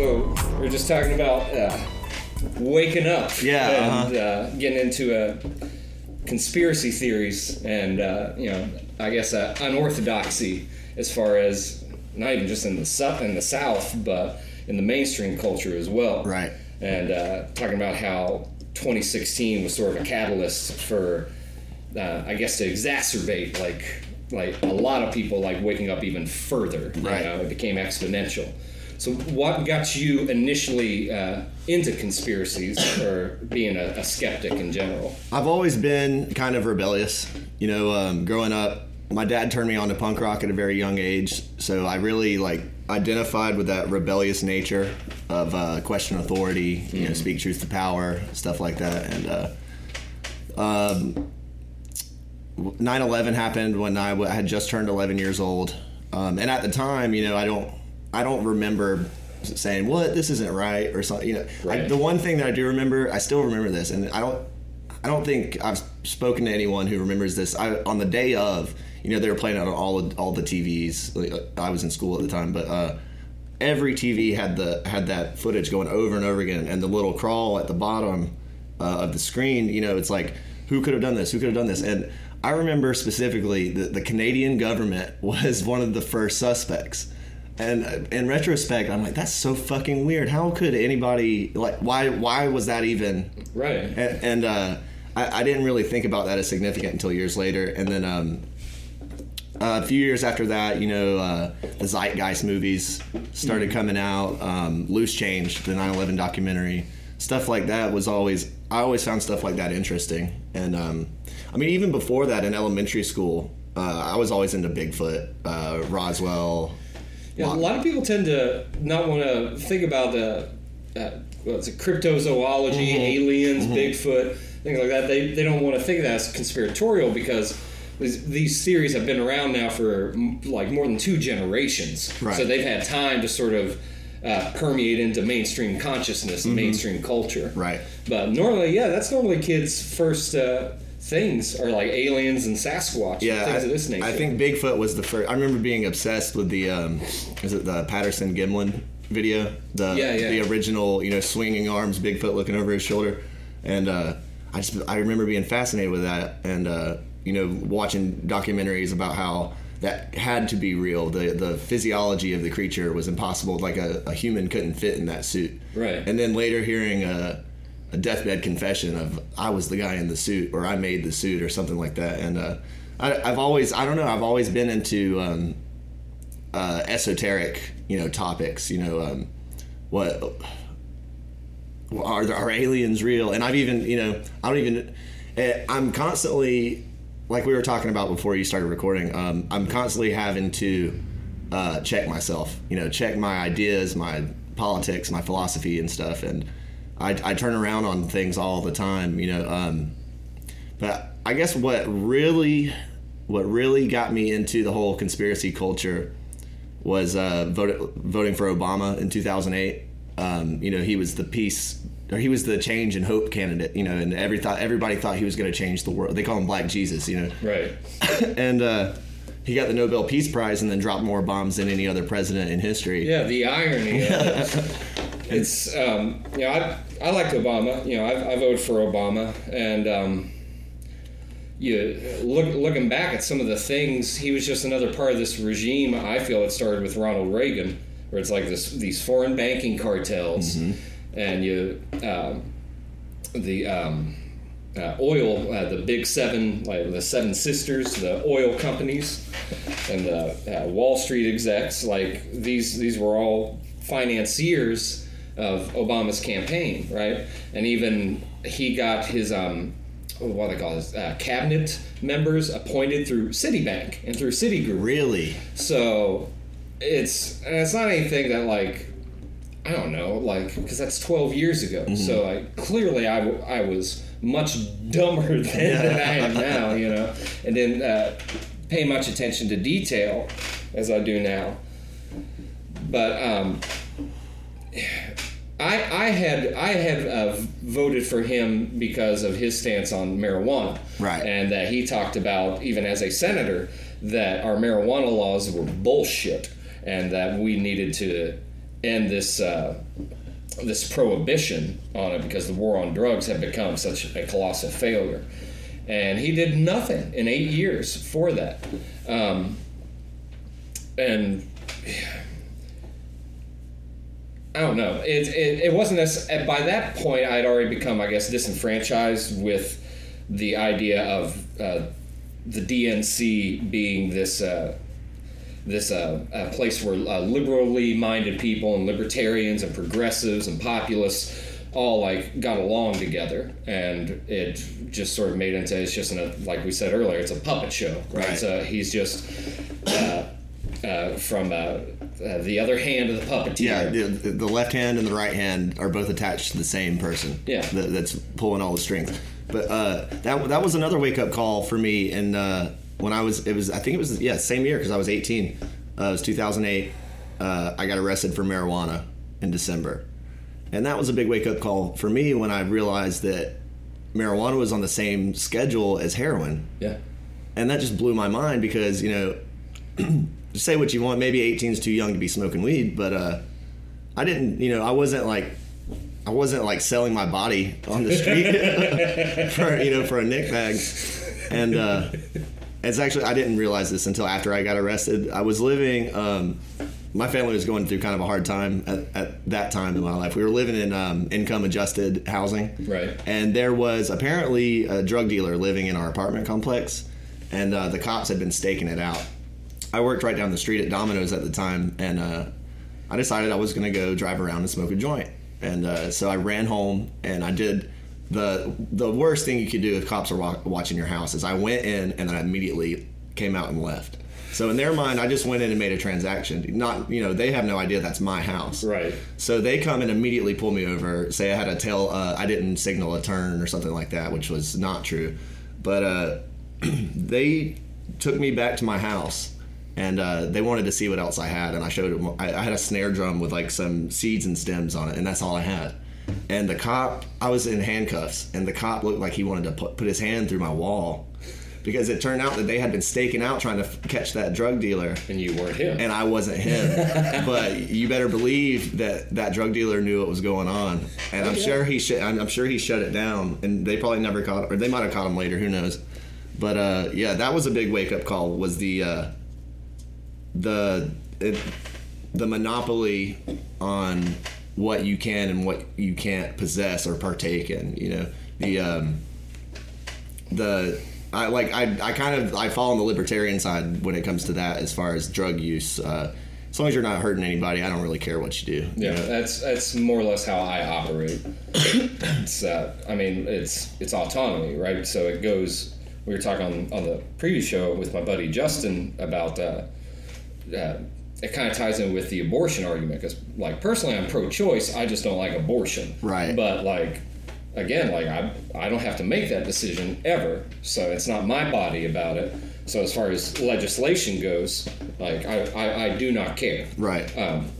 So we're just talking about uh, waking up. Yeah, And uh, getting into uh, conspiracy theories and, uh, you know, I guess uh, unorthodoxy as far as not even just in the, su- in the South, but in the mainstream culture as well. Right. And uh, talking about how 2016 was sort of a catalyst for, uh, I guess, to exacerbate like like a lot of people like waking up even further. you Right. know, it became exponential. So, what got you initially uh, into conspiracies or being a, a skeptic in general? I've always been kind of rebellious. You know, um, growing up, my dad turned me on to punk rock at a very young age, so I really like identified with that rebellious nature of uh, question authority, you know, speak truth to power, stuff like that. And uh, um, 9/11 happened when I w- I had just turned 11 years old, um, and at the time, you know, I don't I don't remember saying what this isn't right or something. You know, I, the one thing that I do remember, I still remember this, and I don't I don't think I've spoken to anyone who remembers this. I, on the day of, you know, they were playing on all of, all the TVs. Uh, I was in school at the time, but uh, every TV had the had that footage going over and over again, and the little crawl at the bottom uh, of the screen. You know, it's like who could have done this? Who could have done this? And I remember specifically that the Canadian government was one of the first suspects. And uh, in retrospect, I'm like, that's so fucking weird. How could anybody like? Why? Why was that even? Right. and, and uh, I, I didn't really think about that as significant until years later. And then um, a few years after that, you know, uh, the Zeitgeist movies started coming out. Um, Loose Change, the 9/11 documentary, stuff like that was always. I always found stuff like that interesting. And um, I mean, even before that, in elementary school, uh, I was always into Bigfoot, uh, Roswell. Yeah, a lot of people tend to not want to think about the uh, what's it, cryptozoology, aliens, Bigfoot, things like that. They, they don't want to think of that as conspiratorial because these, these theories have been around now for like more than two generations. Right. So they've had time to sort of uh, permeate into mainstream consciousness and mainstream culture. Right. But normally, yeah, that's normally kids' first uh, things are like aliens and Sasquatch Yeah, and things I, of this nature. I think Bigfoot was the first. I remember being obsessed with the um, is it the Patterson Gimlin video? The Yeah, yeah. the original, you know, swinging arms, Bigfoot looking over his shoulder, and uh, I just I remember being fascinated with that, and uh, you know, watching documentaries about how that had to be real. The the physiology of the creature was impossible. Like a, a human couldn't fit in that suit. Right. And then later hearing a, a deathbed confession of I was the guy in the suit or I made the suit or something like that. And uh, I, I've always I don't know I've always been into um, uh, esoteric you know topics. You know um, what are there, are aliens real? And I've even you know I don't even eh, I'm constantly like we were talking about before you started recording. Um, I'm constantly having to uh, check myself. You know, check my ideas, my politics, my philosophy, and stuff. And I, I turn around on things all the time. You know, um, but I guess what really what really got me into the whole conspiracy culture was uh, vote, voting for Obama in 2008. Um, you know, he was the peace, or he was the change and hope candidate. You know, and every thought everybody thought he was going to change the world. They call him Black Jesus. You know, right. and uh, he got the Nobel Peace Prize and then dropped more bombs than any other president in history. Yeah, the irony it. It's, um, you know, I, I liked Obama. You know, I, I voted for Obama. And um, you look, looking back at some of the things, he was just another part of this regime. I feel it started with Ronald Reagan, where it's like this these foreign banking cartels. And you, um, the um, uh, oil, uh, the big seven, like the seven sisters, the oil companies, and the uh, Wall Street execs, like these, these were all financiers of Obama's campaign, right? And even he got his, um, what do they call his uh, cabinet members appointed through Citibank and through Citigroup. Really? So it's it's not anything that like I don't know like because that's 12 years ago. So I clearly I, w- I was much dumber then than I am now, you know, and didn't uh, pay much attention to detail as I do now. But um, I, I had I had uh, voted for him because of his stance on marijuana, Right. And that he talked about even as a senator that our marijuana laws were bullshit, and that we needed to end this uh, this prohibition on it because the war on drugs had become such a colossal failure, and he did nothing in eight years for that, um, and. I don't know. It, it, it wasn't as by that point I had already become, I guess, disenfranchised with the idea of uh, the DNC being this uh, this uh, uh, place where uh, liberally minded people and libertarians and progressives and populists all like got along together, and it just sort of made into it's just a like we said earlier, it's a puppet show, right? Right. So he's just uh, uh, from uh, the other hand of the puppeteer. Yeah, the, the left hand and the right hand are both attached to the same person. Yeah. that, that's pulling all the strings. But uh, that that was another wake up call for me. And uh, when I was, it was I think it was yeah same year because I was 18. Uh, it was 2008. Uh, I got arrested for marijuana in December, and that was a big wake up call for me when I realized that marijuana was on the same schedule as heroin yeah. and that just blew my mind because you know say what you want maybe 18 is too young to be smoking weed but uh i didn't you know i wasn't like i wasn't like selling my body on the street for you know for a nick bag and uh it's actually i didn't realize this until after i got arrested i was living um my family was going through kind of a hard time at, at that time in my life. We were living in um, income adjusted housing, Right. and there was apparently a drug dealer living in our apartment complex, and uh, the cops had been staking it out. I worked right down the street at Domino's at the time, and uh, I decided I was going to go drive around and smoke a joint. And uh, so I ran home, and I did the the worst thing you could do if cops are wa- watching your house is I went in and then I immediately came out and left. So in their mind, I just went in and made a transaction. Not you know they have no idea that's my house. Right. So they come and immediately pull me over. Say I had a tail, uh, I didn't signal a turn or something like that, which was not true. But uh, they took me back to my house, and uh, they wanted to see what else I had. And I showed them. I, I had a snare drum with like some seeds and stems on it, and that's all I had. And the cop, I was in handcuffs, and the cop looked like he wanted to put, put his hand through my wall. Because it turned out that they had been staking out trying to f- catch that drug dealer, And you weren't him. and I wasn't him. but you better believe that that drug dealer knew what was going on, and I'm yeah. sure he sh- I'm, I'm sure he shut it down, and they probably never caught, him, or they might have caught him later. Who knows? But uh, yeah, that was a big wake up call. Was the uh, the it, the monopoly on what you can and what you can't possess or partake in. You know the um, the I like I I kind of I fall on the libertarian side when it comes to that as far as drug use. Uh, as long as you're not hurting anybody, I don't really care what you do. Yeah, that's that's more or less how I operate. it's uh, I mean it's it's autonomy, right? So it goes. We were talking on, on the previous show with my buddy Justin about. Uh, uh, it kind of ties in with the abortion argument because, like, personally, I'm pro-choice. I just don't like abortion. Right. But like, again, like I I don't have to make that decision ever. So it's not my body about it. So as far as legislation goes, like I, I, I do not care. Right. Um,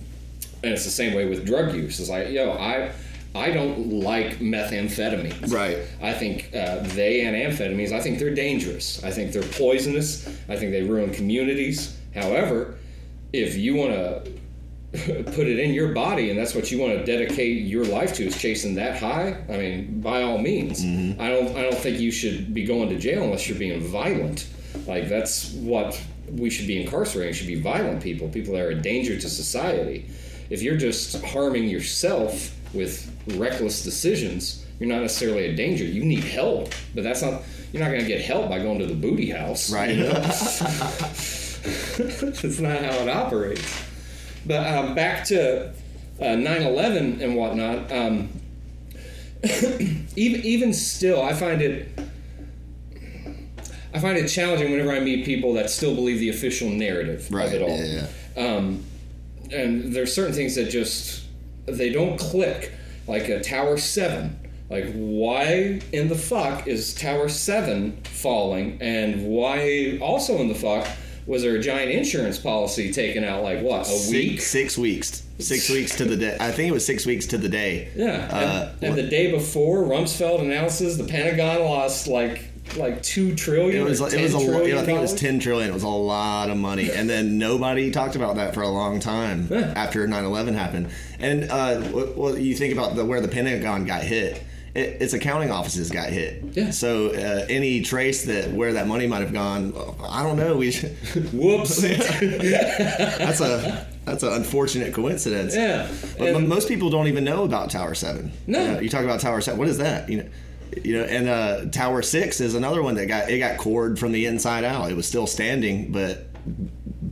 and it's the same way with drug use. It's like, yo, I I don't like methamphetamines. Right. I think uh, they and amphetamines. I think they're dangerous. I think they're poisonous. I think they ruin communities. However, if you want to put it in your body and that's what you want to dedicate your life to is chasing that high i mean by all means. Mm-hmm. I don't i don't think you should be going to jail unless you're being violent. Like that's what we should be incarcerating should be violent people people that are a danger to society. If you're just harming yourself with reckless decisions you're not necessarily a danger. You need help but that's not you're not going to get help by going to the booty house. Right. you know? that's not how it operates but um, back to uh, 9/11 and whatnot. Um, even even still, I find it I find it challenging whenever I meet people that still believe the official narrative Right. of it all. Yeah, yeah. Um, and there's certain things that just they don't click, like a Tower Seven. Like, why in the fuck is Tower Seven falling, and why also in the fuck was there a giant insurance policy taken out? Like what a week? Six, weeks. Six weeks to the day. I think it was six weeks to the day. Yeah, Uh, and, and the day before, Rumsfeld announces the Pentagon lost like like two trillion. It was, it was 10 a lo- trillion I think it was 10 trillion. It was a lot of money. And then nobody talked about that for a long time Yeah. after 9/11 happened. And uh, well, you think about the, where the Pentagon got hit. It, its accounting offices got hit. Yeah. So uh, any trace that where that money might have gone, I don't know. We Whoops. that's a that's an unfortunate coincidence. yeah. But And- most people don't even know about Tower Seven. No. you, know, you talk about Tower Seven. What is that? You know, you know, and uh, Tower Six is another one that got it got cored from the inside out. It was still standing, but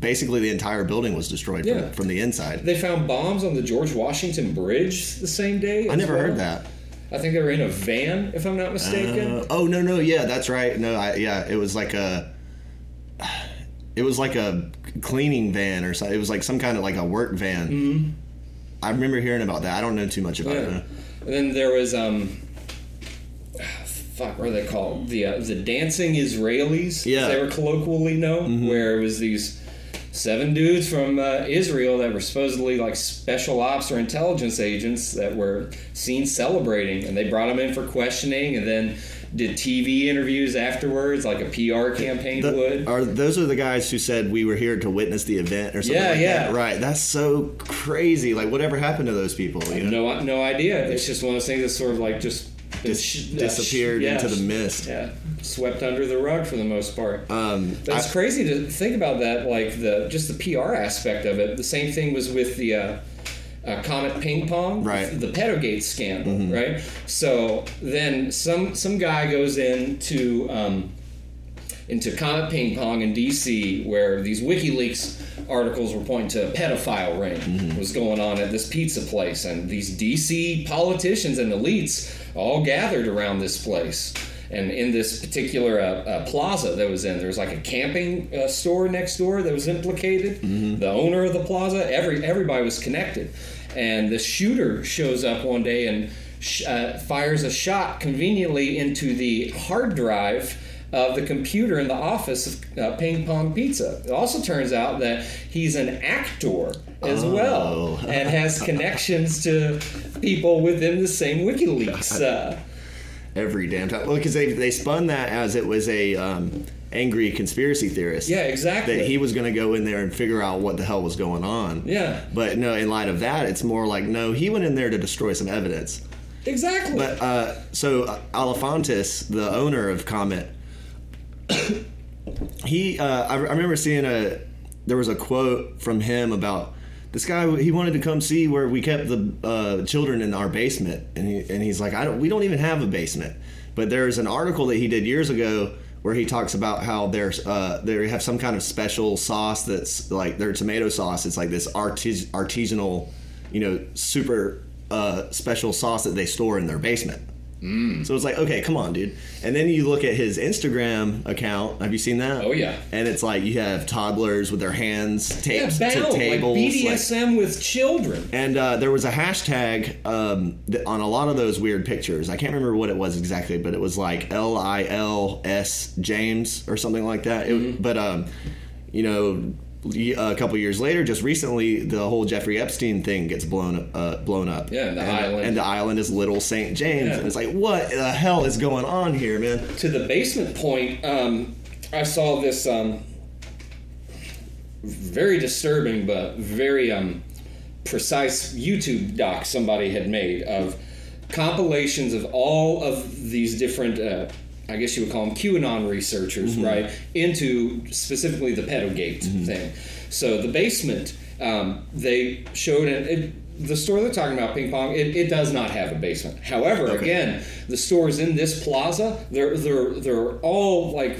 basically the entire building was destroyed Yeah. from, from the inside. They found bombs on the George Washington Bridge the same day. I never well. heard that. I think they were in a van, if I'm not mistaken. Uh, oh no no yeah that's right no I, yeah it was like a it was like a cleaning van or something. It was like some kind of like a work van. Mm-hmm. I remember hearing about that. I don't know too much about Yeah. it. And then there was um, fuck, what are they called? The uh, the dancing Israelis, Yeah. as they were colloquially known, where it was these seven dudes from uh, Israel that were supposedly like special ops or intelligence agents that were seen celebrating, and they brought them in for questioning, and then did TV interviews afterwards, like a PR campaign The- would. Are those are the guys who said we were here to witness the event or something Yeah, like yeah. that? Right. That's so crazy. Like whatever happened to those people? You know? No, no idea. It's just one of those things that sort of like just Dis- sh- disappeared sh- yeah, into the mist. Yeah, swept under the rug for the most part. Um, it's I- crazy to think about that, like the just the PR aspect of it. The same thing was with the uh, uh, Comet Ping Pong, Right. Mm-hmm. The Pedogate scandal, right? So then some some guy goes into um, into Comet Ping Pong in D.C., where these WikiLeaks articles were pointing to a pedophile ring Mm-hmm. was going on at this pizza place, and these D.C. politicians and elites all gathered around this place. And in this particular uh, uh, plaza that was in, there was like a camping uh, store next door that was implicated. The owner of the plaza, every everybody was connected, and the shooter shows up one day and sh- uh, fires a shot conveniently into the hard drive of the computer in the office of uh, Ping Pong Pizza. It also turns out that he's an actor as well Oh. and has connections to people within the same WikiLeaks. Uh, every damn time. Well, because they they spun that as it was a um, angry conspiracy theorist. yeah, exactly. That he was going to go in there and figure out what the hell was going on. yeah, But no, in light of that, it's more like no, he went in there to destroy some evidence. exactly. But uh, so uh, Alefantis, the owner of Comet, he uh, I, I remember seeing a there was a quote from him about this guy. He wanted to come see where we kept the uh, children in our basement, and he and he's like, I don't. We don't even have a basement. But there's an article that he did years ago where he talks about how there's uh, they have some kind of special sauce that's like their tomato sauce. It's like this artis- artisanal, you know, super uh, special sauce that they store in their basement. So it's like, okay, come on, dude. And then you look at his Instagram account. Have you seen that? Oh, yeah. And it's like you have toddlers with their hands yeah, taped bound, to like tables. like- BDSM with children. and uh, there was a hashtag um, on a lot of those weird pictures. I can't remember what it was exactly, but it was like L I L S James or something like that. Mm-hmm. but um, you know, a couple years later, just recently, the whole Jeffrey Epstein thing gets blown uh, blown up. Yeah, the and, island. and the island is Little Saint James. Yeah. And it's like, what the hell is going on here, man? to the basement point, um, I saw this um, very disturbing but very um, precise YouTube doc somebody had made of compilations of all of these different. Uh, I guess you would call them QAnon researchers, right? Into specifically the pedogate thing. So the basement, um, they showed it, it. The store they're talking about, ping pong, it, it does not have a basement. However, again, the stores in this plaza, they're they're they're all like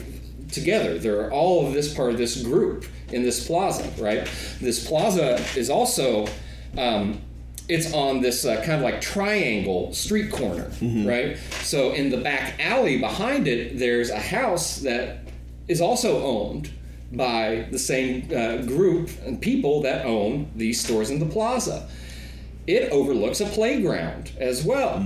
together. They're all of this part of this group in this plaza, right? This plaza is also um, it's on this uh, kind of like triangle street corner, right? So in the back alley behind it, there's a house that is also owned by the same uh, group and people that own these stores in the plaza. It overlooks a playground as well.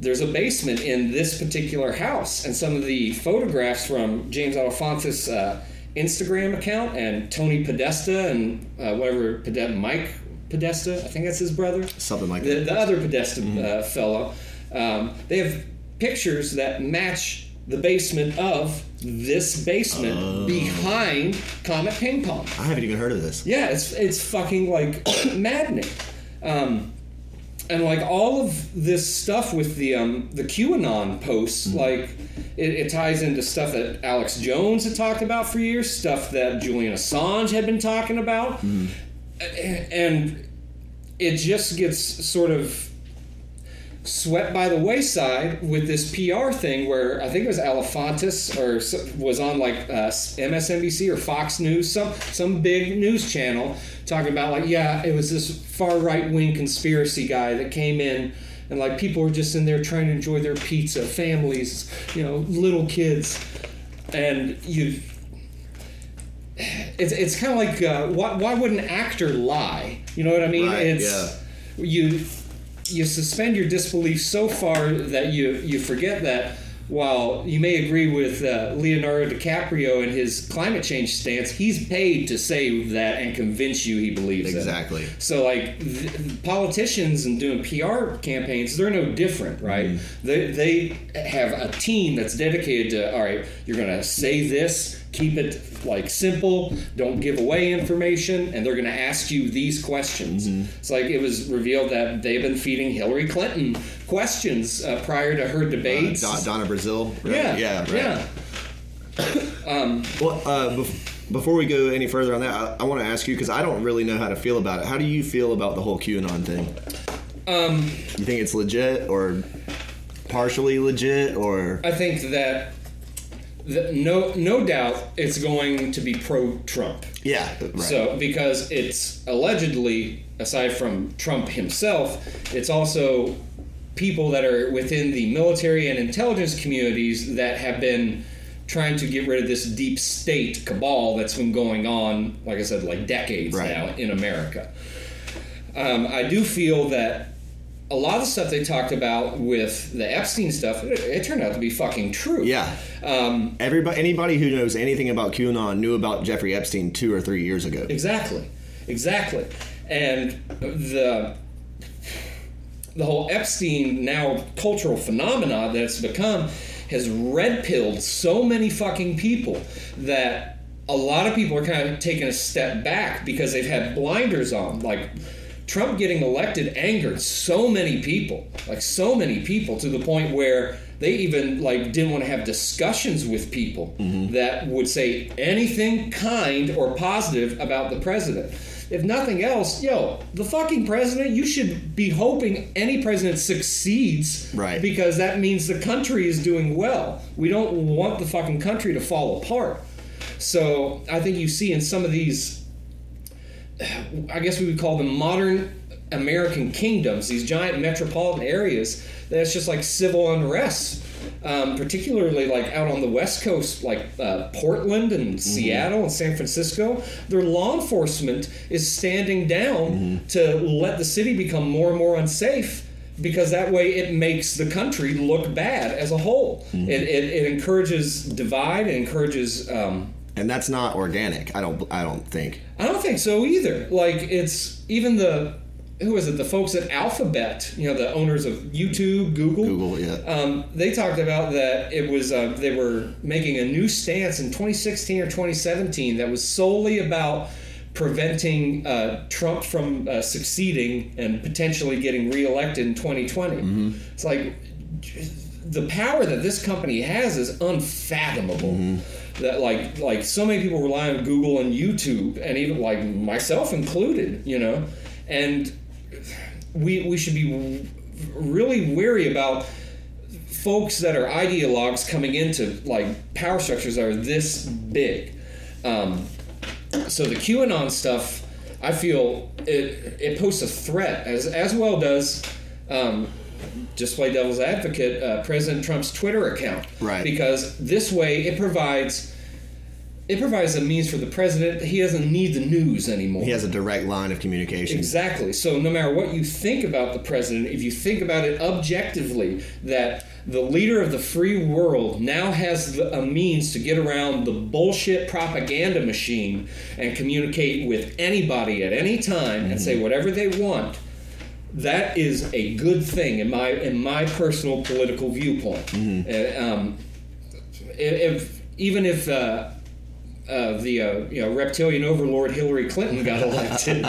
There's a basement in this particular house, and some of the photographs from James Alefantis' uh, Instagram account and Tony Podesta and uh, whatever Pode- Mike Podesta, I think that's his brother Something like the, that. the other Podesta uh, fellow, um, they have pictures that match the basement of this basement Oh. behind Comet Ping Pong. I haven't even heard of this. Yeah, it's it's fucking like maddening. Um, and like all of this stuff with the um, the QAnon posts, like it, it ties into stuff that Alex Jones had talked about for years, stuff that Julian Assange had been talking about, A- and it just gets sort of swept by the wayside with this PR thing where I think it was Alefantis or was on like uh, MSNBC or Fox News, some some big news channel talking about like yeah, it was this far right wing conspiracy guy that came in. And like people were just in there trying to enjoy their pizza, families, you know, little kids, and you it's, it's kind of like uh, why, why would an actor lie? You know what I mean? Right, it's you you suspend your disbelief so far that you you forget that while you may agree with uh, Leonardo DiCaprio and his climate change stance, he's paid to say that and convince you he believes it. Exactly. So like th- politicians and doing PR campaigns, they're no different, right? Mm-hmm. They they have a team that's dedicated to all right. You're gonna say this, keep it like simple, don't give away information, and they're gonna ask you these questions. Mm-hmm. It's like it was revealed that they've been feeding Hillary Clinton questions uh, prior to her debates. Don, Donna Brazile. right? yeah, Yeah. Right. yeah. Well, uh, bef- before we go any further on that, I, I want to ask you because I don't really know how to feel about it. How do you feel about the whole QAnon thing? Um, You think it's legit or partially legit or? I think that. That no, no doubt, it's going to be pro-Trump. Yeah. Right. So, because it's allegedly, aside from Trump himself, it's also people that are within the military and intelligence communities that have been trying to get rid of this deep state cabal that's been going on, like I said, like decades Right. now in America. Um, I do feel that a lot of the stuff they talked about with the Epstein stuff, it, it turned out to be fucking true. yeah. Um, Everybody, anybody who knows anything about QAnon knew about Jeffrey Epstein two or three years ago. Exactly, exactly, and the the whole Epstein now cultural phenomena that it's become has red pilled so many fucking people that a lot of people are kind of taking a step back because they've had blinders on. Like Trump getting elected angered so many people, like so many people, to the point where they even like didn't want to have discussions with people mm-hmm. that would say anything kind or positive about the president. If nothing else, yo, the fucking president, you should be hoping any president succeeds Right. because that means the country is doing well. We don't want the fucking country to fall apart. So I think you see in some of these, I guess we would call them modern American kingdoms, these giant metropolitan areas, that's just like civil unrest. Um, particularly like out on the west coast, like uh, Portland and Seattle and San Francisco, their law enforcement is standing down to let the city become more and more unsafe because that way it makes the country look bad as a whole. It, it, it encourages divide, it encourages. Um, and that's not organic. I don't. I don't think. I don't think so either. Like it's even the who is it? The folks at Alphabet, you know, the owners of YouTube, Google. Google. Yeah. Um, they talked about that it was uh, they were making a new stance in 2016 or 2017 that was solely about preventing uh, Trump from uh, succeeding and potentially getting reelected in 2020. It's like the power that this company has is unfathomable. That like like so many people rely on Google and YouTube, and even like myself included, you know, and we we should be really wary about folks that are ideologues coming into like power structures that are this big. Um, so the QAnon stuff, I feel it it posts a threat as as well does. Um, just play devil's advocate, uh, President Trump's Twitter account, Right. Because this way it provides it provides a means for the president. He doesn't need the news anymore. He has a direct line of communication. Exactly. So no matter what you think about the president, if you think about it objectively, that the leader of the free world now has the, a means to get around the bullshit propaganda machine and communicate with anybody at any time and say whatever they want. That is a good thing in my in my personal political viewpoint. Uh, um, if even if uh, uh, the uh, you know reptilian overlord Hillary Clinton got elected,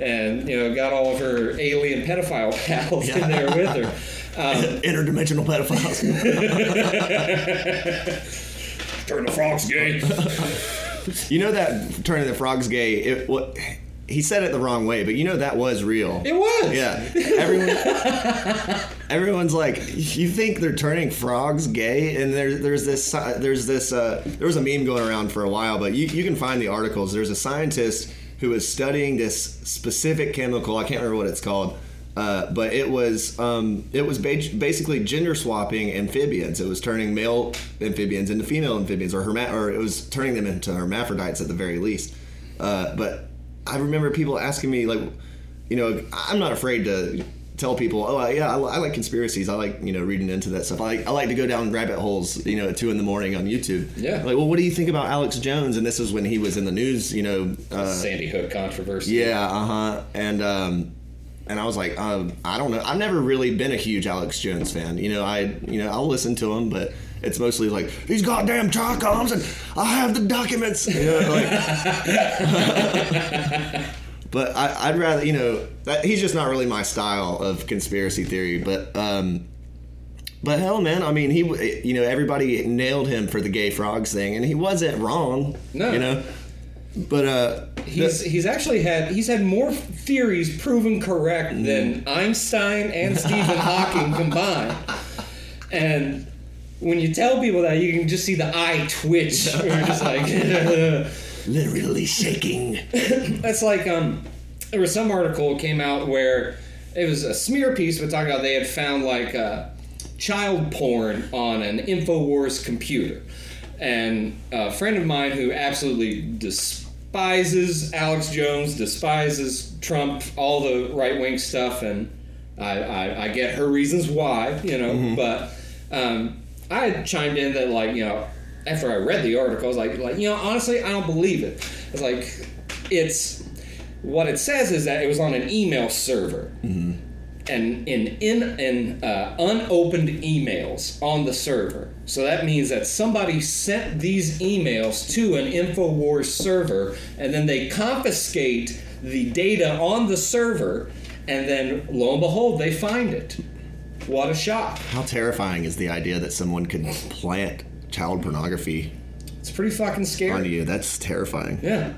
and you know got all of her alien pedophile pals in there with her. Um, Interdimensional pedophiles. Turn the frogs gay. you know that turning the frogs gay. It, what he said it the wrong way, but you know that was real. It was. Yeah, everyone, everyone's like, you think they're turning frogs gay? And there's there's this there's this uh, there was a meme going around for a while, but you you can find the articles. There's a scientist who was studying this specific chemical. I can't remember what it's called. Uh, but it was um, it was ba- basically gender swapping amphibians. It was turning male amphibians into female amphibians, or herma- or it was turning them into hermaphrodites at the very least. Uh, but I remember people asking me like, you know, I'm not afraid to tell people, oh yeah, I, I like conspiracies. I like you know reading into that stuff. I like, I like to go down rabbit holes, you know, at two in the morning on YouTube. Yeah. Like, well, what do you think about Alex Jones? And this was when he was in the news, you know. Uh, Sandy Hook controversy. yeah, uh huh. And um, and I was like, um, I don't know. I've never really been a huge Alex Jones fan. You know, I you know I'll listen to him, but it's mostly like these goddamn Tricoms and I have the documents. You know, like. but I, would rather you know that he's just not really my style of conspiracy theory. But um, but hell, man, I mean, he you know everybody nailed him for the gay frogs thing, and he wasn't wrong. No. you know. But uh, he's he's actually had he's had more theories proven correct Mm. than Einstein and Stephen Hawking combined. And when you tell people that, you can just see the eye twitch. You're just like, literally shaking. that's like um, there was some article that came out where it was a smear piece, but talking about they had found like uh, child porn on an Infowars computer. And a friend of mine who absolutely despises Alex Jones, despises Trump, all the right wing stuff, and I, I, I get her reasons why, you know, but um, I had chimed in that, like, you know, after I read the article, I was like, like, you know, honestly, I don't believe it. It's like, it's what it says is that it was on an email server and in in in uh, unopened emails on the server. So that means that somebody sent these emails to an Infowars server, and then they confiscate the data on the server, and then lo and behold, they find it. What a shock! How terrifying is the idea that someone could plant child pornography It's pretty fucking scary. onto you? That's terrifying. Yeah,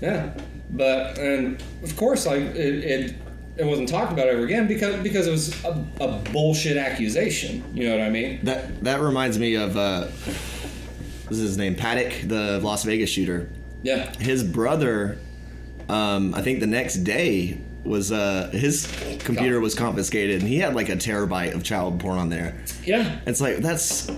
yeah. But and of course, like it, it, it wasn't talked about ever again because because it was a, a bullshit accusation. You know what I mean? That that reminds me of uh, this is his name, Paddock, the Las Vegas shooter. Yeah. His brother, um, I think the next day was uh, his computer was confiscated, and he had like a terabyte of child porn on there. Yeah. It's like that's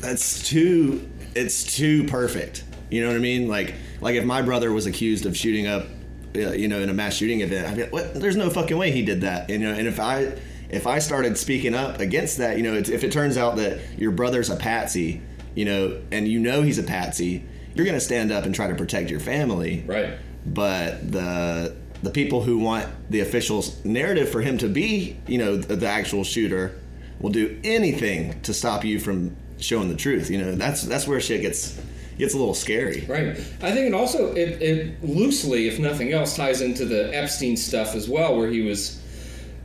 that's too it's too perfect. You know what I mean? Like like if my brother was accused of shooting up, uh, you know, in a mass shooting event, I'd be like, what? There's no fucking way he did that. You know, and if I if I started speaking up against that, you know, it's, if it turns out that your brother's a patsy, you know, and you know he's a patsy, you're gonna stand up and try to protect your family. Right. But the the people who want the official's narrative for him to be, you know, the, the actual shooter, will do anything to stop you from showing the truth. You know, that's that's where shit gets gets a little scary. Right. I think it also it, it loosely, if nothing else, ties into the Epstein stuff as well, where he was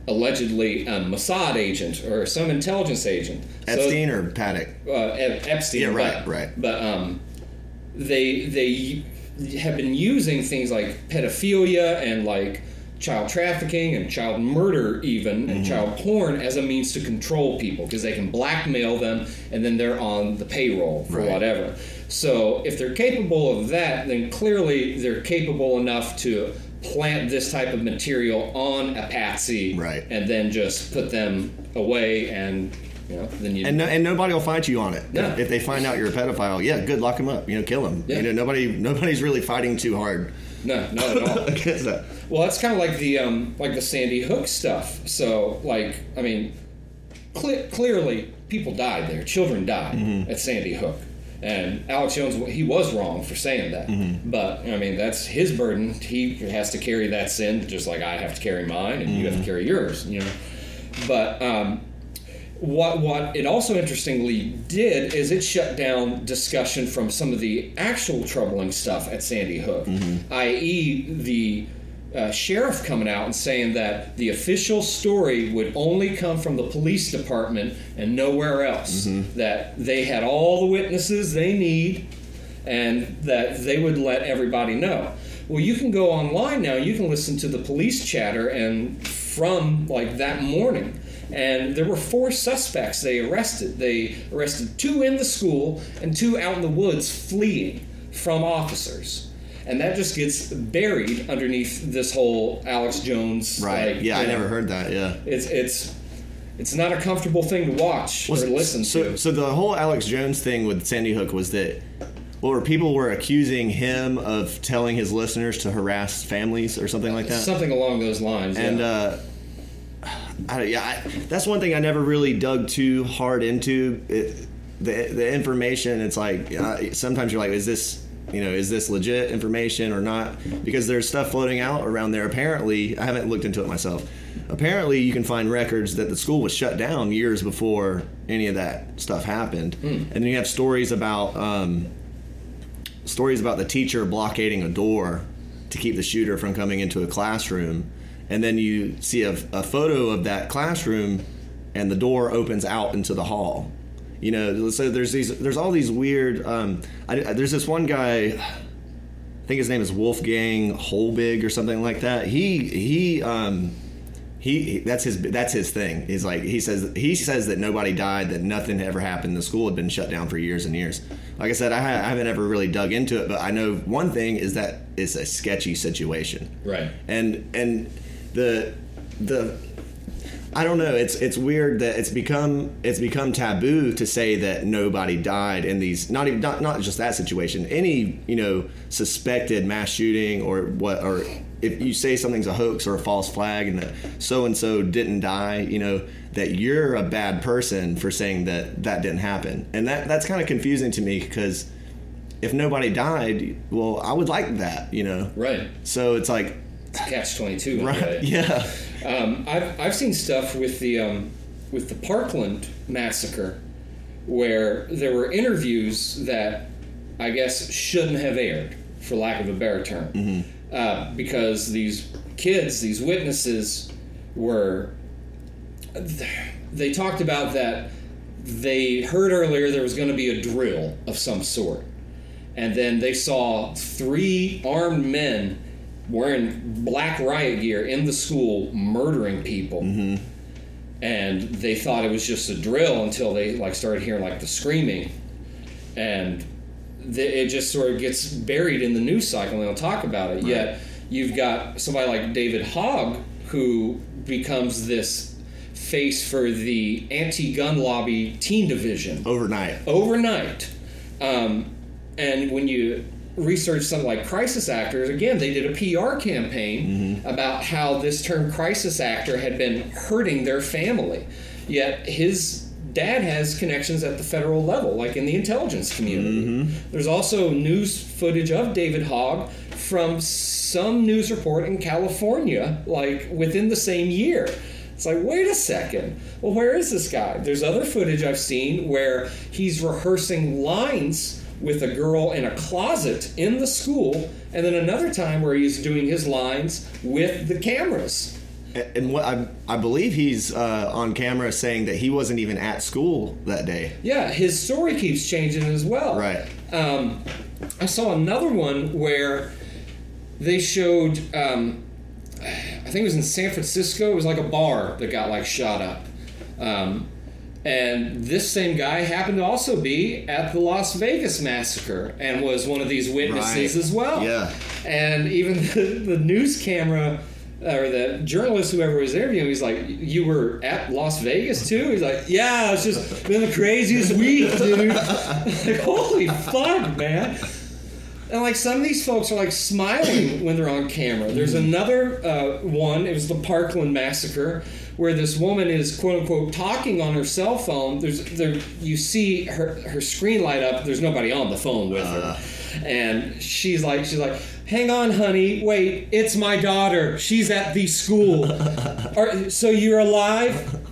allegedly a Mossad agent or some intelligence agent. So- Epstein or Paddock? uh, Ep- Epstein. Yeah, right, but, right. But um, they they have been using things like pedophilia and like child trafficking and child murder even Mm-hmm. and child porn as a means to control people because they can blackmail them and then they're on the payroll for Right. whatever. So if they're capable of that, then clearly they're capable enough to plant this type of material on a patsy Right. and then just put them away and you know then you And no, and nobody will fight you on it. No. If they find out you're a pedophile, yeah, good, lock him up. You know, kill him. Yeah. You know, nobody nobody's really fighting too hard no not at all that. Well, that's kind of like the um, like the Sandy Hook stuff. So, like, I mean, cle clearly people died there. Children died Mm-hmm. at Sandy Hook, and Alex Jones he was wrong for saying that. Mm-hmm. But I mean, that's his burden. He has to carry that sin, just like I have to carry mine, and you Mm-hmm. have to carry yours. You know, but um, what what it also interestingly did is it shut down discussion from some of the actual troubling stuff at Sandy Hook, i.e. the uh, sheriff coming out and saying that the official story would only come from the police department and nowhere else. That they had all the witnesses they need and that they would let everybody know. Well, you can go online now. You can listen to the police chatter and from like that morning, and there were four suspects they arrested. They arrested two in the school and two out in the woods fleeing from officers. And that just gets buried underneath this whole Alex Jones. Right. like, yeah, I know, never heard that. Yeah. It's it's it's not a comfortable thing to watch or listen so, to. So the whole Alex Jones thing with Sandy Hook was that, well, people were accusing him of telling his listeners to harass families or something like that. Something along those lines. and yeah. uh, I, yeah, I, that's one thing I never really dug too hard into. It, the the information, it's like uh, sometimes you're like, is this you know is this legit information or not? Because there's stuff floating out around there. Apparently, I haven't looked into it myself. Apparently, you can find records that the school was shut down years before any of that stuff happened, and then you have stories about. Um, stories about the teacher blockading a door to keep the shooter from coming into a classroom and then you see a, a photo of that classroom and the door opens out into the hall you know so there's these there's all these weird um, I, there's this one guy i think his name is wolfgang halbig or something like that he he um, he, he that's his that's his thing. He's like he says he says that nobody died, that nothing ever happened. The school had been shut down for years and years. Like I said, I, ha- I haven't ever really dug into it, but I know one thing is that it's a sketchy situation. Right. And and the the I don't know. It's it's weird that it's become it's become taboo to say that nobody died in these not even not, not just that situation. Any you know suspected mass shooting or what or if you say something's a hoax or a false flag and that so and so didn't die, you know that you're a bad person for saying that that didn't happen, and that that's kind of confusing to me because if nobody died, well, I would like that, you know. right. So it's like, Catch twenty two. right, yeah. Um, I've, I've seen stuff with the um, with the Parkland massacre where there were interviews that I guess shouldn't have aired, for lack of a better term, uh, because these kids, these witnesses, were they talked about that they heard earlier there was going to be a drill of some sort, and then they saw three armed men wearing black riot gear in the school murdering people. And they thought it was just a drill until they like started hearing like the screaming. And the, it just sort of gets buried in the news cycle and they'll talk about it. Yet you've got somebody like david hogg who becomes this face for the anti-gun lobby teen division. Overnight. overnight. Um, and when you research something like crisis actors, again, they did a PR campaign mm-hmm. about how this term crisis actor had been hurting their family. Yet his dad has connections at the federal level, like in the intelligence community. Mm-hmm. There's also news footage of David Hogg from some news report in California, like within the same year. It's like, wait a second. Well, where is this guy? There's other footage I've seen where he's rehearsing lines with a girl in a closet in the school, and then another time where he's doing his lines with the cameras. And what I, I believe he's uh, on camera saying that he wasn't even at school that day. Yeah, his story keeps changing as well. Right. Um, I saw another one where they showed, um, I think it was in San Francisco. It was like a bar that got like shot up. Um, and this same guy happened to also be at the Las Vegas massacre and was one of these witnesses Right. as well. Yeah. And even the, the news camera or the journalist, whoever was interviewing, he's like, "You were at Las Vegas too?" He's like, "Yeah, it's just been the craziest week, dude." like, holy fuck, man! And like some of these folks are like smiling when they're on camera. There's another uh, one. It was the Parkland massacre, where this woman is quote unquote talking on her cell phone. There's there you see her her screen light up. There's nobody on the phone with her, uh. and she's like she's like, "Hang on, honey, wait, it's my daughter. She's at the school. Are, so you're alive."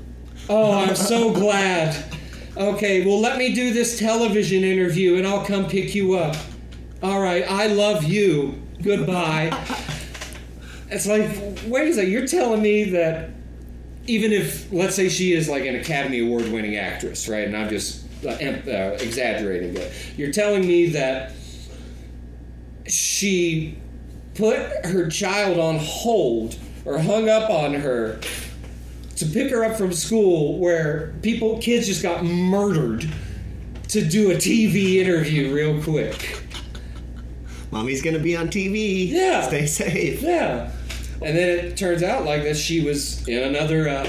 Oh, I'm so glad. Okay, well, let me do this television interview and I'll come pick you up. All right, I love you. Goodbye. It's like, wait a second, you're telling me that even if, let's say, she is like an Academy Award winning actress, right? And I'm just uh, uh, exaggerating it. You're telling me that she put her child on hold or hung up on her to pick her up from school where people kids just got murdered to do a TV interview real quick. Mommy's gonna be on TV. Yeah. Stay safe. Yeah. And then it turns out like that she was in another uh,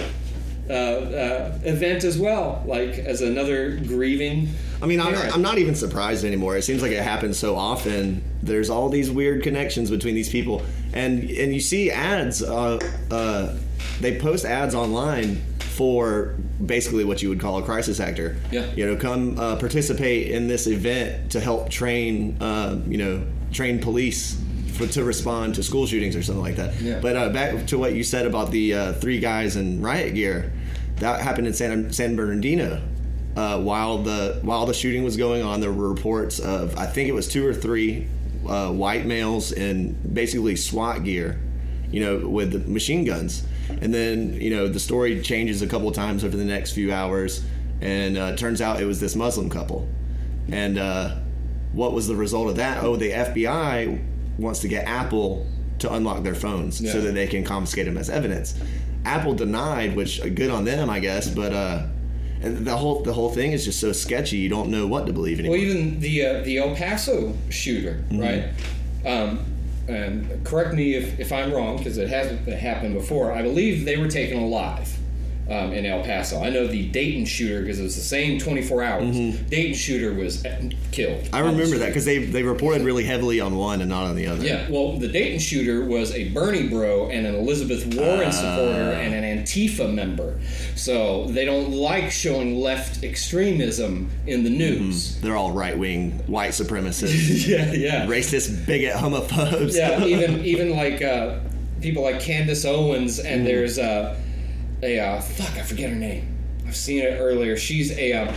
uh, uh, event as well, like as another grieving. I mean, I'm, parent. I'm not even surprised anymore. It seems like it happens so often. There's all these weird connections between these people, and and you see ads. Uh, uh, they post ads online for basically what you would call a crisis actor. Yeah. You know, come uh, participate in this event to help train. Uh, you know, train police. For, to respond to school shootings or something like that. Yeah. But uh, back to what you said about the uh, three guys in riot gear, that happened in San, San Bernardino uh, while the while the shooting was going on, there were reports of I think it was two or three uh, white males in basically SWAT gear, you know, with machine guns. And then you know the story changes a couple times over the next few hours, and uh, turns out it was this Muslim couple. And uh, what was the result of that? Oh, the FBI wants to get Apple to unlock their phones Yeah. so that they can confiscate them as evidence. Apple denied, which uh, good on them, I guess, but uh, and the whole the whole thing is just so sketchy. You don't know what to believe anymore. Well, even the uh, the El Paso shooter, right? Um, and correct me if, if I'm wrong because it hasn't happened before. I believe they were taken alive um, in El Paso. I know the Dayton shooter because it was the same 24 hours. Dayton shooter was uh, killed. I remember that because they they reported really heavily on one and not on the other. Yeah, well, the Dayton shooter was a Bernie bro and an Elizabeth Warren supporter and an Antifa member. So they don't like showing left extremism in the news. They're all right wing white supremacists, yeah, yeah. racist, bigot, homophobes. yeah, even even like uh, people like Candace Owens, and there's uh, a uh, fuck, I forget her name. I've seen it earlier. She's a um,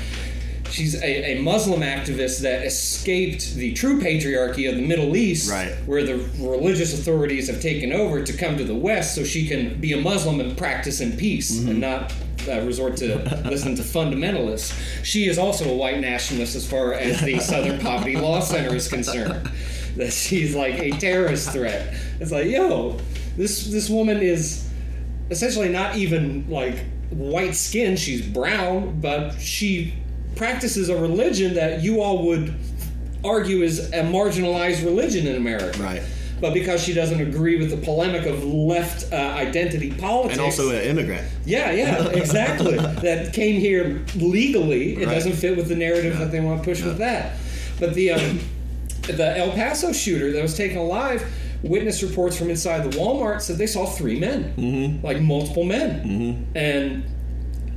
she's a, a Muslim activist that escaped the true patriarchy of the Middle East, Right. where the religious authorities have taken over to come to the West, so she can be a Muslim and practice in peace and not. Uh, resort to listen to fundamentalists. She is also a white nationalist as far as the Southern Poverty Law Center is concerned that she's like a terrorist threat. It's like, yo, this this woman is essentially not even like white skin. She's brown, but she practices a religion that you all would argue is a marginalized religion in America. Right. But because she doesn't agree with the polemic of left uh, identity politics, And also an immigrant. yeah, yeah, exactly. that came here legally. It Right. doesn't fit with the narrative that they want to push with that. But the um, the El Paso shooter that was taken alive, witness reports from inside the Walmart said they saw three men, mm-hmm. like multiple men, mm-hmm. and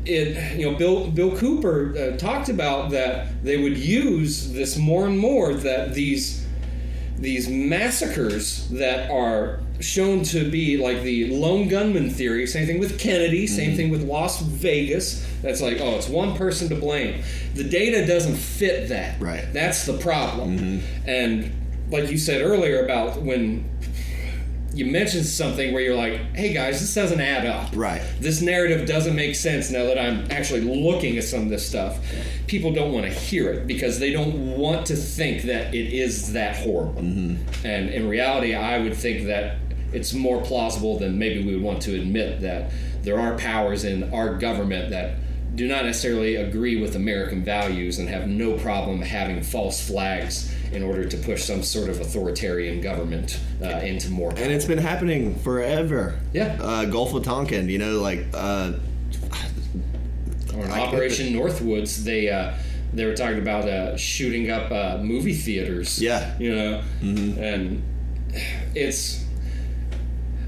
it you know Bill Bill Cooper uh, talked about that they would use this more and more that these these massacres that are shown to be like the lone gunman theory same thing with kennedy same Mm-hmm. thing with las vegas that's like oh it's one person to blame the data doesn't fit that Right. Mm-hmm. that's the problem and like you said earlier about when you mentioned something where you're like hey guys this doesn't add up Right. this narrative doesn't make sense now that I'm actually looking at some of this stuff. People don't want to hear it because they don't want to think that it is that horrible. Mm-hmm. And in reality, I would think that it's more plausible than maybe we would want to admit that there are powers in our government that do not necessarily agree with American values and have no problem having false flags in order to push some sort of authoritarian government uh, into more power. And it's been happening forever. Yeah. Uh, Gulf of Tonkin, you know, like uh, or in I- Operation Northwoods, they uh, they were talking about uh, shooting up uh, movie theaters. Yeah. you know, and it's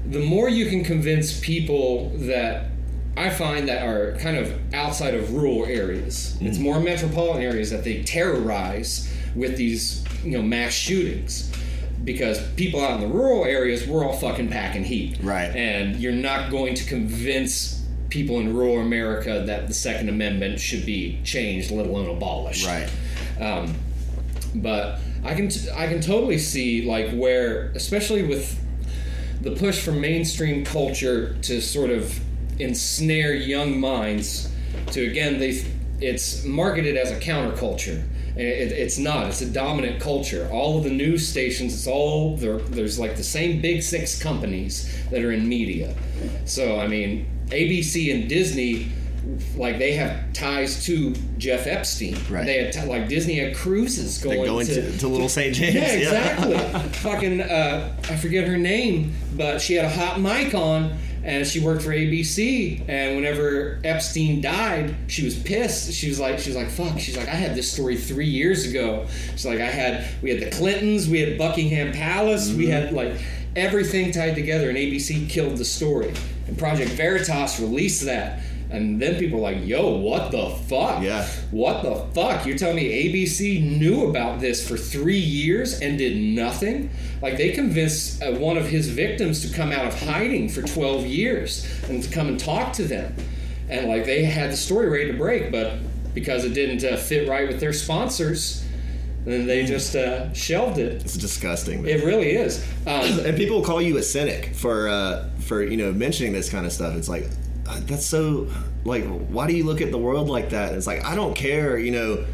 the more you can convince people that I find that are kind of outside of rural areas. It's more metropolitan areas that they terrorize with these you know mass shootings. Because people out in the rural areas, we're all fucking packing heat. Right. And you're not going to convince people in rural America that the Second Amendment should be changed, let alone abolished. Right. Um, but I can t- I can totally see like where, especially with the push from mainstream culture to sort of ensnare young minds to again they it's marketed as a counterculture it, it's not it's a dominant culture all of the news stations it's all there's like the same big six companies that are in media so i mean abc and disney like they have ties to jeff epstein Right. they had t- like disney had cruises going, They go into to Little St. James. yeah, exactly. Fucking, uh, I forget her name, but she had a hot mic on, and she worked for ABC. And whenever Epstein died, she was pissed. She was like, she was like, fuck. She's like, I had this story three years ago. She's like, I had, we had the Clintons, we had Buckingham Palace, we had mm-hmm. like everything tied together, and ABC killed the story. And Project Veritas released that. And then people are like, yo, what the fuck? Yeah. What the fuck? You're telling me ABC knew about this for three years and did nothing? Like, they convinced uh, one of his victims to come out of hiding for 12 years and to come and talk to them. And, like, they had the story ready to break, but because it didn't uh, fit right with their sponsors, then they just uh, shelved it. It's disgusting. man. It really is. Um, and people call you a cynic for uh, for you know mentioning this kind of stuff. It's like that's so like why do you look at the world like that? It's like I don't care. You know,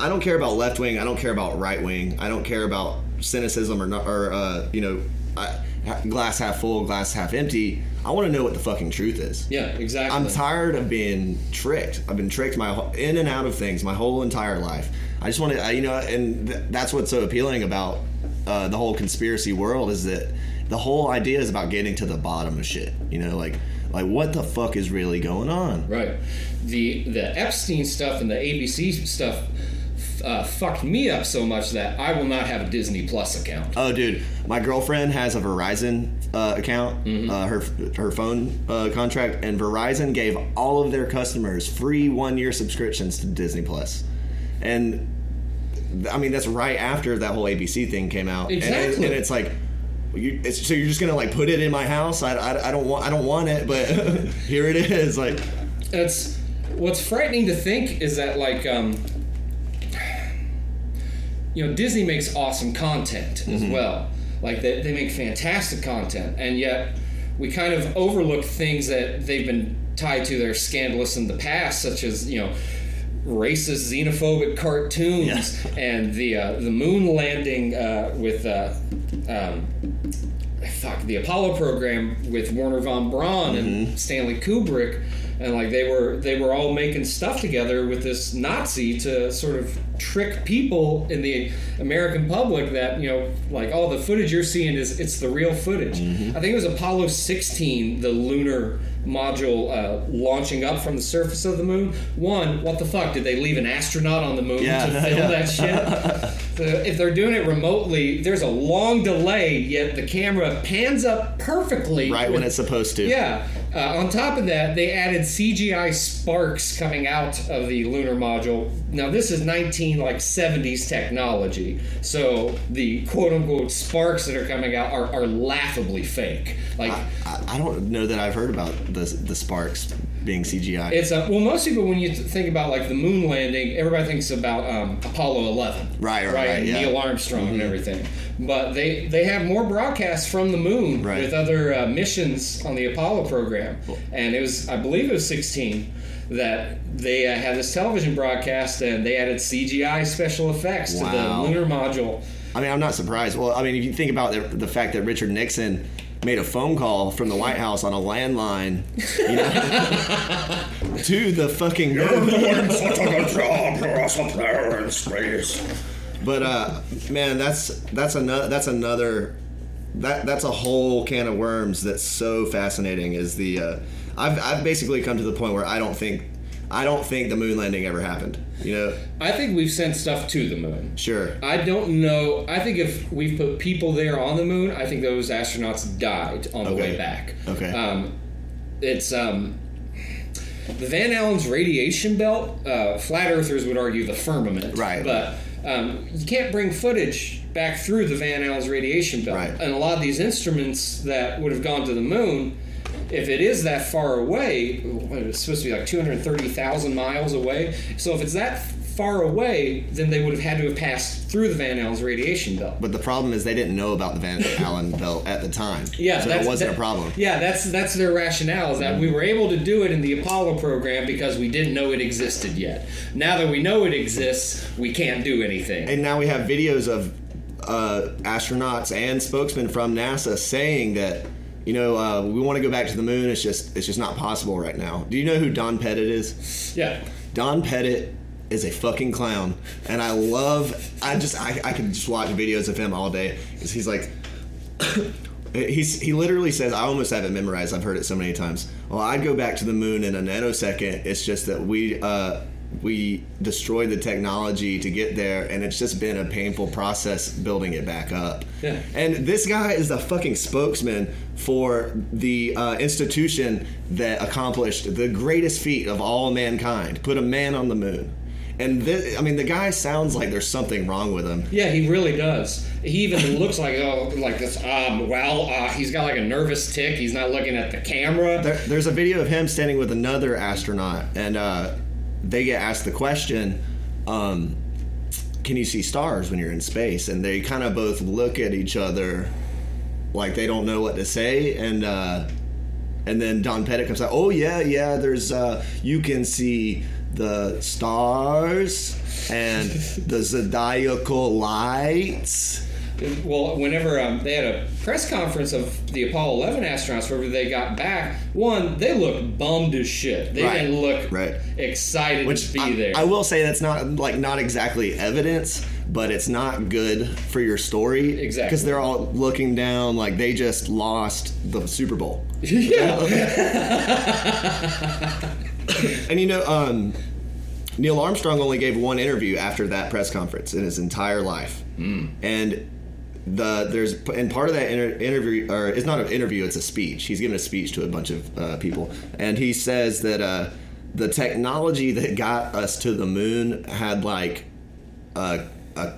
I don't care about left wing. I don't care about right wing. I don't care about cynicism or not or uh, you know I, glass half full, glass half empty. I want to know what the fucking truth is. yeah, exactly. I'm tired of being tricked. I've been tricked my whole- in and out of things my whole entire life. I just want to, you know, and th- that's what's so appealing about uh, the whole conspiracy world is that the whole idea is about getting to the bottom of shit. You know, like like what the fuck is really going on? Right. The the Epstein stuff and the ABC stuff uh, fucked me up so much that I will not have a Disney Plus account. Oh, dude, my girlfriend has a Verizon uh, account, uh, her her phone uh, contract, and Verizon gave all of their customers free one year subscriptions to Disney Plus, and I mean that's right after that whole ABC thing came out, And it- Exactly. and, it's like. You, so you're just gonna like put it in my house? I, I, I don't want I don't want it, but here it is. Like It's what's frightening to think is that like um, you know Disney makes awesome content as well. Like they, they make fantastic content, and yet we kind of overlook things that they've been tied to that are scandalous in the past, such as you know racist, xenophobic cartoons Yes. and the uh, the moon landing uh, with. Uh, um, fuck the Apollo program with Wernher von Braun and Stanley Kubrick, and like they were they were all making stuff together with this Nazi to sort of trick people in the American public that you know like all the footage you're seeing is it's the real footage. I think it was Apollo 16, the lunar module uh, launching up from the surface of the moon. One, what the fuck? Did they leave an astronaut on the moon Yeah, to film yeah. that shit? So if they're doing it remotely, there's a long delay, yet the camera pans up perfectly. right when it's supposed to. yeah. Uh, on top of that, they added CGI sparks coming out of the lunar module. Now this is 19 like 70s technology, so the quote unquote sparks that are coming out are, are laughably fake. Like I, I don't know that I've heard about the the sparks being CGI. it's a, well, most people when you think about like the moon landing, everybody thinks about um, Apollo 11, Right, right, right, and yeah. Mm-hmm. Neil Armstrong and everything. But they they have more broadcasts from the moon Right. with other uh, missions on the Apollo program, and it was I believe it was 16 that they uh, had this television broadcast and they added CGI special effects to the lunar module. I mean, I'm not surprised. Well, I mean, if you think about the, the fact that Richard Nixon made a phone call from the White House on a landline, you know, to the fucking moon. such a good job. You're awesome player space. But uh, man, that's that's another that's another that that's a whole can of worms that's so fascinating. Is the uh, I've I've basically come to the point where I don't think I don't think the moon landing ever happened. You know, I think we've sent stuff to the moon. sure. I don't know. I think if we've put people there on the moon, I think those astronauts died on the Okay. way back. Okay. Um, it's um, the Van Allen's radiation belt. Uh, flat earthers would argue the firmament. Right. But um, you can't bring footage back through the Van Allen's radiation belt. Right. And a lot of these instruments that would have gone to the moon. If it is that far away, it's supposed to be like 230,000 miles away. So if it's that far away, then they would have had to have passed through the Van Allen's radiation belt. But the problem is they didn't know about the Van Allen belt at the time. Yeah, so that's, it wasn't that- a problem. Yeah, that's that's their rationale is that we were able to do it in the Apollo program because we didn't know it existed yet. Now that we know it exists, we can't do anything. And now we have videos of uh, astronauts and spokesmen from NASA saying that you know uh, we want to go back to the moon. It's just it's just not possible right now. Do you know who Don Pettit is? yeah. Don Pettit is a fucking clown, and I love. I just I, I can just watch videos of him all day. He's like. He's, he literally says, I almost have it memorized. I've heard it so many times. Well, I'd go back to the moon in a nanosecond. It's just that we uh, we destroyed the technology to get there, and it's just been a painful process building it back up. Yeah. And this guy is the fucking spokesman for the uh, institution that accomplished the greatest feat of all mankind put a man on the moon. And this, I mean, the guy sounds like there's something wrong with him. Yeah, he really does. He even looks like oh, like this. Um, well, uh, he's got like a nervous tick. He's not looking at the camera. There, there's a video of him standing with another astronaut, and uh, they get asked the question, um, "Can you see stars when you're in space?" And they kind of both look at each other, like they don't know what to say, and uh, and then Don Pettit comes out, "Oh yeah, yeah. There's uh, you can see the stars and the zodiacal lights." Well, whenever um, they had a press conference of the Apollo 11 astronauts, whenever they got back, one they looked bummed as shit. They Right, didn't look right. excited Which to be I, there. I will say that's not like not exactly evidence, but it's not good for your story. Exactly. Because they're all looking down like they just lost the Super Bowl. yeah, And you know, um, Neil Armstrong only gave one interview after that press conference in his entire life, and the there's and part of that inter- interview or it's not an interview, it's a speech. He's giving a speech to a bunch of uh, people, and he says that uh, the technology that got us to the moon had like a a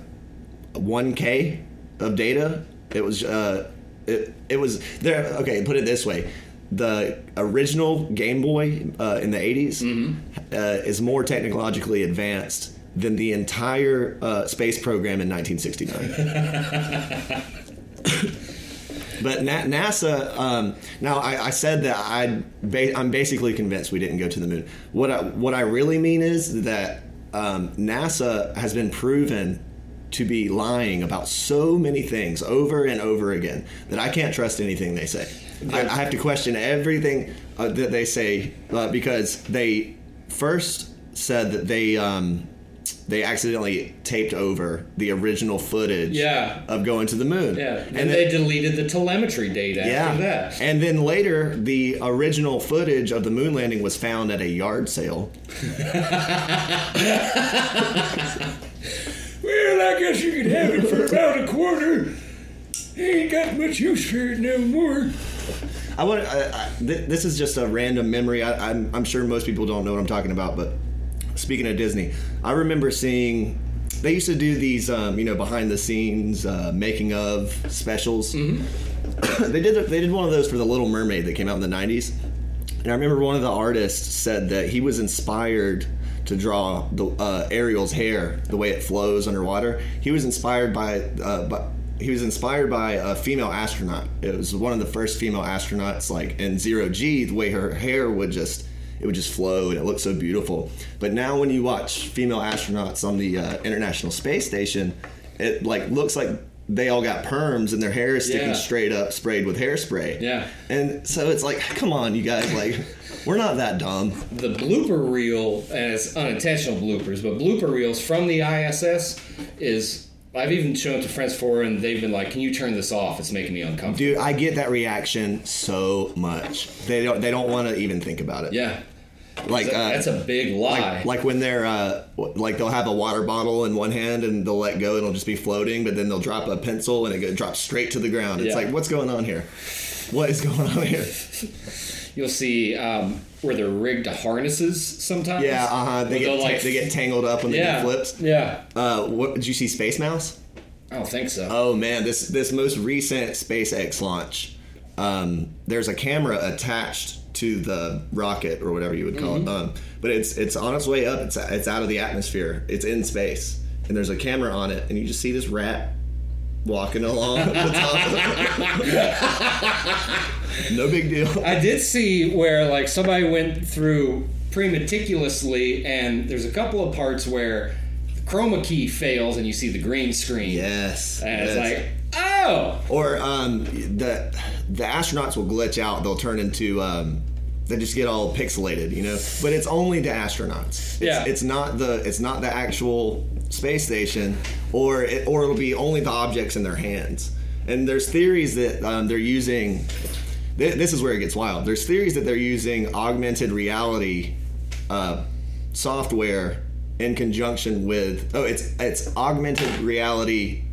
one k of data. It was uh, it it was there. Okay, put it this way: the original Game Boy uh, in the 80s uh, is more technologically advanced than the entire uh, space program in 1969. But Na- NASA, um, now I, I said that I ba- I'm basically convinced we didn't go to the moon. What I, what I really mean is that um, NASA has been proven to be lying about so many things over and over again that I can't trust anything they say. I, I have to question everything uh, that they say uh, because they first said that they um, they accidentally taped over the original footage Yeah. of going to the moon. yeah. And, and they then, deleted the telemetry data yeah, after that. and then later the original footage of the moon landing was found at a yard sale. Well, I guess you could have it for about a quarter. Ain't got much use for it no more. I want. I, I, th- this is just a random memory. I, I'm, I'm sure most people don't know what I'm talking about, but speaking of Disney, I remember seeing. They used to do these, um, you know, behind the scenes uh, making of specials. they did. They did one of those for the Little Mermaid that came out in the '90s, and I remember one of the artists said that he was inspired to draw the uh, Ariel's hair, the way it flows underwater. He was inspired by, uh, by he was inspired by a female astronaut. It was one of the first female astronauts, like in zero G, the way her hair would just it would just flow and it looked so beautiful. But now when you watch female astronauts on the uh, International Space Station, it like looks like they all got perms and their hair is sticking Yeah. straight up, sprayed with hairspray. Yeah. And so it's like, come on, you guys, like, we're not that dumb. The blooper reel, and it's unintentional bloopers, but blooper reels from the ISS is. I've even shown it to friends for, and they've been like, "Can you turn this off? It's making me uncomfortable." Dude, I get that reaction so much. They don't. They don't want to even think about it. Yeah, Like, uh, that's a big lie. like, like when they're uh, like they'll have a water bottle in one hand and they'll let go and it'll just be floating, but then they'll drop a pencil and it go- drops straight to the ground. It's Yeah. like, what's going on here? What is going on here? You'll see um, where they're rigged to harnesses sometimes. Yeah, uh huh. They get they'll, they get tangled up when they yeah, do flips. Yeah, Uh, what did you see? Space Mouse? I don't think so. Oh man, this this most recent SpaceX launch, um, there's a camera attached to the rocket or whatever you would call Mm-hmm. it. Um, but it's it's on its way up. It's it's out of the atmosphere. It's in space, and there's a camera on it, and you just see this rat walking along the top. no big deal. I did see where like somebody went through pretty meticulously, and there's a couple of parts where the chroma key fails, and you see the green screen. Yes. and yes. it's like, oh, Or um, the the astronauts will glitch out. They'll turn into um, they just get all pixelated, you know. But it's only the astronauts. It's, Yeah. It's not the it's not the actual space station, or it, or it'll be only the objects in their hands. And there's theories that um, they're using. th- This is where it gets wild. There's theories that they're using augmented reality uh, software in conjunction with oh it's it's augmented reality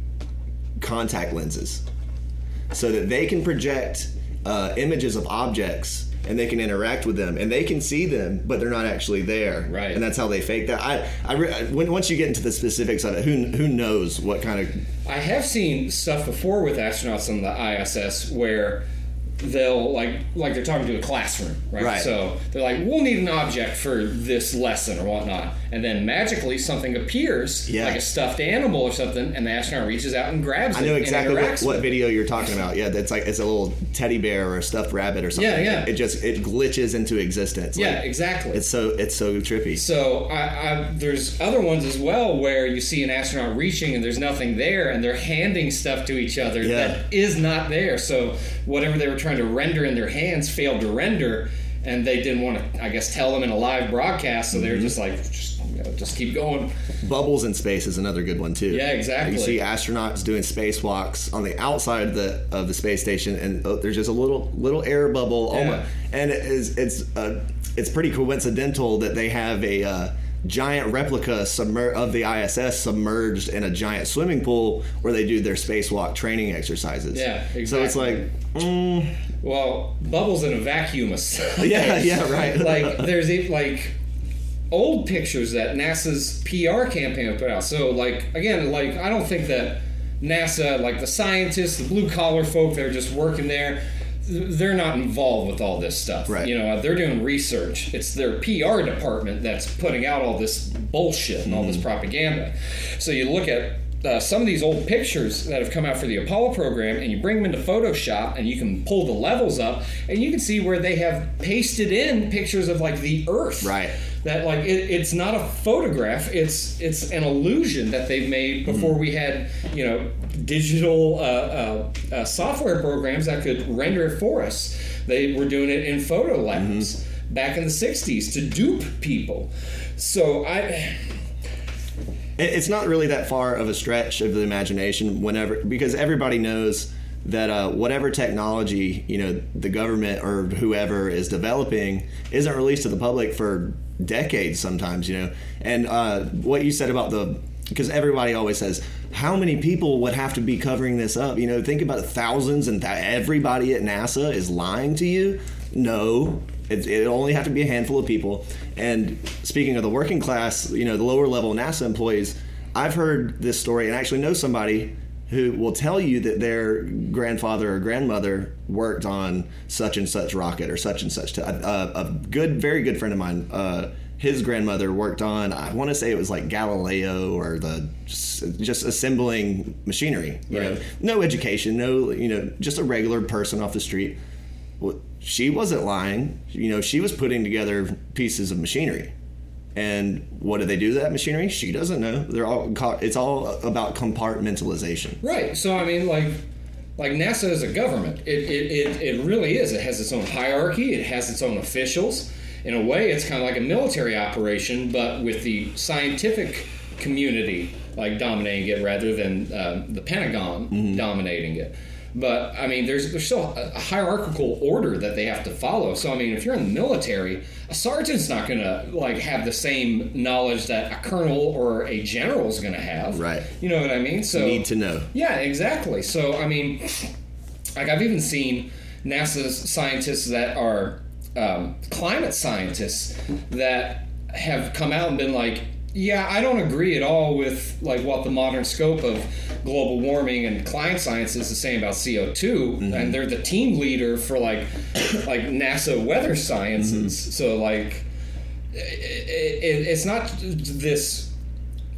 contact lenses so that they can project uh, images of objects and they can interact with them and they can see them but they're not actually there Right. and that's how they fake that i, I when, once you get into the specifics of it who, who knows what kind of I have seen stuff before with astronauts on the ISS where they'll like like they're talking to a classroom, right? Right. So they're like, "We'll need an object for this lesson or whatnot," and then magically something appears, Yeah. like a stuffed animal or something, and the astronaut reaches out and grabs it. I know exactly what, what video you're talking about. Yeah, that's like it's a little teddy bear or a stuffed rabbit or something. Yeah, yeah. It just it glitches into existence. Yeah, Like, exactly. It's so it's so trippy. So I, I, there's other ones as well where you see an astronaut reaching and there's nothing there, and they're handing stuff to each other Yeah. that is not there. So whatever they were trying to render in their hands failed to render, and they didn't want to, I guess, tell them in a live broadcast. So they Mm-hmm. were just like, just, you know, just keep going. Bubbles in space is another good one too. Yeah, exactly. You see astronauts doing spacewalks on the outside of the of the space station, and oh, there's just a little little air bubble, Yeah. almost, and it is it's uh, it's pretty coincidental that they have a uh, giant replica submer- of the ISS submerged in a giant swimming pool where they do their spacewalk training exercises. Yeah, exactly. So it's like, mm, Well, bubbles in a vacuum yeah, yeah, right. like there's like old pictures that NASA's PR campaign put out. So like again, like I don't think that NASA, like the scientists, the blue collar folk that are just working there, they're not involved with all this stuff. Right. You know, they're doing research. It's their PR department that's putting out all this bullshit and all this propaganda. So you look at uh, some of these old pictures that have come out for the Apollo program, and you bring them into Photoshop, and you can pull the levels up, and you can see where they have pasted in pictures of like the Earth. Right. That like it, it's not a photograph; it's it's an illusion that they've made before we had you know digital uh, uh, uh, software programs that could render it for us. They were doing it in photo labs back in the '60s to dupe people. So I. It's not really that far of a stretch of the imagination whenever because everybody knows that uh, whatever technology you know the government or whoever is developing isn't released to the public for decades sometimes you know? And uh, what you said about the because everybody always says how many people would have to be covering this up? You know think about thousands and th- everybody at nasa is lying to you? No. It, it only have to be a handful of people. And speaking of the working class, you know, the lower level NASA employees, I've heard this story and actually know somebody who will tell you that their grandfather or grandmother worked on such and such rocket or such and such. T- a good, very good friend of mine. Uh, his grandmother worked on. I want to say it was like Galileo or the just, just assembling machinery. You Right. know, no education, no you know, just a regular person off the street. Well, she wasn't lying. You know, she was putting together pieces of machinery. And what do they do to that machinery? She doesn't know. They're all it's all about compartmentalization. Right. So I mean, like, like NASA is a government. It, it, it, it really is. It has its own hierarchy. It has its own officials. In a way, it's kind of like a military operation, but with the scientific community like dominating it rather than uh, the Pentagon dominating it. But I mean, there's there's still a, a hierarchical order that they have to follow. So I mean, if you're in the military, a sergeant's not gonna like have the same knowledge that a colonel or a general is gonna have. Right. You know what I mean? So Need to know. yeah, exactly. So I mean, like I've even seen NASA's scientists that are um, climate scientists that have come out and been like, Yeah, I don't agree at all with like what the modern scope of global warming and climate science is to say about CO 2 mm-hmm. and they're the team leader for like like NASA weather sciences. Mm-hmm. So like, it, it, it's not this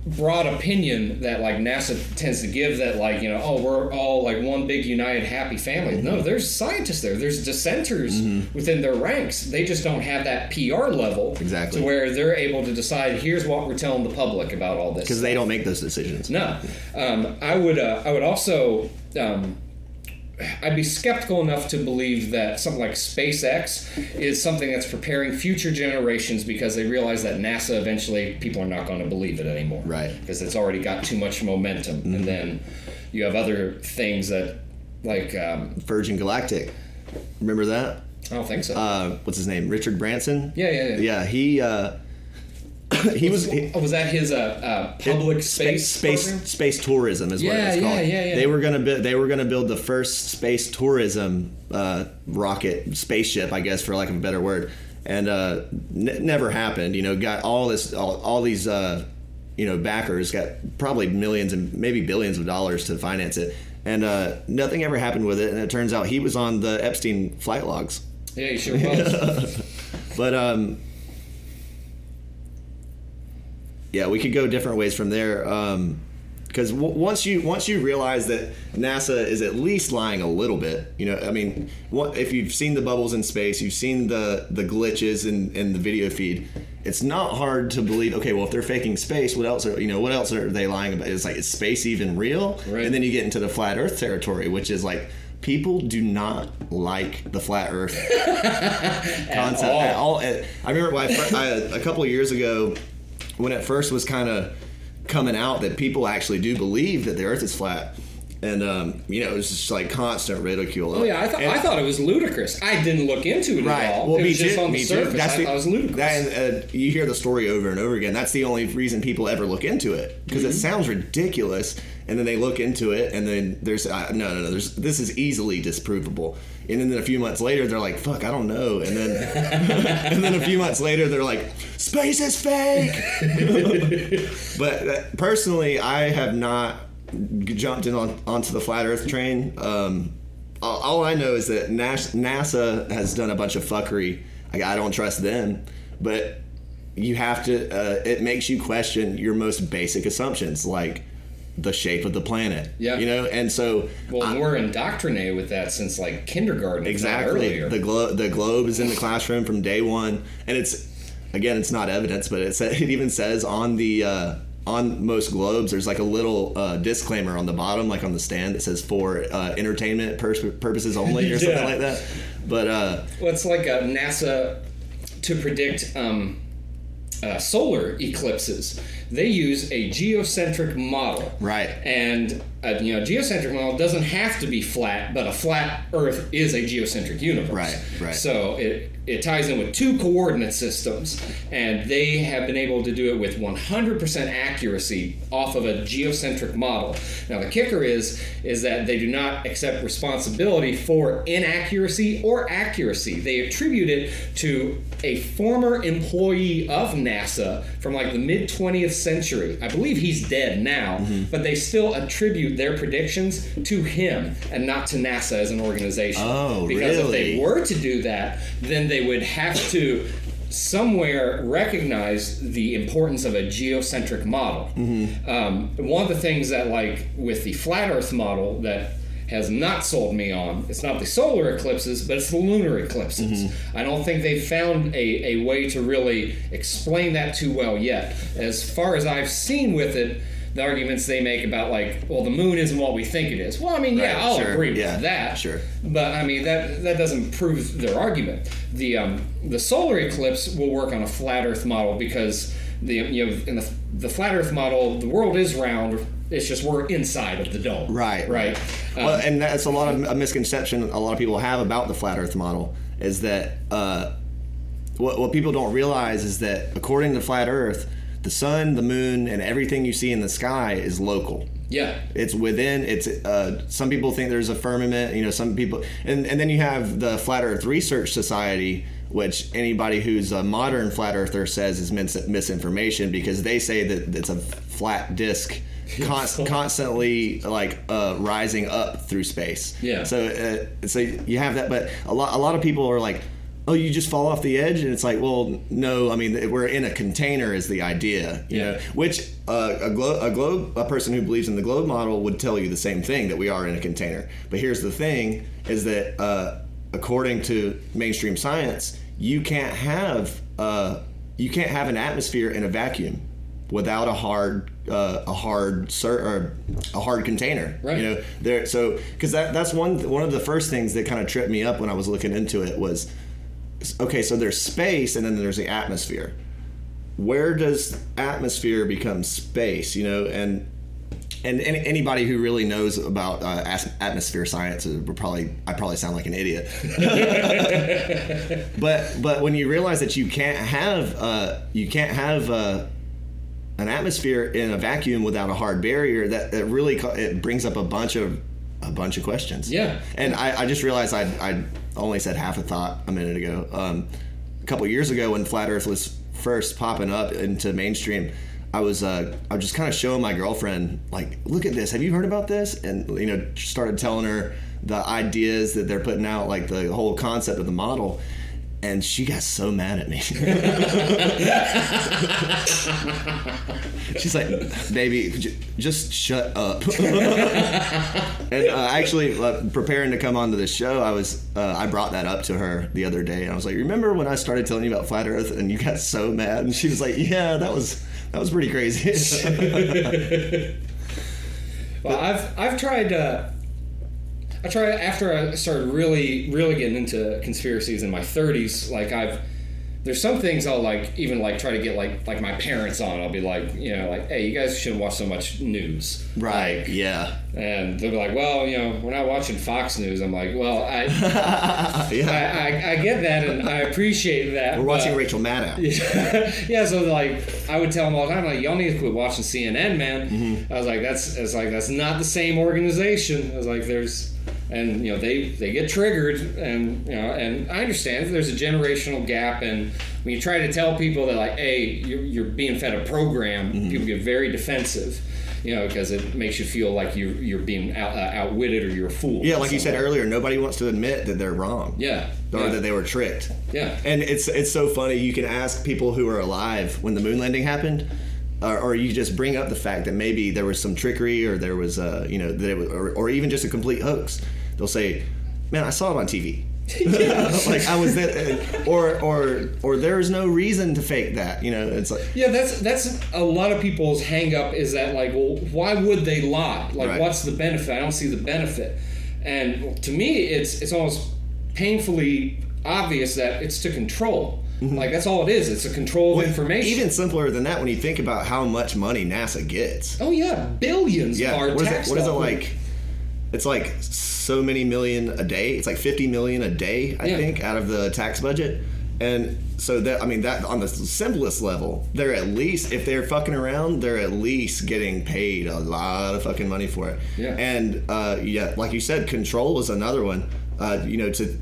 broad opinion that like NASA tends to give that like you know oh we're all like one big united happy family. No, there's scientists there. There's dissenters within their ranks. They just don't have that PR level Exactly. to where they're able to decide here's what we're telling the public about all this. because they don't make those decisions. No, um, I would. Uh, I would also. Um, I'd be skeptical enough to believe that something like SpaceX is something that's preparing future generations because they realize that NASA eventually people are not going to believe it anymore. Right. Because it's already got too much momentum, and then you have other things that, like, um, Virgin Galactic, remember that? I don't think so. Uh, what's his name? Richard Branson. yeah, yeah, yeah. Yeah, he uh, he was. He, Oh, was that his uh, uh, public space space program? space tourism is what Yeah, it's yeah, called. yeah, yeah. They were gonna build. They were gonna build the first space tourism uh, rocket spaceship, I guess, for lack of a better word, and uh, n- never happened. You know, got all this, all, all these, uh, you know, backers, got probably millions and maybe billions of dollars to finance it, and uh, nothing ever happened with it. And it turns out he was on the Epstein flight logs. Yeah, he sure was. But um, yeah, we could go different ways from there. Um, because w- once you once you realize that NASA is at least lying a little bit, you know, I mean, what, if you've seen the bubbles in space, you've seen the the glitches in, in the video feed. It's not hard to believe. Okay, well, if they're faking space, what else are you know? What else are they lying about? It's like is space even real? Right. And then you get into the flat Earth territory, which is like people do not like the flat Earth concept all. at all. I remember I, I, a couple of years ago when it first was kind of coming out that people actually do believe that the Earth is flat, and um, you know it was just like constant ridicule. Oh yeah, I thought And- I thought it was ludicrous. I didn't look into it Right. at all. Well, it me was just on the surface. too. That's I the, thought it was ludicrous. That, uh, you hear the story over and over again. That's the only reason people ever look into it because Mm-hmm. it sounds ridiculous, and then they look into it, and then there's uh, no, no, no. There's this is easily disprovable. And then a few months later, they're like, "Fuck, I don't know." And then, and then a few months later, they're like, "Space is fake." but uh, personally, I have not jumped in on, onto the flat Earth train. Um, all, all I know is that Nas- NASA has done a bunch of fuckery. Like, I don't trust them, but you have to. Uh, it makes you question your most basic assumptions, like the shape of the planet. Yeah. you know, and so well, and we're indoctrinated with that since like kindergarten. Exactly. Earlier. The globe the globe is in the classroom from day one, and it's again it's not evidence, but it sa- it even says on the uh, on most globes there's like a little uh, disclaimer on the bottom, like on the stand that says for uh, entertainment purposes only or something like that. But uh, well, it's like a NASA to predict um, uh, solar eclipses. They use a geocentric model. Right. And a you know geocentric model doesn't have to be flat, but a flat Earth is a geocentric universe. Right, right. So it it ties in with two coordinate systems, and they have been able to do it with 100% accuracy off of a geocentric model. Now the kicker is is that they do not accept responsibility for inaccuracy or accuracy. They attribute it to a former employee of NASA from like the mid 20th century. I believe he's dead now, Mm-hmm. but they still attribute their predictions to him and not to NASA as an organization. Oh, because if they were to do that, then they would have to somewhere recognize the importance of a geocentric model. Mm-hmm. Um, one of the things that, like with the flat Earth model, that has not sold me on. It's not the solar eclipses, but it's the lunar eclipses. Mm-hmm. I don't think they've found a, a way to really explain that too well yet. As far as I've seen with it, the arguments they make about like, well, the moon isn't what we think it is. Well, I mean, yeah, Right, I'll sure, agree with yeah, that. sure. But I mean that that doesn't prove their argument. The um, the solar eclipse will work on a flat Earth model because the you know in the the flat Earth model the world is round. It's just we're inside of the dome. Right, Right. Um, well, and that's a lot of a misconception a lot of people have about the flat Earth model is that uh, what, what people don't realize is that according to flat Earth, the sun, the moon, and everything you see in the sky is local. Yeah. It's within. It's uh, some people think there's a firmament. You know, some people, and and then you have the Flat Earth Research Society, which anybody who's a modern flat earther says is mis- misinformation because they say that it's a flat disk. Const- constantly like uh, rising up through space. Yeah. So uh, so you have that, but a lot a lot of people are like, oh, you just fall off the edge, and it's like, well, no. I mean, we're in a container is the idea, you Yeah. know. Which uh, a globe a globe a person who believes in the globe model would tell you the same thing that we are in a container. But here's the thing: is that uh, according to mainstream science, you can't have uh, you can't have an atmosphere in a vacuum without a hard uh, a hard or a hard container. Right. You know, there. So because that that's one one of the first things that kind of tripped me up when I was looking into it was okay. So there's space and then there's the atmosphere. Where does atmosphere become space? You know, and and any, anybody who really knows about uh, atmosphere science would probably I probably sound like an idiot. but but when you realize that you can't have uh, you can't have uh, an atmosphere in a vacuum without a hard barrier, that, that really it brings up a bunch of a bunch of questions. Yeah. And I, I just realized I I only said half a thought a minute ago. Um, a couple years ago when flat Earth was first popping up into mainstream. I was uh, I was just kind of showing my girlfriend like, look at this. Have you heard about this? And you know, started telling her the ideas that they're putting out, like the whole concept of the model. And she got so mad at me. She's like, "Baby, just shut up." and uh, actually, uh, preparing to come onto the show, I was uh, I brought that up to her the other day, and I was like, "Remember when I started telling you about flat Earth and you got so mad?" And she was like, "Yeah, that was that was pretty crazy." Well, I've I've tried. I try after I started really really getting into conspiracies in my 30s. Like I've there's some things I'll like even like try to get like like my parents on. I'll be like you know like hey you guys shouldn't watch so much news. right? Like, yeah. and they'll be like, well, you know, we're not watching Fox News. I'm like, well, I yeah. I, I, I get that and I appreciate that. We're watching but- Rachel Maddow. yeah, so like I would tell them all the time, like y'all need to quit watching CNN, man. Mm-hmm. I was like, that's it's like that's not the same organization. I was like, there's, and you know they they get triggered, and you know, and I understand there's a generational gap, and when you try to tell people that like, hey, you're, you're being fed a program, Mm-hmm. people get very defensive. You know, because it makes you feel like you you're being out, uh, outwitted or you're a fool. Yeah, like you said earlier, nobody wants to admit that they're wrong. Yeah. Or yeah. that they were tricked. Yeah. And it's it's so funny. You can ask people who are alive when the moon landing happened, or, or you just bring up the fact that maybe there was some trickery, or there was uh, you know that it was, or, or even just a complete hoax. They'll say, "Man, I saw it on TV." like I was there, or or or there's no reason to fake that. You know, it's like Yeah, that's that's a lot of people's hang up is that like, well, why would they lie? Like, Right. what's the benefit? I don't see the benefit. And to me, it's it's almost painfully obvious that it's to control. Mm-hmm. Like that's all it is. It's a control of information. even simpler than that when you think about how much money NASA gets. oh yeah, billions Yeah, are what is it? What is it like? It's like so many million a day. It's like fifty million a day, I Yeah. think, out of the tax budget. And so that I mean that on the simplest level, they're at least if they're fucking around, they're at least getting paid a lot of fucking money for it. Yeah. And uh, yeah, like you said, control was another one. Uh, you know, to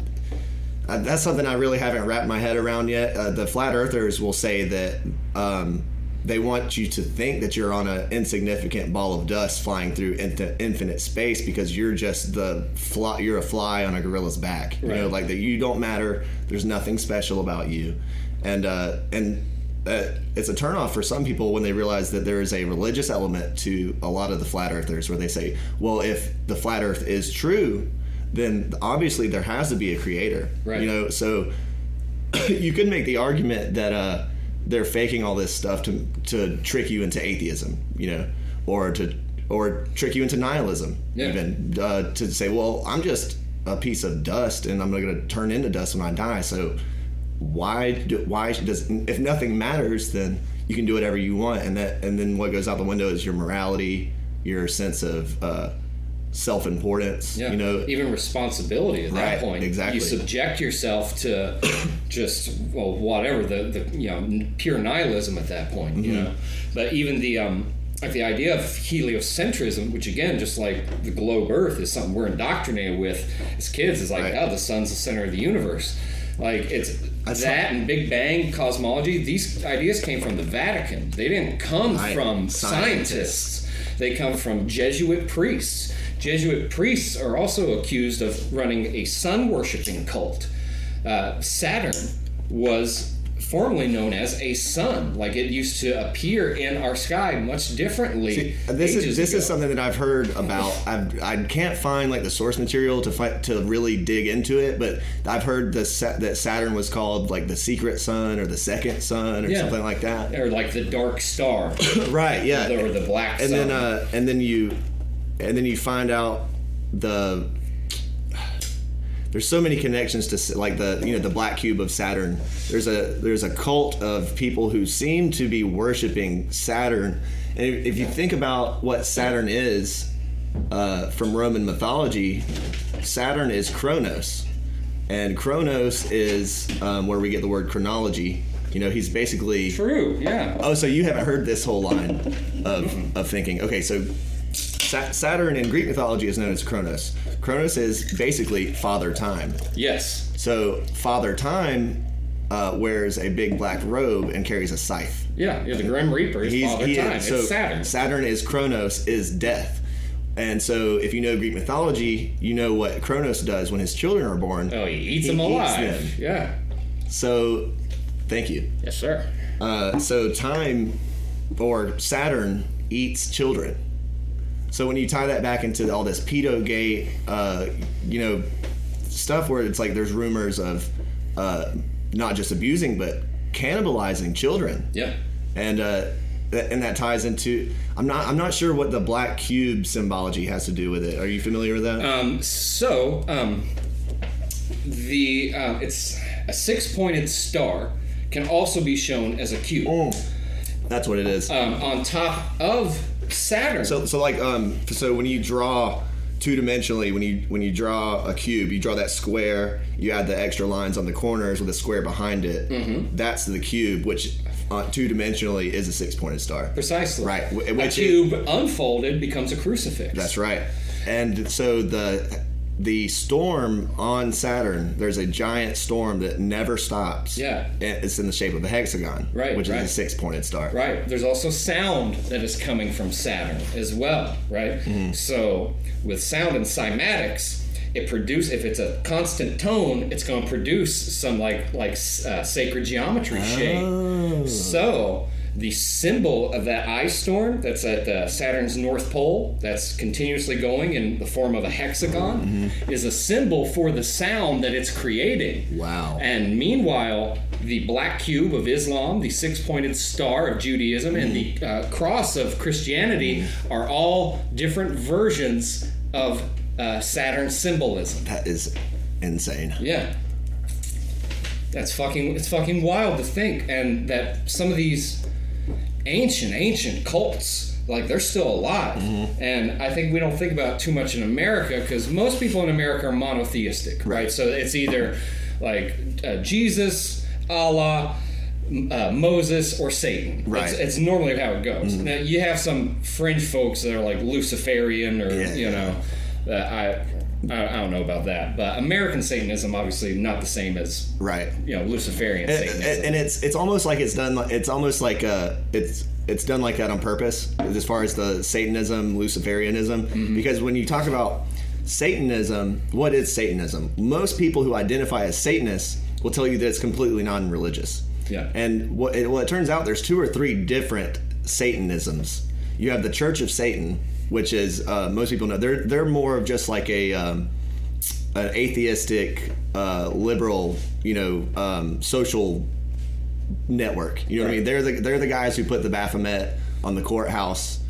uh, that's something I really haven't wrapped my head around yet. Uh, the flat earthers will say that um, they want you to think that you're on an insignificant ball of dust flying through into infinite space because you're just the fly, you're a fly on a gorilla's back. You know, like that you don't matter. There's nothing special about you, and uh, and. Uh, it's a turnoff for some people when they realize that there is a religious element to a lot of the flat earthers where they say, well, if the flat earth is true, then obviously there has to be a creator. Right. You know, so you could make the argument that uh, they're faking all this stuff to to trick you into atheism, you know, or to or trick you into nihilism, Yeah. even uh, to say, well, I'm just a piece of dust, and I'm going to turn into dust when I die. So why do, why does if nothing matters, then you can do whatever you want, and that and then what goes out the window is your morality, your sense of uh, self-importance. Yeah, You know, even responsibility at that point. exactly. You subject yourself to just well, whatever the the you know pure nihilism at that point. You Mm-hmm. know, but even the um, like the idea of heliocentrism, which again, just like the globe Earth, is something we're indoctrinated with as kids. Is like, Right. oh, the sun's the center of the universe. Like it's That's that and Big Bang cosmology. These ideas came from the Vatican. They didn't come Right. from Scientists. scientists. They come from Jesuit priests. Jesuit priests are also accused of running a sun worshiping cult. Uh, Saturn was formerly known as a sun. Like it used to appear in our sky much differently. See, this is this ago. is something that I've heard about. I've, I can't find like the source material to find, to really dig into it, but I've heard the that Saturn was called like the secret sun or the second sun or Yeah. something like that. or like the dark star, Right? Yeah. or the black and sun. then uh, and then you and then you find out the there's so many connections to like the you know the black cube of Saturn. There's a there's a cult of people who seem to be worshiping Saturn, and if, if you think about what Saturn is uh, from Roman mythology, Saturn is Kronos, and Kronos is um, where we get the word chronology. You know, he's basically True. Yeah. Oh, so you haven't heard this whole line of, of thinking. Okay, so Saturn in Greek mythology is known as Kronos. Kronos is basically Father Time. Yes. So Father Time uh, wears a big black robe and carries a scythe. Yeah. yeah the Grim Reaper is He's- Father he is- Time. so it's Saturn. Saturn is Kronos, is death. And so, if you know Greek mythology, you know what Kronos does when his children are born. Oh, he eats He them eats alive. them. Yeah. So, thank you. Yes, sir. Uh, so time or Saturn eats children. So when you tie that back into all this pedo gate, uh, you know, stuff where it's like there's rumors of uh, not just abusing but cannibalizing children, Yeah. and uh, that, and that ties into I'm not I'm not sure what the black cube symbology has to do with it. Are you familiar with that? Um, so um, the um, it's a six-pointed star can also be shown as a cube Mm. That's what it is. um, on top of Saturn. So, so like, um, so when you draw two dimensionally, when you when you draw a cube, you draw that square. You add the extra lines on the corners with a square behind it. Mm-hmm. That's the cube, which uh, two dimensionally is a six pointed star. precisely Right, wh- A which cube unfolded becomes a crucifix. That's right. And so the the storm on Saturn, there's a giant storm that never stops. Yeah. It's in the shape of a hexagon. Right, Which right. is a six pointed star. Right. There's also sound that is coming from Saturn as well, right? Mm-hmm. So with sound and cymatics, it produce if it's a constant tone, it's going to produce some like like uh, sacred geometry Oh. shape. So the symbol of that ice storm that's at uh, Saturn's north pole, that's continuously going in the form of a hexagon, Mm-hmm. is a symbol for the sound that it's creating. Wow. And meanwhile, the black cube of Islam, the six pointed star of Judaism, and the uh, cross of Christianity are all different versions of uh, Saturn symbolism. That is insane. Yeah. That's fucking it's fucking wild to think and that some of these ancient ancient cults. Like they're still alive. And I think we don't think about too much in America because most people in America are monotheistic right, so it's either like uh, Jesus Allah uh, Moses or Satan. Right. it's, it's normally how it goes. Now you have some fringe folks that are like Luciferian or Yeah, you yeah. know uh, I I I don't know about that, but American Satanism obviously not the same as Right. you know Luciferian and, Satanism. and it's it's almost like it's done. It's almost like uh, it's it's done like that on purpose, as far as the Satanism, Luciferianism. Mm-hmm. Because when you talk about Satanism, what is Satanism? Most people who identify as Satanists will tell you that it's completely non-religious. Yeah. And what it, well, it turns out there's two or three different Satanisms. You have the Church of Satan, which is uh, most people know they're they're more of just like a um, an atheistic, uh, liberal, you know, um, social network. You know what I mean? They're the they're the guys who put the Baphomet on the courthouse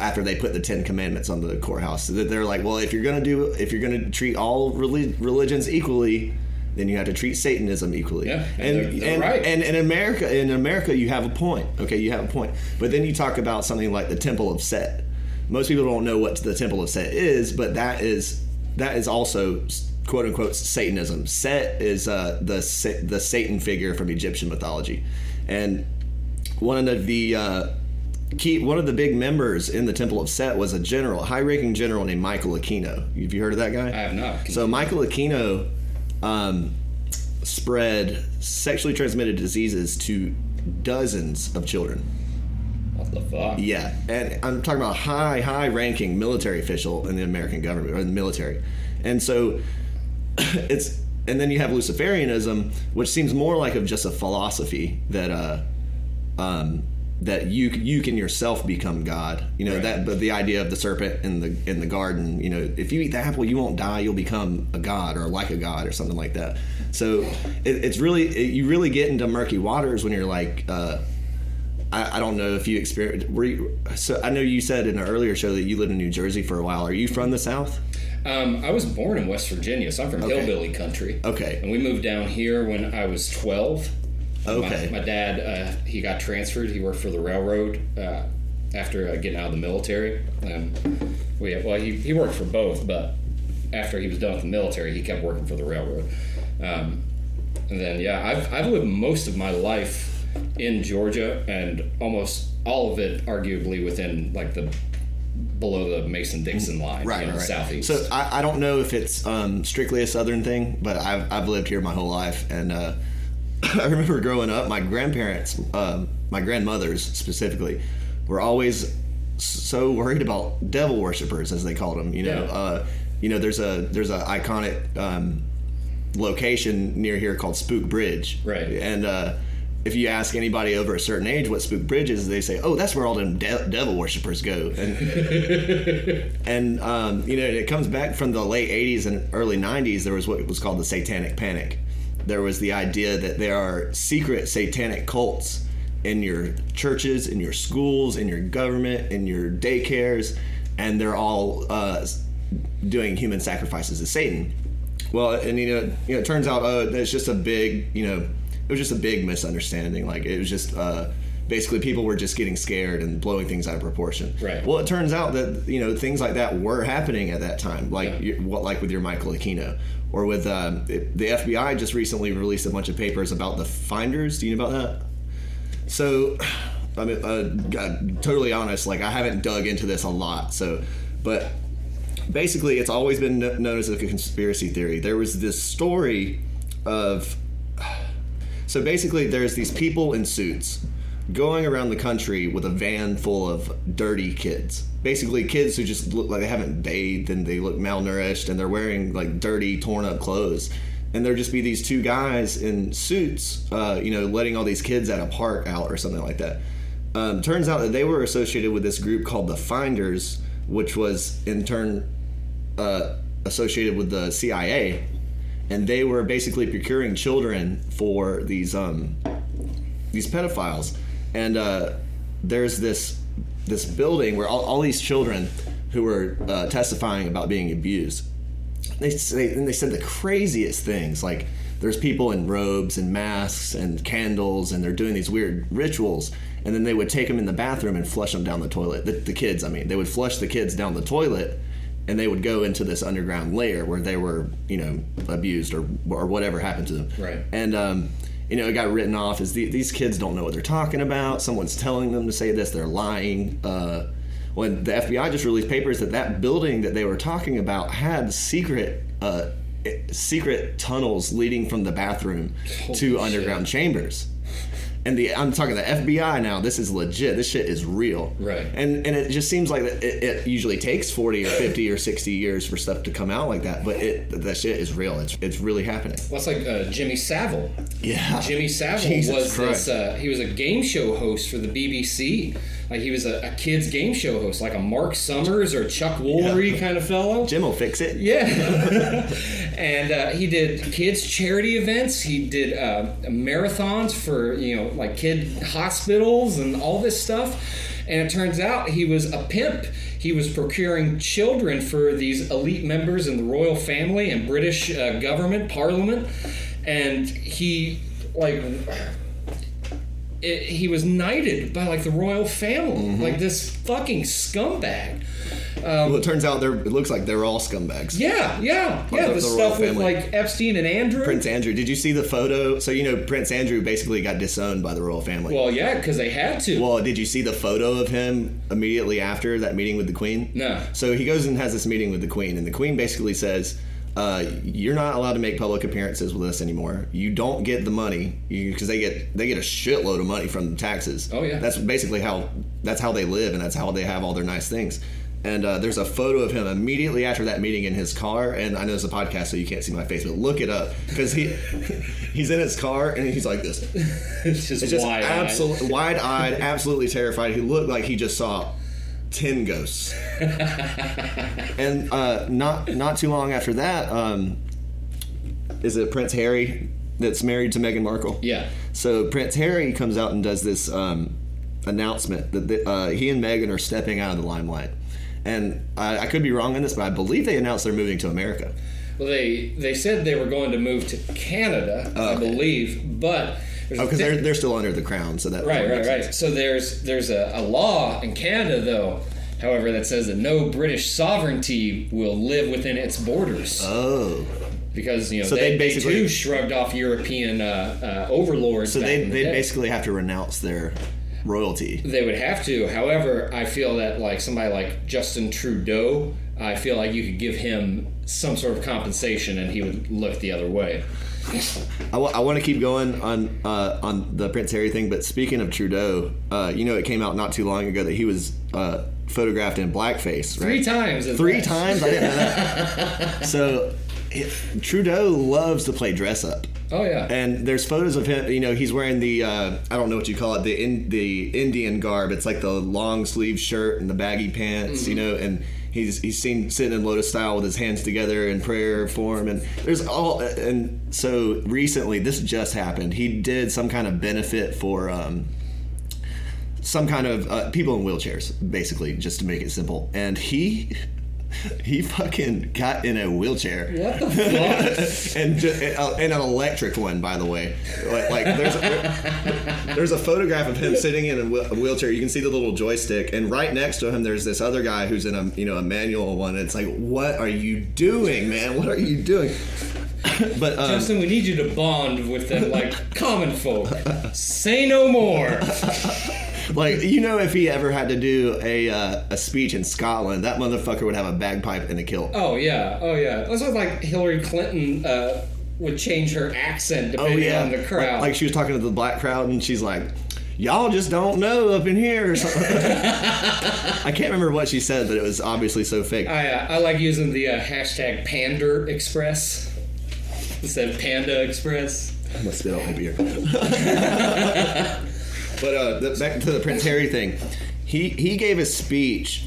after they put the Ten Commandments on the courthouse. So that they're like, well, if you're gonna do if you're gonna treat all reli- religions equally. Then you have to treat Satanism equally. Yeah, and and they're- they're and, right. and in America, in America, you have a point. Okay, you have a point. But then you talk about something like the Temple of Set. Most people don't know what the Temple of Set is, but that is that is also quote unquote Satanism. Set is uh, the the Satan figure from Egyptian mythology, and one of the uh, key one of the big members in the Temple of Set was a general, high-ranking general named Michael Aquino. Have you heard of that guy? I have not. So Michael Aquino um, spread sexually transmitted diseases to dozens of children. The fuck? Yeah, and I'm talking about a high, high-ranking military official in the American government or in the military, and so it's and then you have Luciferianism, which seems more like of just a philosophy that uh, um, that you you can yourself become God. You know Right. that, but the idea of the serpent in the in the garden. You know, if you eat the apple, you won't die. You'll become a god or like a god or something like that. So it, it's really it, you really get into murky waters when you're like. Uh, I, I don't know if you experienced. Were you, so I know you said in an earlier show that you lived in New Jersey for a while. Are you from the South? Um, I was born in West Virginia, so I'm from Okay. hillbilly country. Okay. And we moved down here when I was 12. Okay. My, my dad, uh, he got transferred. He worked for the railroad uh, after uh, getting out of the military. Um, we, well, he, he worked for both, but after he was done with the military, he kept working for the railroad. Um, and then, yeah, I've, I've lived most of my life in Georgia and almost all of it arguably within like the below the Mason Dixon line, right, you know, right. southeast. So I, I don't know if it's um, strictly a Southern thing, but I've, I've lived here my whole life, and uh, I remember growing up, my grandparents, um, my grandmothers specifically, were always so worried about devil worshippers, as they called them. You know, Yeah. uh, you know, there's a there's a iconic um, location near here called Spook Bridge, Right. And uh, if you ask anybody over a certain age what Spook Bridge is, they say, "Oh, that's where all them de- devil worshippers go." And and um, you know it comes back from the late 80s and early 90s there was what was called the satanic panic there was the idea that there are secret satanic cults in your churches in your schools in your government in your daycares and they're all uh, doing human sacrifices to satan well and you know, you know it turns out uh, it's just a big you know it was just a big misunderstanding. Like it was just uh, basically people were just getting scared and blowing things out of proportion. Right. well it turns out that you know things like that were happening at that time like Yeah. what like with your michael aquino or with um, it, the fbi just recently released a bunch of papers about the finders. Do you know about that? So i mean uh, God, totally honest like i haven't dug into this a lot so but basically it's always been known as a conspiracy theory. There was this story of so basically there's these people in suits going around the country with a van full of dirty kids. Basically kids who just look like they haven't bathed and they look malnourished and they're wearing like dirty torn up clothes. And there'd just be these two guys in suits uh, you know letting all these kids at a park out or something like that. Um, turns out that they were associated with this group called the finders which was in turn uh, associated with the cia and they were basically procuring children for these um, these pedophiles. And uh, there's this this building where all, all these children who were uh, testifying about being abused. They say and they said the craziest things like there's people in robes and masks and candles and they're doing these weird rituals and then they would take them in the bathroom and flush them down the toilet the, the kids i mean they would flush the kids down the toilet and they would go into this underground layer where they were you know abused or or whatever happened to them. Right. and um, you know it got written off as the, these kids don't know what they're talking about. Someone's telling them to say this. They're lying. Uh, when the FBI just released papers that that building that they were talking about had secret uh, secret tunnels leading from the bathroom to Holy underground chambers. And the I'm talking the FBI now. This is legit. This shit is real. Right. And and it just seems like that it, it usually takes 40 or 50 or 60 years for stuff to come out like that. But it that shit is real. It's it's really happening. That's like uh, Jimmy Savile. Yeah. Jimmy Savile Jesus was Christ. this. Uh, he was a game show host for the BBC. Like he was a, a kids game show host, like a Marc Summers or Chuck Woolery kind of fellow. Jim will fix it. Yeah. and uh, he did kids charity events. He did uh, marathons for you know like kid hospitals and all this stuff. And it turns out he was a pimp. He was procuring children for these elite members in the royal family and British uh, government, parliament. And he like it, he was knighted by like the royal family, mm-hmm. like this fucking scumbag. Um, well, it turns out they're. It looks like they're all scumbags. Yeah, yeah, yeah. The, the stuff with like Epstein and Andrew. Prince Andrew. Did you see the photo? So you know Prince Andrew basically got disowned by the royal family. Well, yeah, because they had to. Well, did you see the photo of him immediately after that meeting with the Queen? No. So he goes and has this meeting with the Queen, and the Queen basically says, uh, "You're not allowed to make public appearances with us anymore. You don't get the money because they get they get a shitload of money from the taxes. Oh, yeah. that's basically how that's how they live, and that's how they have all their nice things." And uh, there's a photo of him immediately after that meeting in his car. And I know it's a podcast, so you can't see my face, but look it up because he he's in his car and he's like this. it's just, It's just wide. wide-eyed, absolutely terrified. He looked like he just saw ten ghosts. and uh, not not too long after that, um, is it Prince Harry that's married to Meghan Markle? Yeah. So Prince Harry comes out and does this um, announcement that the, uh, he and Meghan are stepping out of the limelight. And I, I could be wrong on this, but I believe they announced they're moving to America. Well, they they said they were going to move to Canada, I okay. believe, but Oh, because they're they're still under the crown, so that right, right, makes right. sense. So there's there's a, a law in Canada, though, however, that says that no British sovereignty will live within its borders Oh, because you know So they, they basically- they too shrugged off European uh, uh, overlords. so back they the they basically have to renounce their royalty. They would have to. However, I feel that like somebody like Justin Trudeau, I feel like you could give him some sort of compensation and he would look the other way. I want to keep going on uh, on the Prince Harry thing, but speaking of Trudeau, uh, you know, it came out not too long ago that he was uh, photographed in blackface, right? Three times. Three fact. times? I didn't know that. so it, Trudeau loves to play dress up. Oh yeah. And there's photos of him. You know, he's wearing the uh, I don't know what you call it, the in, the Indian garb. It's like the long sleeve shirt and the baggy pants. You know, and he's he's seen sitting in lotus style with his hands together in prayer form. And there's all. And so recently, this just happened. He did some kind of benefit for. Um, some kind of uh, people in wheelchairs, basically, just to make it simple. And he, he fucking got in a wheelchair what the fuck? and ju- uh, and an electric one, by the way. Like, like there's a, there's a photograph of him sitting in a, wheel- a wheelchair. You can see the little joystick, and right next to him, there's this other guy who's in a you know a manual one. It's like, what are you doing, man? What are you doing? but um, Justin, we need you to bond with them like common folk. Say no more. Like you know, if he ever had to do a uh, a speech in Scotland, that motherfucker would have a bagpipe and a kilt. Oh yeah, oh yeah. That's what like Hillary Clinton uh, would change her accent Oh depending yeah, on the crowd. Like, like she was talking to the black crowd, and she's like, "Y'all just don't know up in here." Or. I can't remember what she said, but it was obviously so fake. I, uh, I like using the uh, hashtag Pander Express instead of Panda Express. I'm gonna spit out my beer. But uh, the, back to the Prince Harry thing. He he gave a speech.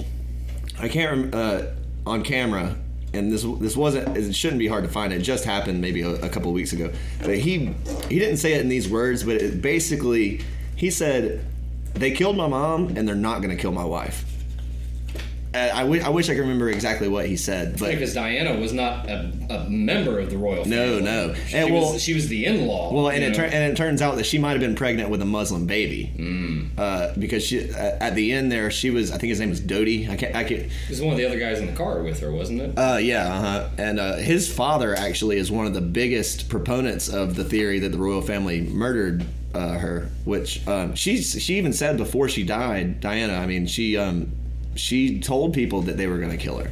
I can't rem- uh, on camera, and this this wasn't. It shouldn't be hard to find. It just happened maybe a, a couple weeks ago. But he he didn't say it in these words, but it basically he said, "They killed my mom, and they're not going to kill my wife." Uh, I wish I could remember exactly what he said, but Because Diana was not a, a member of the royal family. no. She, And well- was, she was the in-law. Well, and it, tur- and it turns out that she might have been pregnant with a Muslim baby, mm. uh, because she uh, at the end there she was I think his name was Dodi. I can't. I can't. It was one of the other guys in the car with her, wasn't it? Uh, yeah, uh-huh. and uh, his father actually is one of the biggest proponents of the theory that the royal family murdered uh, her. Which um, she's she even said before she died, Diana. I mean, she um, she told people that they were going to kill her.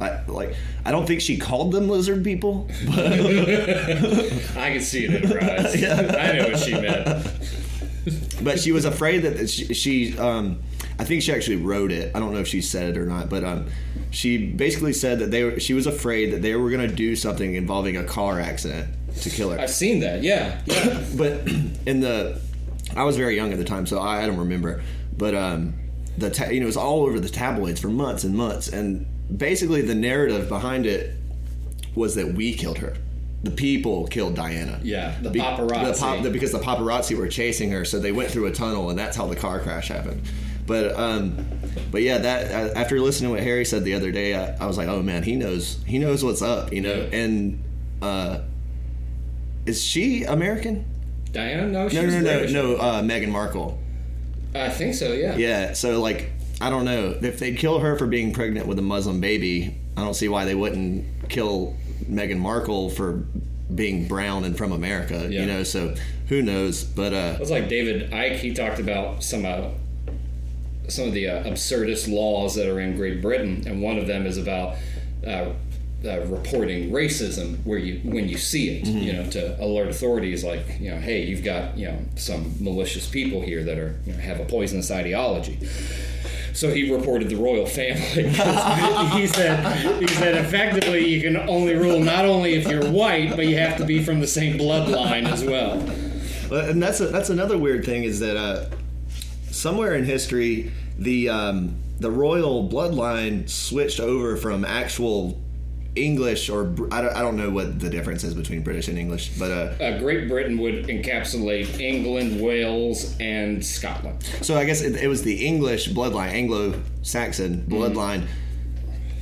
I, like I don't think she called them lizard people, but I can see it in her eyes. I know what she meant. but she was afraid that she, she um, I think she actually wrote it. I don't know if she said it or not, but um, she basically said that they were, she was afraid that they were going to do something involving a car accident to kill her. I've seen that. Yeah, yeah. but in the I was very young at the time, so I, I don't remember. But um, the ta- you know it was all over the tabloids for months and months, and basically the narrative behind it was that we killed her. The people killed Diana. Yeah, the Be- paparazzi. the pop- the- because the paparazzi were chasing her, so they went through a tunnel, and that's how the car crash happened. But um, but yeah, that uh, after listening to what Harry said the other day, I, I was like, oh man, he knows he knows what's up, you know. Yeah. And uh, is she American? Diana? No, No, no, no, British. no. Uh, Meghan Markle. I think so. Yeah. Yeah. So like, I don't know if they'd kill her for being pregnant with a Muslim baby. I don't see why they wouldn't kill Meghan Markle for being brown and from America. Yeah. You know, so who knows? But uh, It was like David Icke. He talked about some uh, some of the uh, absurdist laws that are in Great Britain, and one of them is about uh, uh, reporting racism where you when you see it, you know, to alert authorities like you know, hey, you've got you know some malicious people here that are you know, have a poisonous ideology. So he reported the royal family. he said he said effectively you can only rule not only if you're white, but you have to be from the same bloodline as well. Well, and that's a, that's another weird thing is that uh, somewhere in history the um, the royal bloodline switched over from actual English or I don't, I don't know what the difference is between British and English, but uh, uh, Great Britain would encapsulate England, Wales, and Scotland. so I guess it, it was the English bloodline, Anglo-Saxon bloodline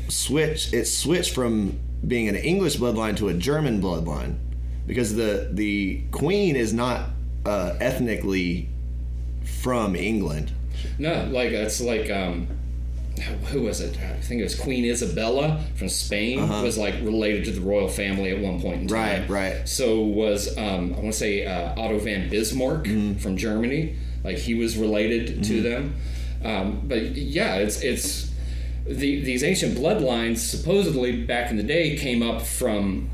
switch. It switched from being an English bloodline to a German bloodline because the the Queen is not uh, ethnically from England. No, like it's like um, who was it? I think it was Queen Isabella from Spain was like related to the royal family at one point in time. Right, right. So was um, I want to say uh, Otto von Bismarck from Germany. Like he was related to them. Um, but yeah, it's it's the, these ancient bloodlines supposedly back in the day came up from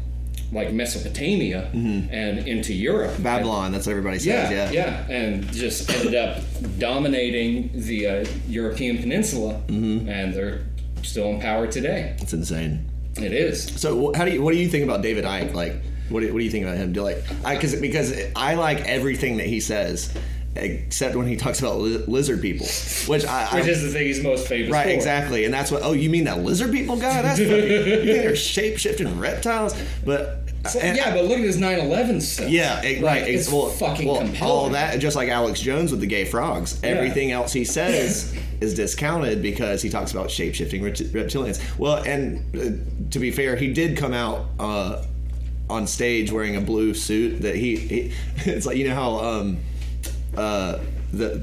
like Mesopotamia and into Europe. Babylon, that's what everybody says. Yeah, Yeah, yeah, and just ended up dominating the uh, European peninsula, and they're still in power today. It's insane. It is. So, how do you? What do you think about David Icke? Like, what do, what do you think about him? Do you like? I because because I like everything that he says, except when he talks about li- lizard people, which I. Which I is the thing he's most famous Right, for. exactly, and that's what. Oh, you mean that lizard people guy? That's fucking, you think they're shape shifting reptiles? But So, and- yeah, but look at his 9/11 stuff. Yeah, it, Like, right. It's well, fucking well, compelling. All that, just like Alex Jones with the gay frogs. Everything else he says is discounted because he talks about shape shifting reptilians. Well, and uh, to be fair, he did come out uh, on stage wearing a blue suit. That he, he it's like you know how um, uh, the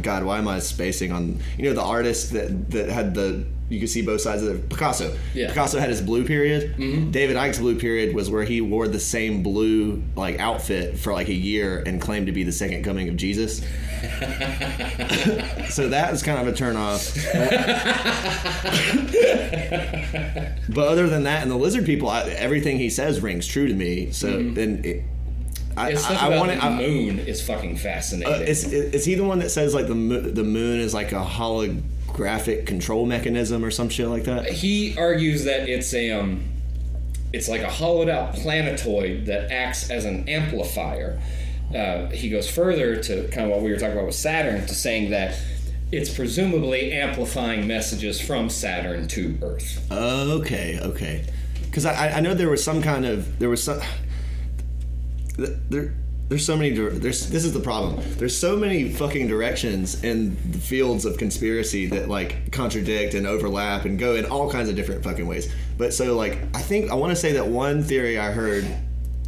God, why am I spacing on you know the artist that that had the you could see both sides of the Picasso. Yeah. Picasso had his blue period. David Icke's blue period was where he wore the same blue like outfit for like a year and claimed to be the second coming of Jesus. so that is kind of a turn off. but other than that, and the lizard people, I, everything he says rings true to me. So then. It, I, His stuff I, I about want the moon is fucking fascinating. Uh, is, is he the one that says like the mo- the moon is like a holographic control mechanism or some shit like that? he argues that it's a um, it's like a hollowed out planetoid that acts as an amplifier. Uh, he goes further to kind of what we were talking about with Saturn to saying that it's presumably amplifying messages from Saturn to Earth. Okay, okay. Because I, I know there was some kind of there was some there. There's so many. There's this is the problem. There's so many fucking directions in the fields of conspiracy that like contradict and overlap and go in all kinds of different fucking ways. But so like I think I want to say that one theory I heard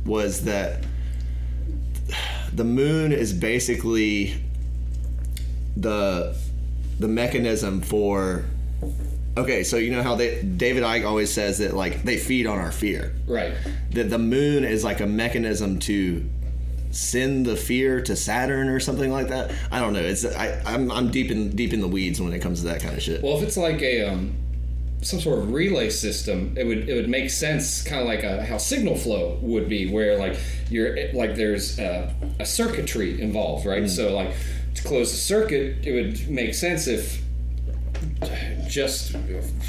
was that the moon is basically the the mechanism for okay so you know how they david icke always says that like they feed on our fear Right. that the moon is like a mechanism to send the fear to saturn or something like that? I don't know. It's I, I'm, I'm deep in deep in the weeds when it comes to that kind of shit. Well, if it's like a um, some sort of relay system, it would it would make sense, kind of like a, how signal flow would be, where like you're like there's a, a circuitry involved, right? So like to close the circuit, it would make sense if just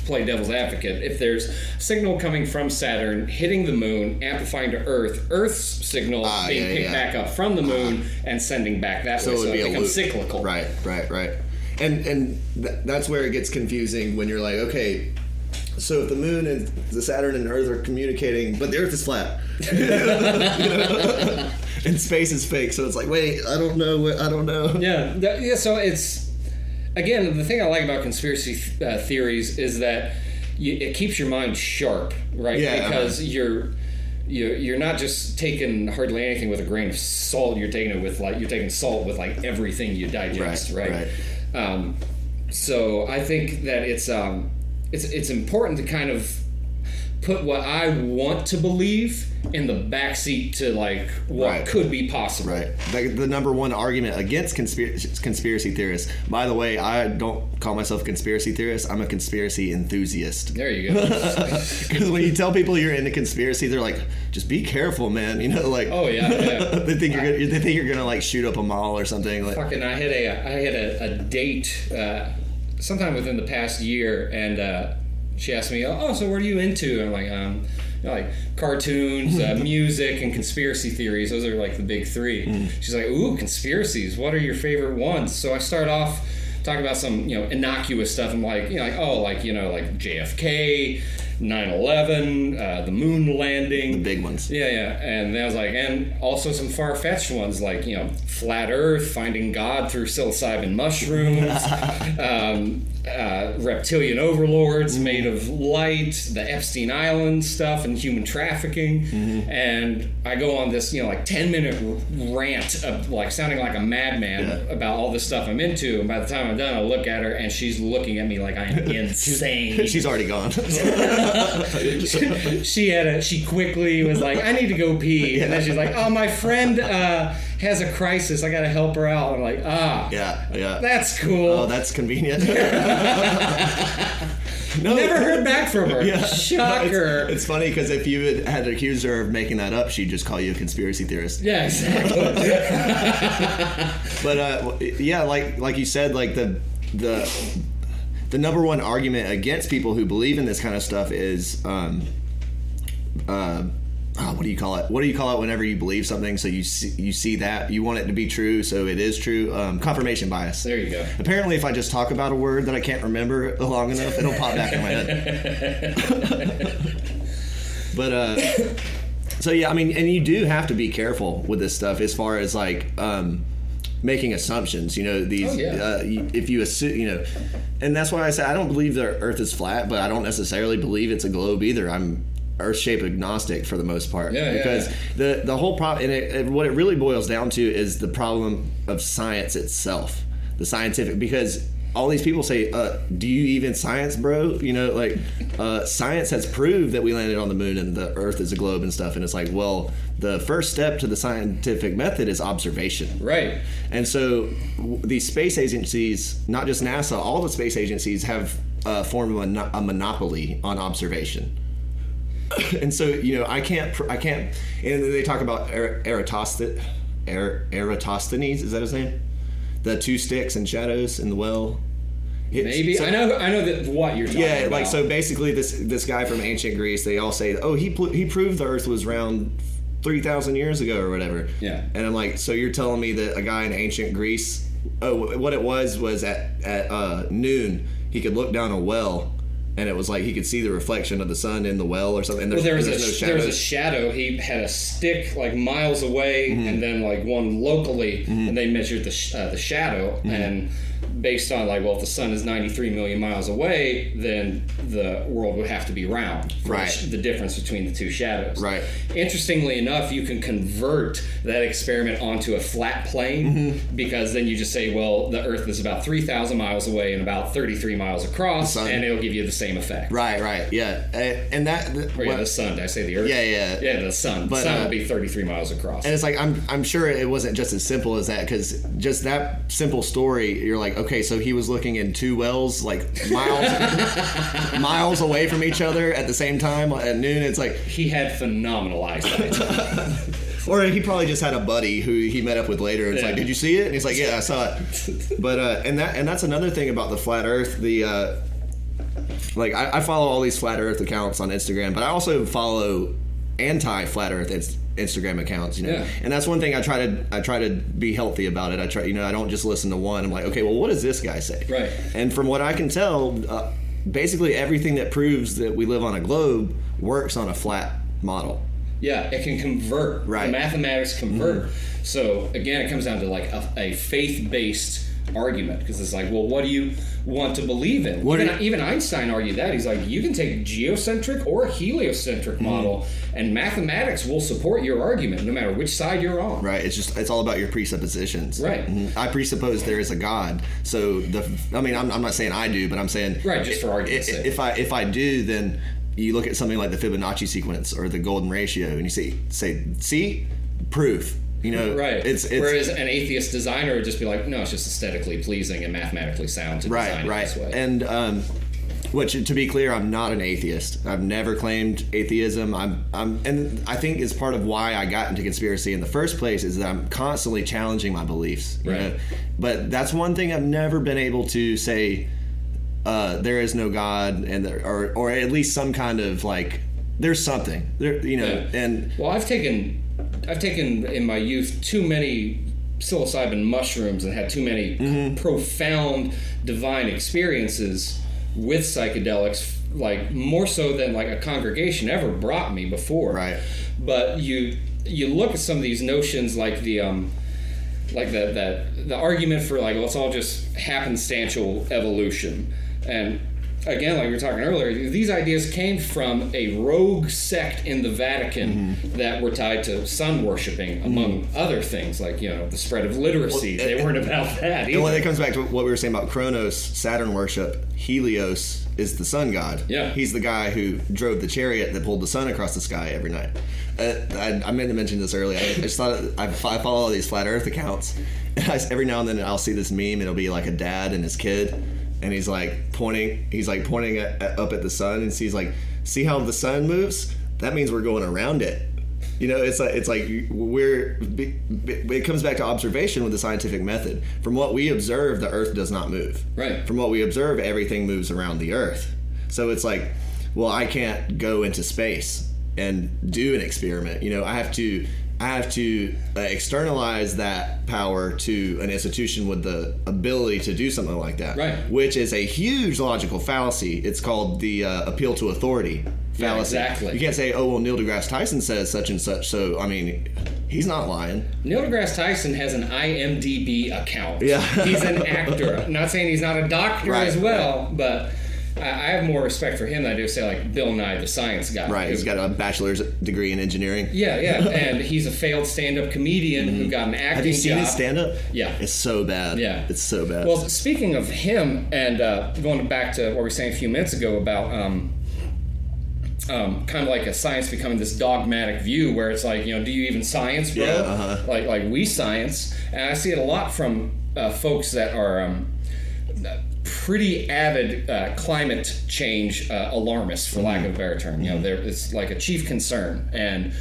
play devil's advocate. If there's signal coming from Saturn hitting the moon, amplifying to Earth, Earth's signal Ah, being yeah, picked yeah. back up from the moon and sending back that so way, it would so it becomes loop. cyclical. right right right and and th- that's where it gets confusing when you're like okay so if the moon and the saturn and earth are communicating but the earth is flat and space is fake so it's like wait i don't know i don't know Yeah, yeah. So it's again the thing I like about conspiracy th- uh, theories is that you, it keeps your mind sharp, right? Yeah. Because you're you're you're not just taking hardly anything with a grain of salt. You're taking it with like you're taking salt with like everything you digest, Right, right? Um, so I think that it's um, it's it's important to kind of put what I want to believe in the backseat to like what Right. could be possible. Right. The, the number one argument against conspiracy, conspiracy theorists. By the way, I don't call myself a conspiracy theorist. I'm a conspiracy enthusiast. There you go. Because when you tell people you're into conspiracy, they're like, "Just be careful, man." You know, like, oh yeah, yeah. they think you're gonna, they think you're gonna like shoot up a mall or something. Like, Fucking, I had a I had a, a date uh, sometime within the past year, and uh, she asked me, "Oh, so what are you into?" And I'm like, um, you know, like cartoons, uh, music, and conspiracy theories. Those are like the big three. She's like, "Ooh, conspiracies. What are your favorite ones?" So I start off talking about some you know innocuous stuff. I'm like, you know, like oh, like you know, like JFK. 9/11, uh, the moon landing, The big ones. yeah, yeah, and then I was like, and also some far fetched ones like you know, flat Earth, finding God through psilocybin mushrooms, um, uh, reptilian overlords made of light, the Epstein Island stuff, and human trafficking. And I go on this you know like ten minute rant of like sounding like a madman Yeah. about all this stuff I'm into. And by the time I'm done, I look at her and she's looking at me like I am insane She's already gone. she had a she quickly was like i need to go pee and then she's like oh my friend uh, has a crisis i gotta help her out i'm like ah yeah, yeah. that's cool oh, that's convenient. no, never heard back from her Yeah. shocker It's, it's funny because if you had, had accused her of making that up, she'd just call you a conspiracy theorist. yeah exactly But uh, yeah, like like you said, like the the the number one argument against people who believe in this kind of stuff is um, uh, oh, what do you call it? What do you call it whenever you believe something? So you see, you see that you want it to be true, so it is true. Um, confirmation bias. there you go Apparently, if I just talk about a word that I can't remember long enough, it'll pop back in my head. but uh, so yeah, I mean, and you do have to be careful with this stuff as far as like um, making assumptions. You know, these Oh, yeah. uh, if you assume, you know, and that's why I say I don't believe the Earth is flat, but I don't necessarily believe it's a globe either. I'm Earth shape agnostic for the most part Yeah, yeah, because yeah. the the whole problem and it, it- what it really boils down to is the problem of science itself the scientific because all these people say uh, do you even science bro you know like uh, science has proved that we landed on the moon and the earth is a globe and stuff and it's like well the first step to the scientific method is observation right and so these space agencies, not just NASA, all the space agencies have uh, a, mono- a monopoly on observation. and so you know, I can't, pr- I can't. And they talk about Er- Eratosthenes. Er- Eratosthenes is that his name? The two sticks and shadows in the well. It's- maybe so- i know i know that what you're talking yeah, about like so. Basically, this this guy from ancient Greece, they all say, "Oh, he pl- he proved the Earth was round three thousand years ago or whatever." Yeah. And I'm like, so you're telling me that a guy in ancient Greece, oh, what it was was at at uh, noon he could look down a well, and it was like he could see the reflection of the sun in the well or something. And well, there was there's a no there was a shadow. He had a stick like miles away, Mm-hmm. and then like one locally, and they measured the sh- uh, the shadow. Mm-hmm. And based on like, well, if the sun is 93 million miles away, then the world would have to be round. Right. the difference between the two shadows. Right. Interestingly enough, you can convert that experiment onto a flat plane Mm-hmm. because then you just say, well, the Earth is about 3,000 miles away and about 33 miles across, and it'll give you the same effect. Right, right, yeah, and, that. Or yeah, what- the sun. Did I say the Earth? Yeah, yeah. Yeah, the sun. But, the sun uh, will be 33 miles across. And it's like I'm I'm sure it wasn't just as simple as that because just that simple story, you're like, okay, so he was looking in two wells like miles miles away from each other at the same time at noon. It's like, he had phenomenal eyesight. or he probably just had a buddy who he met up with later. It's Yeah. like, did you see it? And he's like, yeah, I saw it. But uh, and that and that's another thing about the flat Earth. The uh, like I, I follow all these flat Earth accounts on Instagram, but I also follow anti flat Earth Instagram accounts. You know, Yeah. and that's one thing I try to I try to be healthy about it. I try, you know, I don't just listen to one. I'm like, okay, well, what does this guy say? Right. And from what I can tell, uh, basically everything that proves that we live on a globe works on a flat model. yeah, it can convert. Right. Mm-hmm. The mathematics convert. So again, it comes down to like a, a faith-based argument because it's like, well, what do you want to believe in? What even, even Einstein argued that. He's like, you can take geocentric or heliocentric Mm-hmm. model, and mathematics will support your argument no matter which side you're on. Right. It's just it's all about your presuppositions. Right. Mhm. I presuppose there is a God. So the I mean I'm, I'm not saying I do, but I'm saying Right, just for argument's sake. If I if I do, then you look at something like the Fibonacci sequence or the golden ratio, and you say say see proof. You know, Right. It's it's Whereas an atheist designer would just be like, no, it's just aesthetically pleasing and mathematically sound to right, design it right. this way. And um, which to be clear, I'm not an atheist. I've never claimed atheism. I'm I'm and I think is part of why I got into conspiracy in the first place is that I'm constantly challenging my beliefs. You Right. know? But that's one thing I've never been able to say. Uh, there is no God, and there, or or at least some kind of like there's something there. You know, Yeah. and Well, I've taken, I've taken in my youth too many psilocybin mushrooms and had too many Mm-hmm. profound divine experiences with psychedelics, like more so than like a congregation ever brought me before. Right. But you you look at some of these notions like the um like the that the argument for like let's all just happenstantial evolution and again like we were talking earlier these ideas came from a rogue sect in the vatican that were tied to sun worshiping among other things like you know the spread of literacy Well, they and- weren't about that and when it comes back to what we were saying about Kronos, Saturn worship, Helios is the sun god. Yeah. He's the guy who drove the chariot that pulled the sun across the sky every night. Uh, I, I meant to mention this earlier. I, I just thought I, I follow all these flat Earth accounts. And I, every now and then I'll see this meme. It'll be like a dad and his kid, and he's like pointing. He's like pointing at, at- up at the sun, and he's like, "See how the sun moves? That means we're going around it." You know, it's like it's like we're. It comes back to observation with the scientific method. From what we observe, the Earth does not move. Right. From what we observe, everything moves around the Earth. So it's like, well, I can't go into space and do an experiment. You know, I have to. I have to externalize that power to an institution with the ability to do something like that, Right. Which is a huge logical fallacy. It's called the uh, appeal to authority Yeah, fallacy. exactly. You can't say, "Oh, well, Neil deGrasse Tyson says such and such." So, I mean, he's not lying. Neil deGrasse Tyson has an IMDb account. Yeah. he's an actor. I'm not saying he's not a doctor Right, as well, but I have more respect for him than I do say like Bill Nye, the science guy. Right. he's got a bachelor's degree in engineering. Yeah, yeah, and he's a failed stand-up comedian who got an acting Mm-hmm. Have you seen job. his stand up? Yeah. It's so bad. Yeah. It's so bad. Well, speaking of him, and uh, going back to what we were saying a few minutes ago about um, um, kind of like a science becoming this dogmatic view, where it's like, you know, do you even science, bro? Yeah, uh-huh. Like, like we science, and I see it a lot from uh, folks that are. Um, pretty avid uh, climate change uh, alarmists, for lack of a better term. You know, there it's like a chief concern, and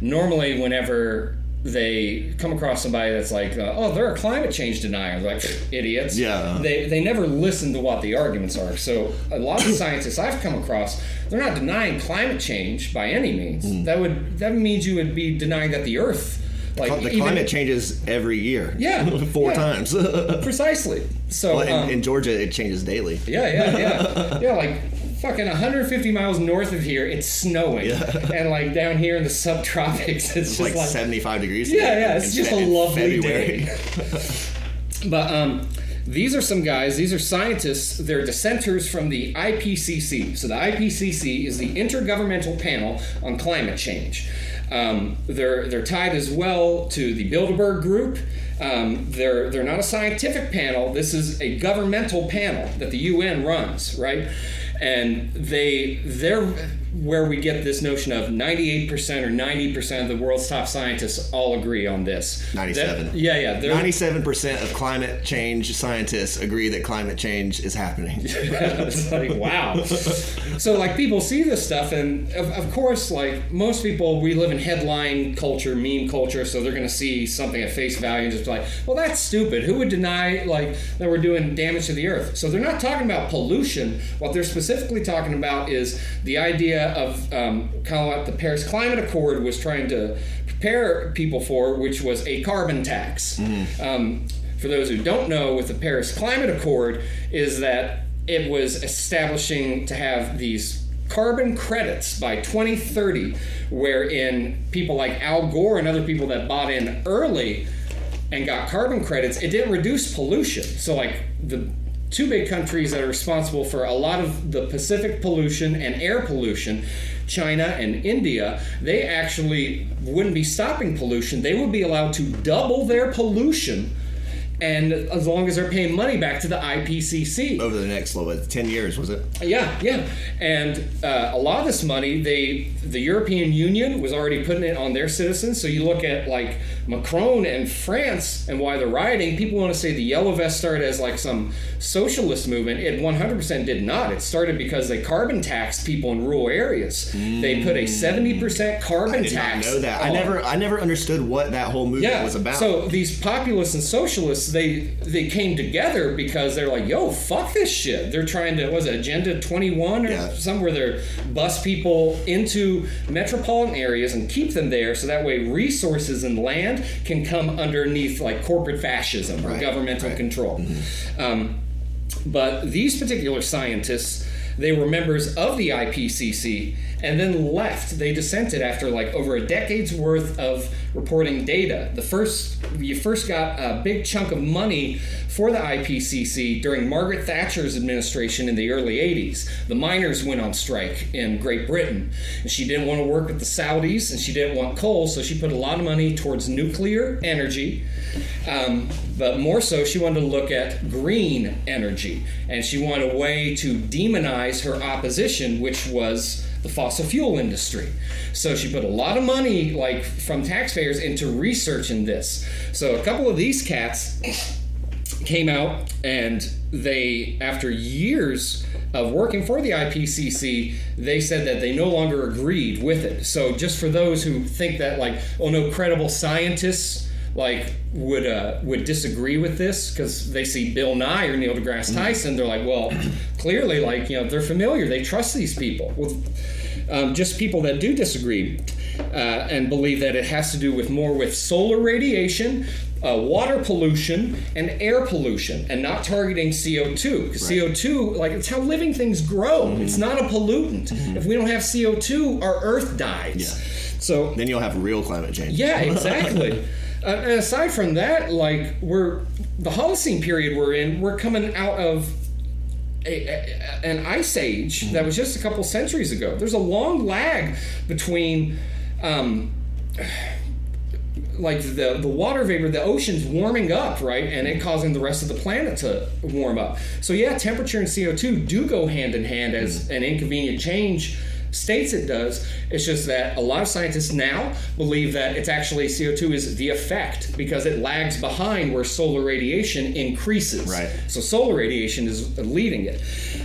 normally whenever they come across somebody that's like, uh, "Oh, they're a climate change denier," they're like idiots. Yeah. They they never listen to what the arguments are. So a lot of scientists I've come across, they're not denying climate change by any means. Hmm. That would that means you would be denying that the Earth. Like the even- climate changes every year. Yeah, Four yeah. times. precisely. So in, um, in Georgia, it changes daily. Yeah, yeah, yeah. yeah, like fucking 150 miles north of here, it's snowing. And like down here in the subtropics, it's, It's just like, like, 75 degrees. Yeah, yeah, it's just Fe- a lovely February. day. But um, these are some guys, these are scientists, they're dissenters from the IPCC. So the IPCC is the Intergovernmental Panel on Climate Change. Um, they're, they're tied as well to the Bilderberg Group. Um, they're, they're not a scientific panel, this is a governmental panel that the UN runs, right? And they they're where we get this notion of 98% or 90% of the world's top scientists all agree on this. 97. That, yeah, yeah. 97% of climate change scientists agree that climate change is happening. it's like wow so like people see this stuff and of, of course like most people we live in headline culture meme culture so they're going to see something at face value and just be like well that's stupid who would deny like that we're doing damage to the earth so they're not talking about pollution what they're specifically talking about is the idea of um, kind of what the paris climate accord was trying to prepare people for which was a carbon tax um, for those who don't know, with the Paris Climate Accord, is that it was establishing to have these carbon credits by 2030, wherein people like Al Gore and other people that bought in early and got carbon credits, it didn't reduce pollution. So, like the two big countries that are responsible for a lot of the Pacific pollution and air pollution, China and India, they actually wouldn't be stopping pollution. They would be allowed to double their pollution. And as long as they're paying money back to the IPCC. Over the next little bit, ten years was it? Yeah, yeah, and uh, a lot of this money, they the European Union was already putting it on their citizens. So you look at like Macron and France and why they're rioting. People want to say the Yellow Vest started as like some socialist movement. It 100% did not. It started because they carbon taxed people in rural areas. They put a hmm. 70% carbon I did tax. not know that. I never, I never understood what that whole movement was about. so these populists and socialists, they they came together because they're like, "Yo, fuck this shit." They're trying to was it Agenda 21 or Yeah. somewhere they're bus people into metropolitan areas and keep them there, so that way resources and land can come underneath like corporate fascism or Right, governmental right. control. Um, but these particular scientists, they were members of the IPCC and then left. They dissented after like over a decade's worth of reporting data. The first, you first got a big chunk of money for the IPCC during Margaret Thatcher's administration in the early 80s. The miners went on strike in Great Britain. And she didn't want to work with the Saudis and she didn't want coal, so she put a lot of money towards nuclear energy. Um, but more so, she wanted to look at green energy, and she wanted a way to demonize her opposition, which was the fossil fuel industry. So she put a lot of money, like from taxpayers, into researching this. So a couple of these cats came out and they after years of working for the IPCC they said that they no longer agreed with it so just for those who think that like oh no credible scientists like would uh, would disagree with this because they see Bill Nye or Neil deGrasse Tyson they're like well clearly like you know they're familiar they trust these people well um, just people that do disagree uh, and believe that it has to do with more with solar radiation, uh, water pollution, and air pollution, and not targeting CO2. Because CO2, like it's how living things grow. It's not a pollutant. If we don't have CO2, our Earth dies. Yeah. So then you'll have real climate change. yeah, exactly. uh, and aside from that, like we're the Holocene period we're in, we're coming out of a, a- an ice age that was just a couple centuries ago. There's a long lag between. Um, like the the water vapor, the ocean's warming up, right, and it causing the rest of the planet to warm up. So yeah, temperature and CO two do go hand in hand as an inconvenient change states it does. It's just that a lot of scientists now believe that it's actually CO two is the effect because it lags behind where solar radiation increases. Right. So solar radiation is leading it.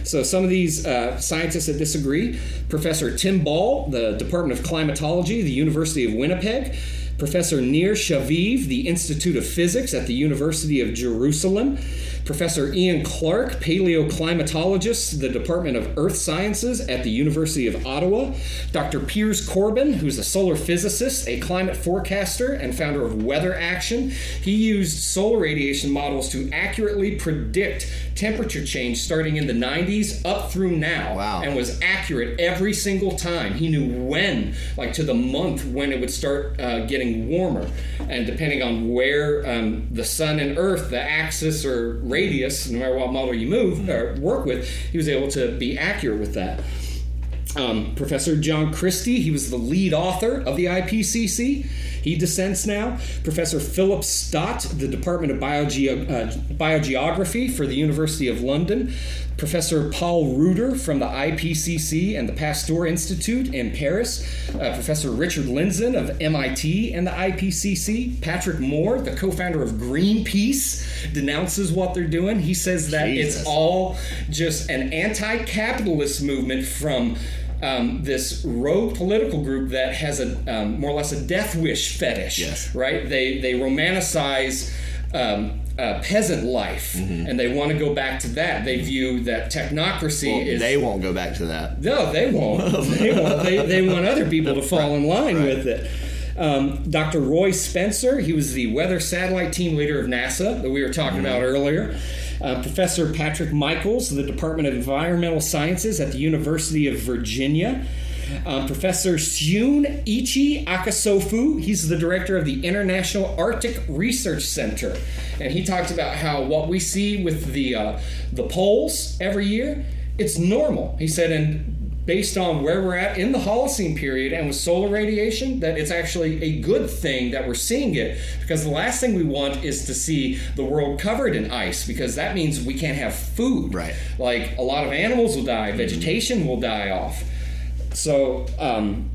So some of these uh, scientists that disagree, Professor Tim Ball, the Department of Climatology, the University of Winnipeg, Professor Nir Shaviv, the Institute of Physics at the University of Jerusalem, Professor Ian Clark, paleoclimatologist, the Department of Earth Sciences at the University of Ottawa, Dr. Piers Corbyn, who's a solar physicist, a climate forecaster, and founder of Weather Action. He used solar radiation models to accurately predict temperature change starting in the 90s up through now Wow. and was accurate every single time. He knew when, like to the month, when it would start uh, getting warmer. And depending on where um, the sun and earth, the axis or radius, no matter what model you move or work with, he was able to be accurate with that. Um, Professor John Christy, he was the lead author of the IPCC. He dissents now. Professor Philip Stott, the Department of Bioge- uh, Biogeography for the University of London. Professor Paul Reiter from the IPCC and the Pasteur Institute in Paris. Uh, Professor Richard Lindzen of MIT and the IPCC. Patrick Moore, the co founder of Greenpeace, denounces what they're doing. He says that Jesus. it's all just an anti capitalist movement from um, this rogue political group that has a um, more or less a death wish fetish. Yes. Right? They, they romanticize. Um, uh, peasant life, and they want to go back to that. They view that technocracy Well, is they won't go back to that. no, they won't. they won't. They, they want other people to fall in line with it. Um, Dr. Roy Spencer, he was the weather satellite team leader of NASA that we were talking about earlier. Uh, Professor Patrick Michaels, the Department of Environmental Sciences at the University of Virginia. Um, Professor Shun Ichi Akasofu, he's the director of the International Arctic Research Center, and he talked about how what we see with the uh, the poles every year, it's normal. He said, and based on where we're at in the Holocene period and with solar radiation, that it's actually a good thing that we're seeing it because the last thing we want is to see the world covered in ice because that means we can't have food. Right. Like a lot of animals will die, vegetation will die off. So, um,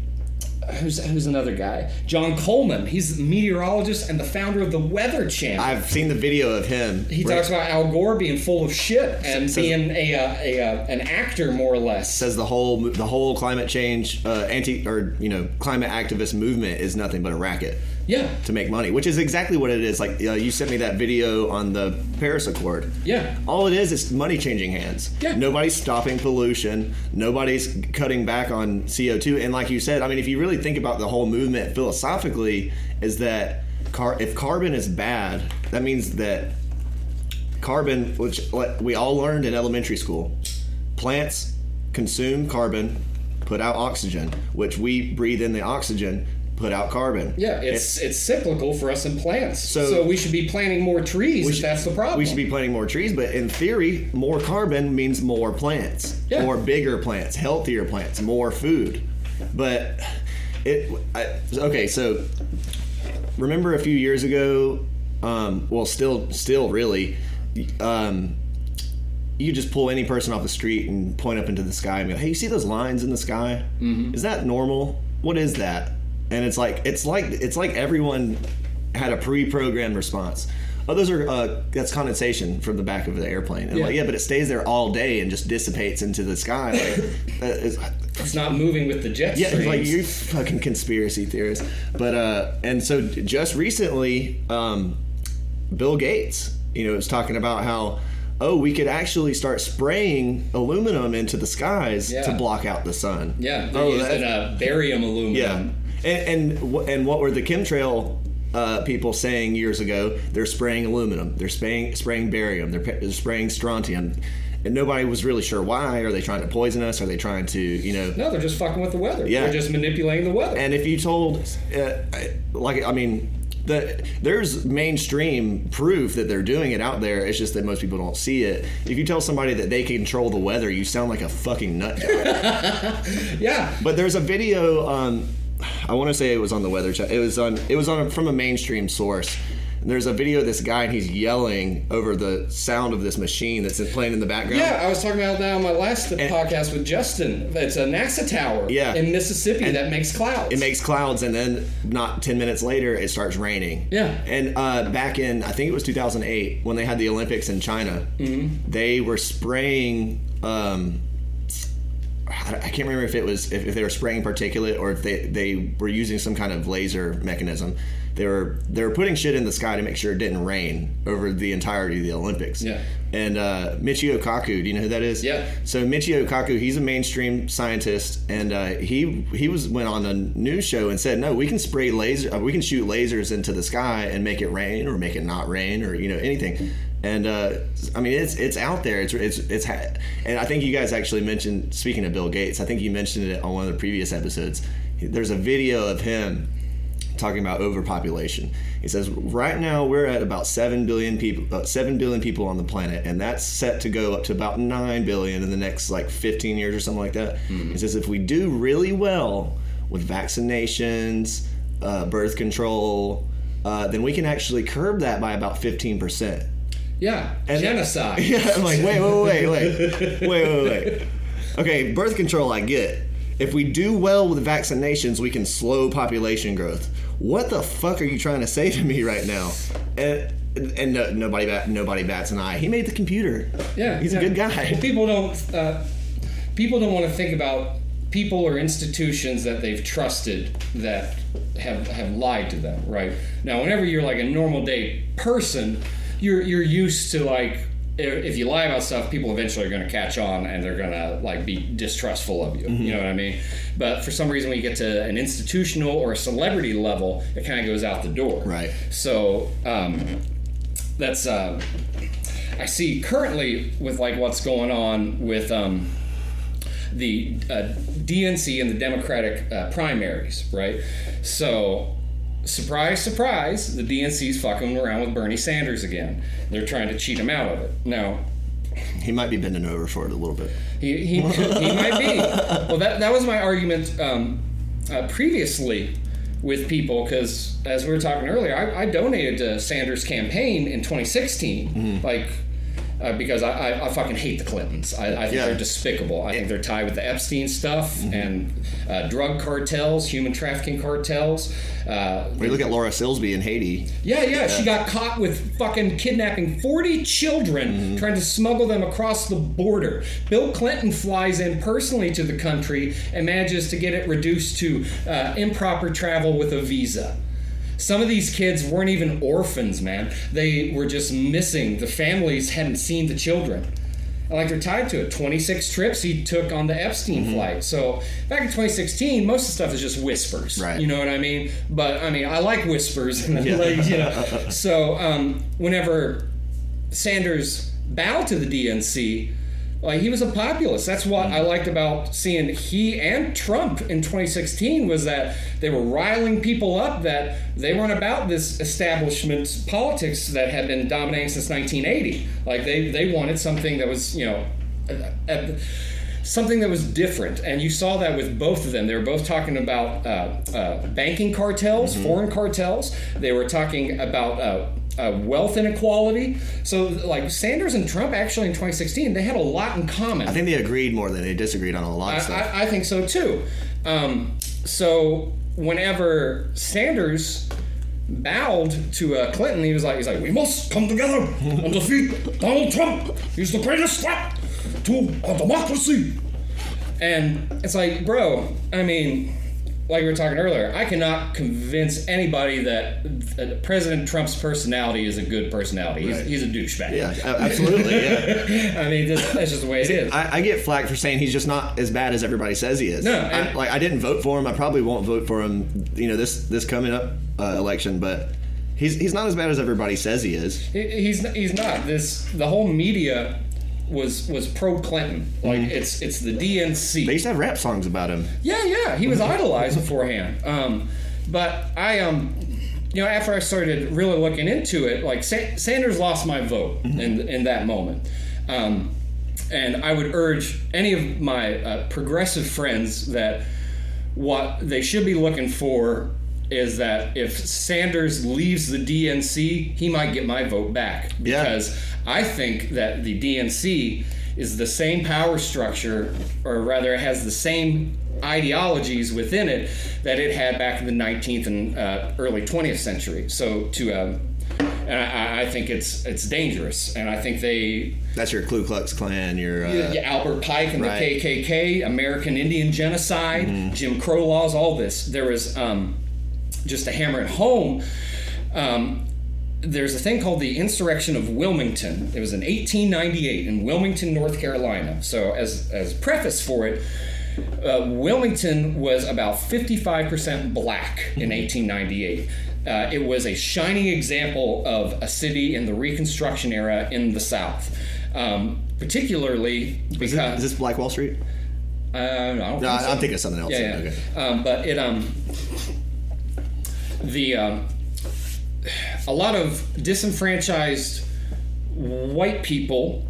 who's who's another guy? John Coleman. He's a meteorologist and the founder of the Weather Channel. I've seen the video of him. he where talks about Al Gore being full of shit and Says- being a, uh, a uh, an actor more or less. says the whole the whole climate change uh, anti or you know climate activist movement is nothing but a racket yeah, to make money, which is exactly what it is. Like uh, you sent me that video on the Paris Accord. yeah, All it is is money changing hands. Yeah. Nobody's stopping pollution. Nobody's cutting back on CO2. And like you said, I mean, if you really think about the whole movement philosophically, is that car- if carbon is bad, that means that carbon, which like, we all learned in elementary school, plants consume carbon, put out oxygen, which we breathe in the oxygen, put out carbon. yeah. It's it's cyclical for us in plants. So, So- we should be planting more trees if that's the problem. We should be planting more trees, but in theory, more carbon means more plants, Yeah. more bigger plants, healthier plants, more food. But it I, okay. So remember a few years ago? Um, well, still, still, really. Um, you just pull any person off the street and point up into the sky and go, "Hey, you see those lines in the sky? Mm-hmm. Is that normal? What is that?" And it's like it's like it's like everyone had a pre-programmed response. Oh, those are uh, that's condensation from the back of the airplane. And Yeah. like, yeah, but it stays there all day and just dissipates into the sky. Like, that is, it's not moving with the jet yeah, streams. like you fucking conspiracy theorists. But uh, and so just recently, um, Bill Gates, you know, was talking about how oh, we could actually start spraying aluminum into the skies Yeah. to block out the sun. yeah, they're Oh, using that- uh, barium aluminum. yeah. And and and what were the chemtrail uh, people saying years ago? They're spraying aluminum. They're spraying spraying barium. They're, pe- they're spraying strontium. And nobody was really sure why. Are they trying to poison us? Are they trying to, you know, No, they're just fucking with the weather. Yeah. They're just manipulating the weather. And if you told, uh, like, I mean, the, there's mainstream proof that they're doing it out there. It's just that most people don't see it. If you tell somebody that they control the weather, you sound like a fucking nut yeah. but there's a video. Um, I want to say it was on the Weather Channel. It was on. It was on from a mainstream source. And there's a video of this guy and he's yelling over the sound of this machine that's playing in the background. Yeah, I was talking about that on my last podcast with Justin. It's a NASA tower Yeah. in Mississippi that makes clouds. it makes clouds and then not 10 minutes later it starts raining Yeah. and uh, back in i think it was 2008 when they had the olympics in china Mm-hmm. they were spraying um, I I can't remember if it was if, if they were spraying particulate or if they, they were using some kind of laser mechanism. They were they were putting shit in the sky to make sure it didn't rain over the entirety of the Olympics. Yeah. And uh, Michio Kaku, do you know who that is? Yeah. So Michio Kaku, he's a mainstream scientist, and uh, he he was went on a news show and said, no, we can spray laser, uh, we can shoot lasers into the sky and make it rain or make it not rain or you know anything. And uh, I mean, it's it's out there. It's it's it's ha- and I think you guys actually mentioned speaking of Bill Gates. I think you mentioned it on one of the previous episodes. There's a video of him talking about overpopulation. He says right now we're at about seven billion people, uh, seven billion people on the planet, and that's set to go up to about nine billion in the next like 15 years or something like that. He says if we do really well with vaccinations, uh, birth control, uh, then we can actually curb that by about 15 percent. Yeah, And- genocide. Yeah, I'm like, wait, wait, wait, wait, wait, wait, wait. Okay, birth control, I get. If we do well with vaccinations, we can slow population growth. What the fuck are you trying to say to me right now? And and no, nobody bat, nobody bats an eye. He made the computer. Yeah, he's yeah. a good guy. Well, people don't. Uh, people don't want to think about people or institutions that they've trusted that have have lied to them. Right now, whenever you're like a normal day person, you're you're used to like. If you lie about stuff, people eventually are going to catch on and they're going to like be distrustful of you. Mm-hmm. You know what I mean? But for some reason, when you get to an institutional or a celebrity level, it kind of goes out the door. Right. So um, that's uh, I see currently with like what's going on with um, the uh, DNC and the Democratic uh, primaries, right? So, surprise, surprise, the DNC's fucking around with Bernie Sanders again. They're trying to cheat him out of it. Now, He might be bending over for it a little bit. he, he, he might be. Well, that, that was my argument um, uh, previously with people because, as we were talking earlier, I, I donated to Sanders' campaign in 2016. Like, uh, because I, I, I fucking hate the Clintons. I, I think Yeah. they're despicable. I think they're tied with the Epstein stuff and uh, drug cartels, human trafficking cartels. Uh, We look at Laura Silsby in Haiti. yeah, yeah, she got caught with fucking kidnapping 40 children, trying to smuggle them across the border. Bill Clinton flies in personally to the country and manages to get it reduced to uh, improper travel with a visa. Some of these kids weren't even orphans, man. They were just missing. The families hadn't seen the children. And like they're tied to it. 26 trips he took on the Epstein flight. So back in 2016, most of the stuff is just whispers. Right. You know what I mean? But I mean, I like whispers. And like, you know. So um, whenever Sanders bowed to the DNC, like he was a populist. That's what I liked about seeing he and Trump in 2016 was that they were riling people up that they weren't about this establishment politics that had been dominating since 1980. Like they they wanted something that was you know. a- a- something that was different, and you saw that with both of them. They were both talking about uh, uh, banking cartels, foreign cartels. They were talking about uh, uh, wealth inequality. So, like Sanders and Trump, actually in 2016, they had a lot in common. I think they agreed more than they disagreed on a lot I, of stuff. I, I think so too. Um, so whenever Sanders bowed to uh, Clinton, he was like, he's like, we must come together and defeat Donald Trump. He's the greatest threat to our democracy. And it's like, bro, I mean, like we were talking earlier, I cannot convince anybody that President Trump's personality is a good personality. He's, Right. he's a douchebag. yeah, absolutely. Yeah. I mean, just, that's just the way it is. I, I get flack for saying he's just not as bad as everybody says he is. No, I, like I didn't vote for him. I probably won't vote for him. You know this this coming up uh, election, but he's he's not as bad as everybody says he is. He's he's not. This the whole media was was pro Clinton. Like it's it's the DNC. They used to have rap songs about him. Yeah, yeah. He was idolized beforehand. Um, but I um, you know, after I started really looking into it, like Sa- Sanders lost my vote in in that moment. Um, and I would urge any of my uh, progressive friends that what they should be looking for is that if Sanders leaves the DNC, he might get my vote back Yeah. because I think that the DNC is the same power structure, or rather, it has the same ideologies within it that it had back in the 19th and uh, early 20th century. So to um, and I, I think it's it's dangerous, and I think they That's your Ku Klux Klan. Your uh, yeah, Albert Pike and right. the KKK, American Indian genocide, Jim Crow laws, all this. There was um, just to hammer it home. Um, there's a thing called the Insurrection of Wilmington. It was in 1898 in Wilmington, North Carolina. So, as as preface for it, uh, Wilmington was about 55% black in 1898. Uh, it was a shining example of a city in the Reconstruction era in the South, um, particularly because is, it, is this Black Wall Street? uh, I don't no, think so. I'm thinking of something else. Yeah, yeah. Okay. Um, but it um the um, a lot of disenfranchised white people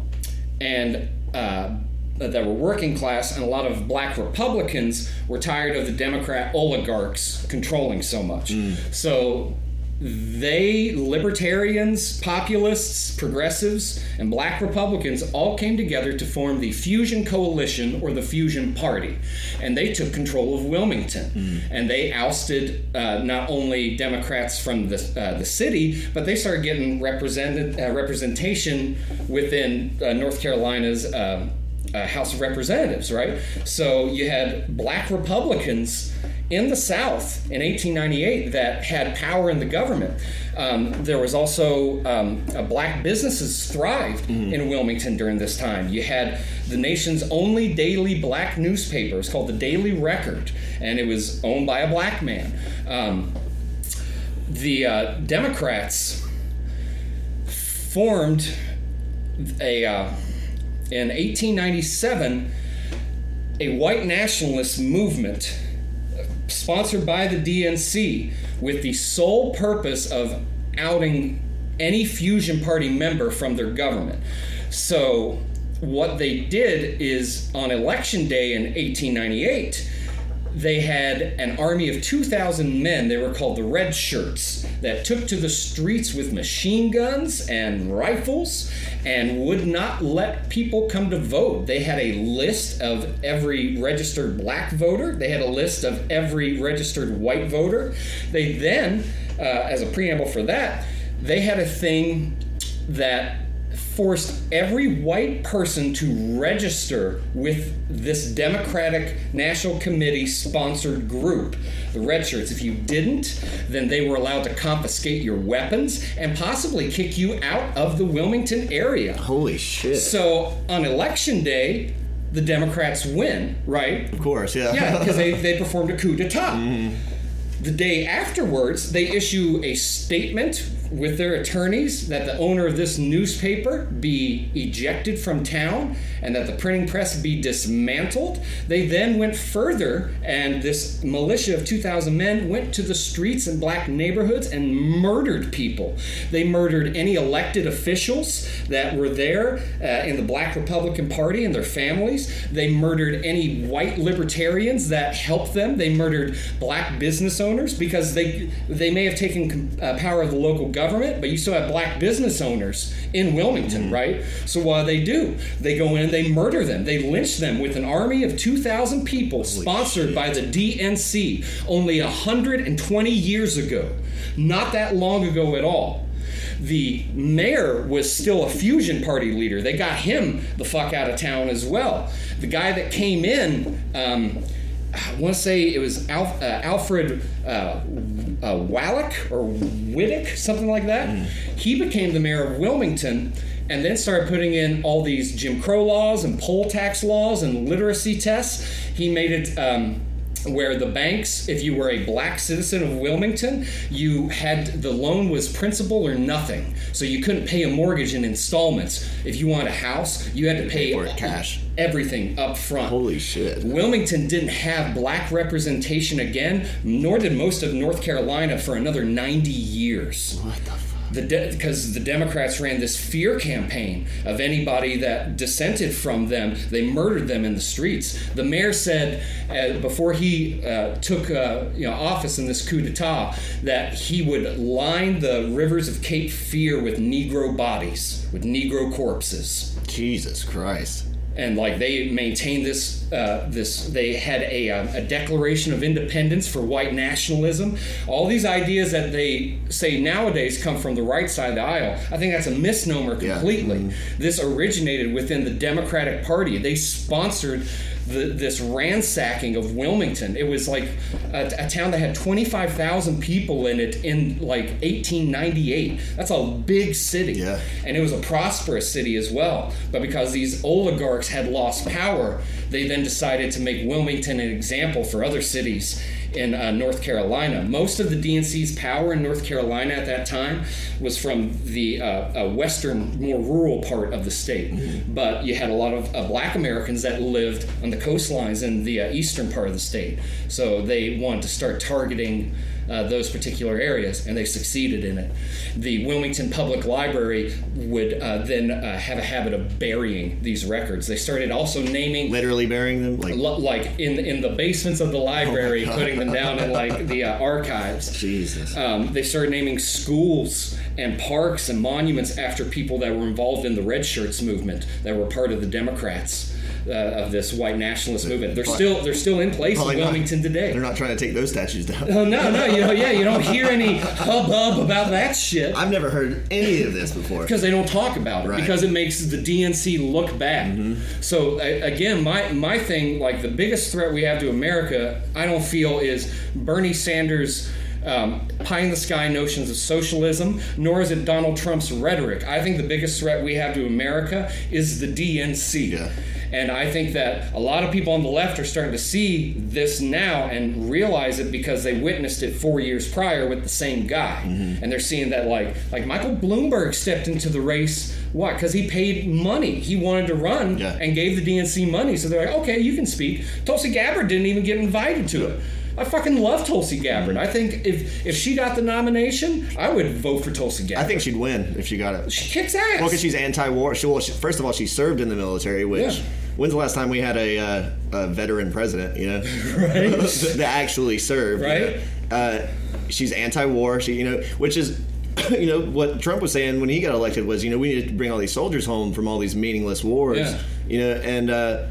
and uh, that were working class and a lot of black Republicans were tired of the Democrat oligarchs controlling so much. Mm. So they, libertarians, populists, progressives, and black Republicans all came together to form the Fusion Coalition or the Fusion Party. And they took control of Wilmington. And they ousted uh, not only Democrats from the, uh, the city, but they started getting represented, uh, representation within uh, North Carolina's. Uh, uh, House of Representatives, right? So you had black Republicans in the South in 1898 that had power in the government. Um, there was also um, black businesses thrived in Wilmington during this time. You had the nation's only daily black newspaper. It's called the Daily Record, and it was owned by a black man. Um, the uh, Democrats formed a uh, in 1897 a white nationalist movement sponsored by the DNC with the sole purpose of outing any Fusion Party member from their government. So, what they did is on election day in 1898, they had an army of 2,000 men. They were called the Red Shirts that took to the streets with machine guns and rifles and would not let people come to vote. They had a list of every registered black voter, they had a list of every registered white voter. They then, uh, as a preamble for that, they had a thing that forced every white person to register with this Democratic National Committee sponsored group, the Red Shirts. If you didn't, then they were allowed to confiscate your weapons and possibly kick you out of the Wilmington area. Holy shit. So on election day, the Democrats win, right? of course, yeah. Yeah, because they, they performed a coup d'etat. Mm-hmm. The day afterwards, they issue a statement with their attorneys that the owner of this newspaper be ejected from town and that the printing press be dismantled. They then went further, and this militia of 2,000 men went to the streets in black neighborhoods and murdered people. They murdered any elected officials that were there uh, in the Black Republican Party and their families. They murdered any white libertarians that helped them. They murdered black business owners because they they may have taken uh, power of the local government, but you still have black business owners in Wilmington, right? So what do they do? They go in, they murder them, they lynch them with an army of 2,000 people sponsored by the DNC only 120 years ago. Not that long ago at all the mayor was still a fusion party leader. They got him the fuck out of town as well. The guy that came in, um, I want to say it was Alf, uh, Alfred uh, uh, Wallach or Wittick, something like that. He became the mayor of Wilmington and then started putting in all these Jim Crow laws and poll tax laws and literacy tests. He made it. Um, where the banks, if you were a black citizen of Wilmington, you had the loan was principal or nothing. So you couldn't pay a mortgage in installments. If you wanted a house, you had to pay it cash. everything up front. Holy shit. Wilmington didn't have black representation again, nor did most of North Carolina for another 90 years. What the fuck? The because the Democrats ran this fear campaign of anybody that dissented from them, they murdered them in the streets. The mayor said uh, before he uh, took uh, you know office in this coup d'état that he would line the rivers of Cape Fear with Negro bodies, with Negro corpses Jesus Christ. And like they maintained this uh, this they had a, um, a declaration of independence for white nationalism. All these ideas that they say nowadays come from the right side of the aisle i think that's a misnomer Yeah. completely. This originated within the democratic party. They sponsored the, this ransacking of Wilmington. It was like a, a town that had 25,000 people in it in like 1898. That's a big city Yeah. and it was a prosperous city as well. But because these oligarchs had lost power, they then decided to make Wilmington an example for other cities in uh, North Carolina. Most of the DNC's power in North Carolina at that time was from the uh, uh, western, more rural part of the state. But you had a lot of uh, black Americans that lived on the coastlines in the uh, eastern part of the state. So they wanted to start targeting uh, those particular areas, and they succeeded in it. The Wilmington Public Library would uh, then uh, have a habit of burying these records. They started also naming Literally burying them? Like, lo- like in in the basements of the library, God. putting them down in like the uh, archives. Jesus. Um, they started naming schools and parks and monuments after people that were involved in the Red Shirts movement, that were part of the Democrats uh, of this white nationalist movement. They're still they're still in place in Probably not. Wilmington today. They're not trying to take those statues down. Oh no, no, you know, yeah, you don't hear any hubbub about that shit I've never heard any of this before. because they don't talk about it Right. because it makes the DNC look bad. So again, my my thing, like the biggest threat we have to America, I don't feel is Bernie Sanders. um, pie in the sky notions of socialism, nor is it Donald Trump's rhetoric. I think the biggest threat we have to America is the DNC. Yeah. And I think that a lot of people on the left are starting to see this now and realize it because they witnessed it four years prior with the same guy. Mm-hmm. And they're seeing that like like Michael Bloomberg stepped into the race what? Because he paid money. He wanted to run Yeah. and gave the DNC money. So they're like, okay, you can speak. Tulsi Gabbard didn't even get invited to it. I fucking love Tulsi Gabbard. I think if if she got the nomination, I would vote for Tulsi Gabbard. I think she'd win if she got it. she kicks ass. Well, because she's anti-war. She, well, she, first of all, she served in the military. Which Yeah. when's the last time we had a, uh, a veteran president? You know, right? that actually served. you Right. know? Uh, she's anti-war. She, you know, which is. You know what Trump was saying when he got elected was, you know, we need to bring all these soldiers home from all these meaningless wars. Yeah. You know, and uh,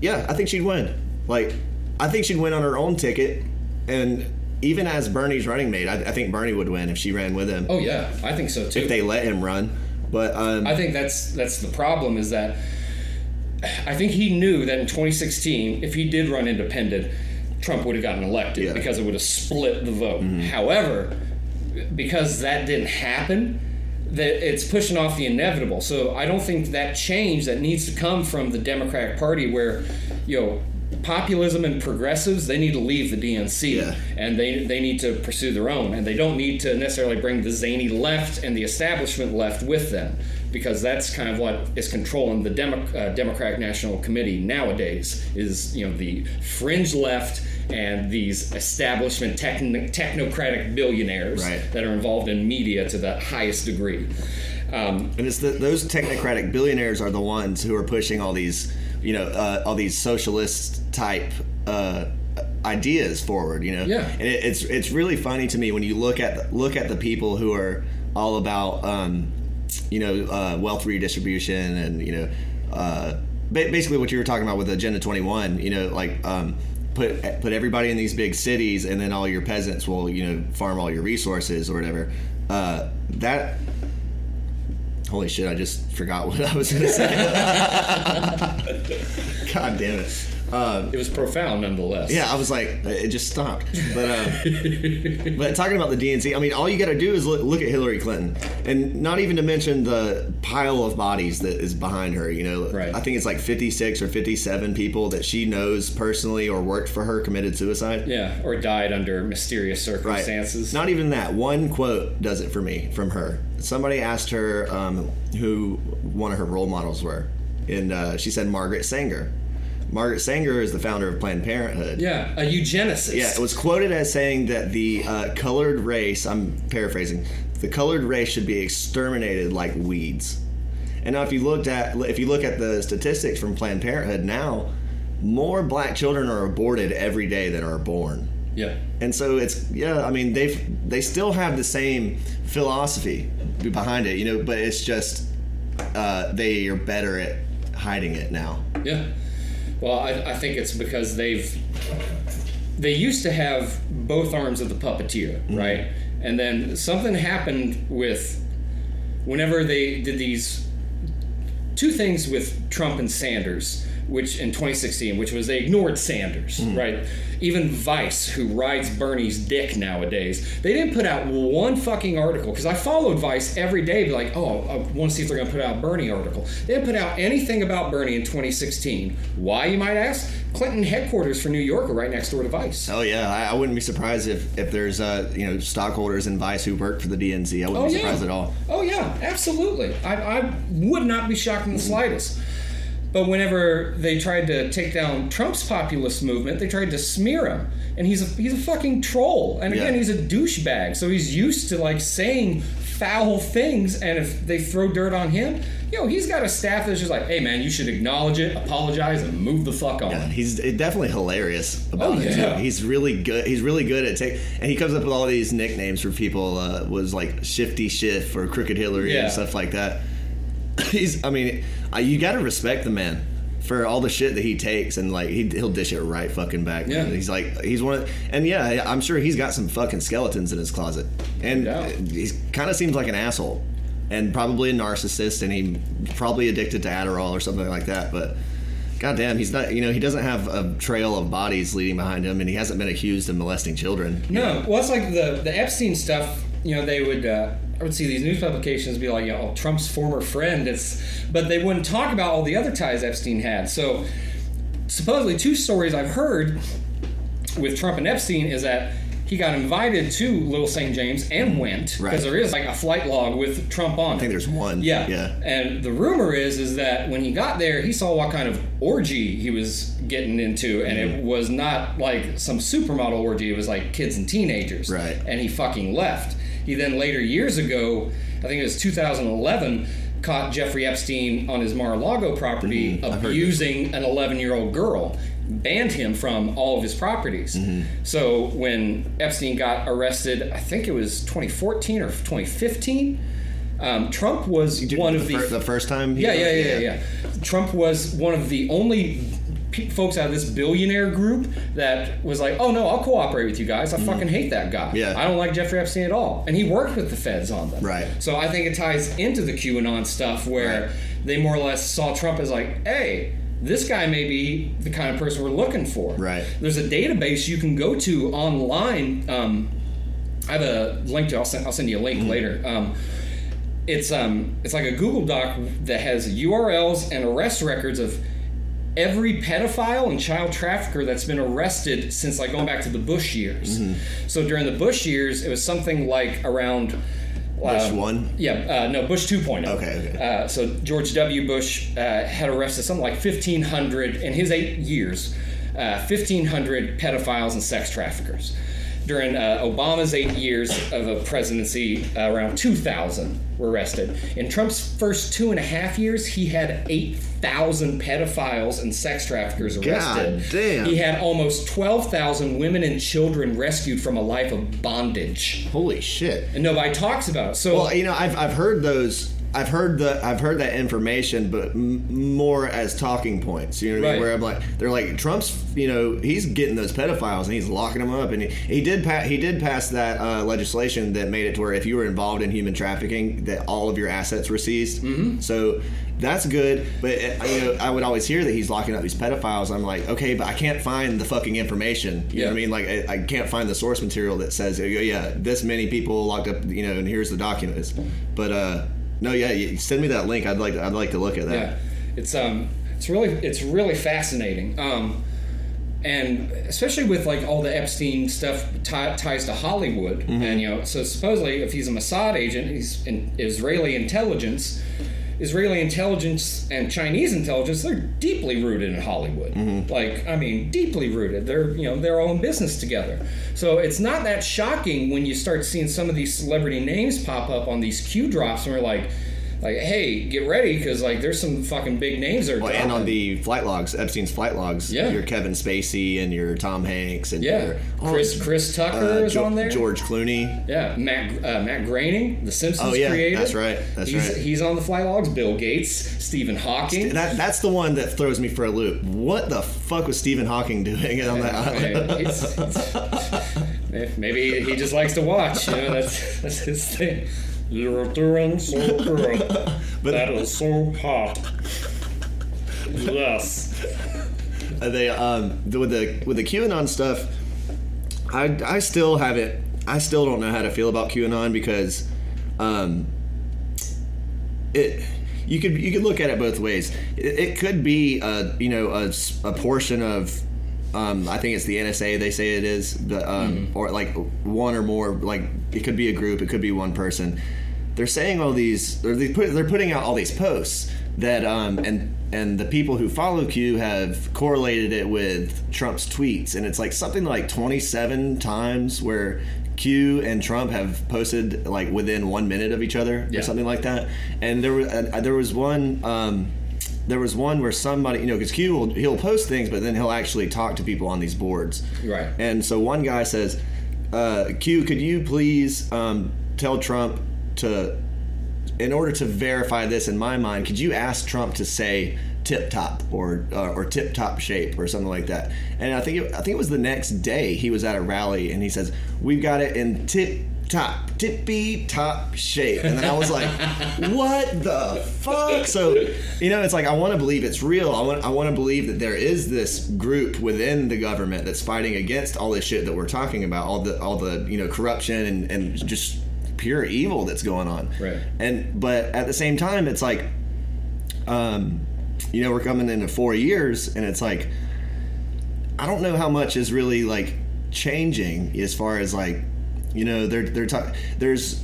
yeah, I think she'd win. Like, I think she'd win on her own ticket, and even as Bernie's running mate, I, I think Bernie would win if she ran with him oh yeah, I think so too. if they let him run. But um, I think that's that's the problem is that I think he knew that in 2016, if he did run independent, Trump would have gotten elected Yeah. Mm-hmm. because it would have split the vote. However, because that didn't happen, that it's pushing off the inevitable. So I don't think that change that needs to come from the Democratic Party, where you know populism and progressives, they need to leave the DNC Yeah. and they they need to pursue their own, and they don't need to necessarily bring the zany left and the establishment left with them, because that's kind of what is controlling the Demo- uh, Democratic National Committee nowadays. Is you know the fringe left and these establishment techn- technocratic billionaires Right. that are involved in media to the highest degree. Um, And it's the, those technocratic billionaires are the ones who are pushing all these, you know, uh, all these socialist type uh, ideas forward. You know, Yeah. And it, it's it's really funny to me when you look at the, look at the people who are all about, um, you know, uh, wealth redistribution and you know, uh, ba- basically what you were talking about with Agenda Twenty One. You know, like. Um, Put, put everybody in these big cities, and then all your peasants will, you know, farm all your resources or whatever. Uh, that Holy shit! I just forgot what I was going to say. God damn it! Um, it was profound, nonetheless. yeah, I was like, it just stopped. But um, but talking about the DNC, I mean, all you got to do is look, look at Hillary Clinton, and not even to mention the pile of bodies that is behind her. You know, Right. I think it's like fifty six or fifty seven people that she knows personally or worked for her committed suicide. Yeah, or died under mysterious Right. circumstances. Not even that. One quote does it for me from her. Somebody asked her um, who one of her role models were, and uh, she said Margaret Sanger. Margaret Sanger is the founder of Planned Parenthood. yeah, a eugenicist. Yeah, it was quoted as saying that the uh, colored race, I'm paraphrasing, the colored race should be exterminated like weeds. And now if you looked at if you look at the statistics from Planned Parenthood now, more black children are aborted every day than are born. Yeah. And so it's yeah, I mean they've they still have the same philosophy behind it, you know, but it's just uh, they are better at hiding it now. Yeah. Well, I, I think it's because they've they used to have both arms of the puppeteer, mm-hmm. right? And then something happened with whenever they did these two things with Trump and Sanders, which in 2016, which was they ignored Sanders, right? Even Vice, who rides Bernie's dick nowadays, they didn't put out one fucking article because I followed Vice every day, be like, oh, I want to see if they're going to put out a Bernie article. They didn't put out anything about Bernie in 2016. Why, you might ask? Clinton headquarters for New York are right next door to Vice. Oh yeah, I, I wouldn't be surprised if if there's uh you know stockholders in Vice who work for the DNC. I wouldn't Oh be yeah. surprised at all. Oh yeah, absolutely. I, I would not be shocked in the slightest. But whenever they tried to take down Trump's populist movement, they tried to smear him, and he's a he's a fucking troll. And again, Yeah. he's a douchebag. So he's used to like saying foul things, and if they throw dirt on him, you know, he's got a staff that's just like, hey man, you should acknowledge it, apologize, and move the fuck on. Yeah, he's definitely hilarious about Oh, it. yeah. Too. He's really good. He's really good at take, and he comes up with all these nicknames for people. Uh, was like Shifty Schiff or Crooked Hillary Yeah. and stuff like that. He's. I mean, you got to respect the man for all the shit that he takes, and like he, he'll dish it right fucking back. Yeah. he's like he's one of, and yeah, I'm sure he's got some fucking skeletons in his closet, and No he kind of seems like an asshole, and probably a narcissist, and he probably addicted to Adderall or something like that, but. God damn, he's not. You know, he doesn't have a trail of bodies leading behind him, and he hasn't been accused of molesting children. No, well, it's like the the Epstein stuff. You know, they would. Uh, I would see these news publications be like, know, Trump's former friend. It's, but they wouldn't talk about all the other ties Epstein had. So, supposedly, two stories I've heard with Trump and Epstein is that he got invited to Little St. James and went because Right. there is like a flight log with Trump on. I think there's one. Yeah. yeah. And the rumor is is that when he got there, he saw what kind of orgy he was getting into, and Mm-hmm. it was not like some supermodel orgy. It was like kids and teenagers. Right. And he fucking left. He then later years ago, I think it was 2011, caught Jeffrey Epstein on his Mar-a-Lago property Mm-hmm. Abusing an 11-year-old girl. Banned him from all of his properties. Mm-hmm. So when Epstein got arrested, I think it was 2014 or 2015. Um, Trump was one of the, the first time. yeah, yeah, yeah, yeah. Trump was one of the only pe- folks out of this billionaire group that was like, "Oh no, I'll cooperate with you guys. I fucking hate that guy. Mm-hmm. Yeah. I don't like Jeffrey Epstein at all." And he worked with the feds on them. Right. So I think it ties into the QAnon stuff where Right. they more or less saw Trump as like, "Hey." This guy may be the kind of person we're looking for. Right. There's a database you can go to online. Um, I have a link to. I'll send. I'll send you a link later. Um, it's um it's like a Google Doc that has URLs and arrest records of every pedophile and child trafficker that's been arrested since like going back to the Bush years. So during the Bush years, it was something like around. Bush uh, one? Yeah, uh, no, Bush 2.0. Okay, okay. Uh, so George W. Bush uh, had arrested something like 1,500 in his eight years, uh, 1,500 pedophiles and sex traffickers. During uh, Obama's eight years of a presidency, uh, around 2,000 were arrested. In Trump's first two and a half years, he had 8,000 pedophiles and sex traffickers arrested. God damn. He had almost 12,000 women and children rescued from a life of bondage. Holy shit. And nobody talks about it. So, Well, you know, I've, I've heard those. I've heard the I've heard that information, but m- more as talking points. You know what I mean? Right. Where I'm like, they're like Trump's. You know, he's getting those pedophiles and he's locking them up, and he, he did pa- he did pass that uh, legislation that made it to where if you were involved in human trafficking, that all of your assets were seized. Mm-hmm. So that's good. But uh, you know, I would always hear that he's locking up these pedophiles. I'm like, okay, but I can't find the fucking information. You know what I mean? Like, I, I can't find the source material that says, oh, yeah, this many people locked up. You know, and here's the documents. But uh, no, yeah, send me that link. I'd like I'd like to look at that. Yeah, it's um, it's really it's really fascinating. Um, and especially with like all the Epstein stuff ti- ties to Hollywood, Mm-hmm. and you know, so supposedly if he's a Mossad agent, he's in Israeli intelligence. Israeli intelligence and Chinese intelligence, they're deeply rooted in Hollywood. Mm-hmm. Like, I mean, deeply rooted. They're, you know, they're all in business together. So it's not that shocking when you start seeing some of these celebrity names pop up on these Q drops, and we're like, like, hey, get ready because like there's some fucking big names that are Well, and on the flight logs, Epstein's flight logs, Yeah. your Kevin Spacey and your Tom Hanks and yeah, your, Chris Chris Tucker uh, is Jo- on there. George Clooney. Yeah, Matt uh, Matt Groening, the Simpsons Oh, yeah, creator. that's right, that's he's, right. He's on the flight logs. Bill Gates, Stephen Hawking. That, that's the one that throws me for a loop. What the fuck was Stephen Hawking doing on that island? it's- it's- maybe he just likes to watch. You know, that's that's his thing. You're doing so good. but that is so hot. Yes. Uh, they um with the with the QAnon stuff, I I still haven't I still don't know how to feel about QAnon because um it you could you could look at it both ways. It, it could be a you know a, a portion of um, I think it's the NSA they say it is, but, um, or like one or more. Like it could be a group, it could be one person. They're saying all these, or they put, they're putting out all these posts that, um, and and the people who follow Q have correlated it with Trump's tweets, and it's like something like twenty seven times where Q and Trump have posted like within one minute of each other Yeah. or something like that. And there was uh, there was one. Um, there was one where somebody, you know, because Q will he'll post things, but then he'll actually talk to people on these boards. Right. And so one guy says, uh, "Q, could you please um, tell Trump to, in order to verify this in my mind, could you ask Trump to say tip top or uh, or tip top shape or something like that?" And I think it, I think it was the next day he was at a rally and he says, "We've got it in tip top." Tippy top shape. And then I was like, what the fuck? So, you know, it's like, I want to believe it's real. I want, I want to believe that there is this group within the government that's fighting against all this shit that we're talking about, all the, all the, you know, corruption and, and just pure evil that's going on. Right. And, but at the same time, it's like, um, you know, we're coming into four years and it's like, I don't know how much is really like changing as far as like, you know, they're they're talking. There's,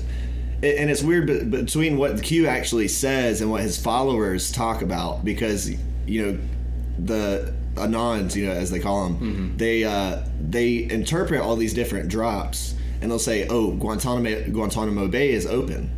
and it's weird but between what Q actually says and what his followers talk about because you know the anons, you know, as they call them, they uh, they interpret all these different drops and they'll say, "Oh, Guantanamo Guantanamo Bay is open."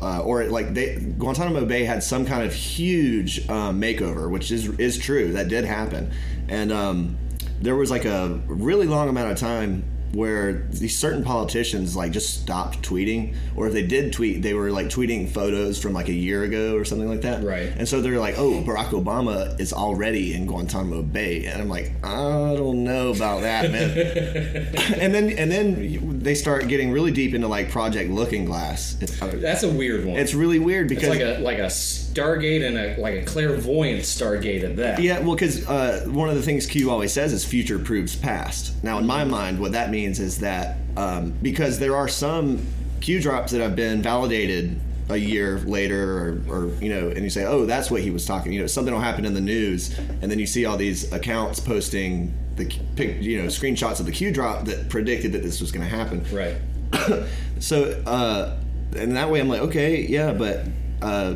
Uh, or like they Guantanamo Bay had some kind of huge um, makeover, which is is true. That did happen, and um, there was like a really long amount of time where these certain politicians like just stopped tweeting, or if they did tweet, they were like tweeting photos from like a year ago or something like that. Right. And so they're like, "Oh, Barack Obama is already in Guantanamo Bay," and I'm like, "I don't know about that, man." and then and then they start getting really deep into like Project Looking Glass. It's, uh, That's a weird one. it's really weird It's because like a like a Stargate and a like a clairvoyant Stargate at that. Yeah, well, because uh, one of the things Q always says is future proves past. Now, in my mind, what that means is that um, because there are some Q drops that have been validated a year later, or, or you know, and you say, oh, that's what he was talking. You know, something will happen in the news, and then you see all these accounts posting the pic, you know screenshots of the Q drop that predicted that this was going to happen. Right. So, uh, and that way I'm like, okay, yeah, but, uh,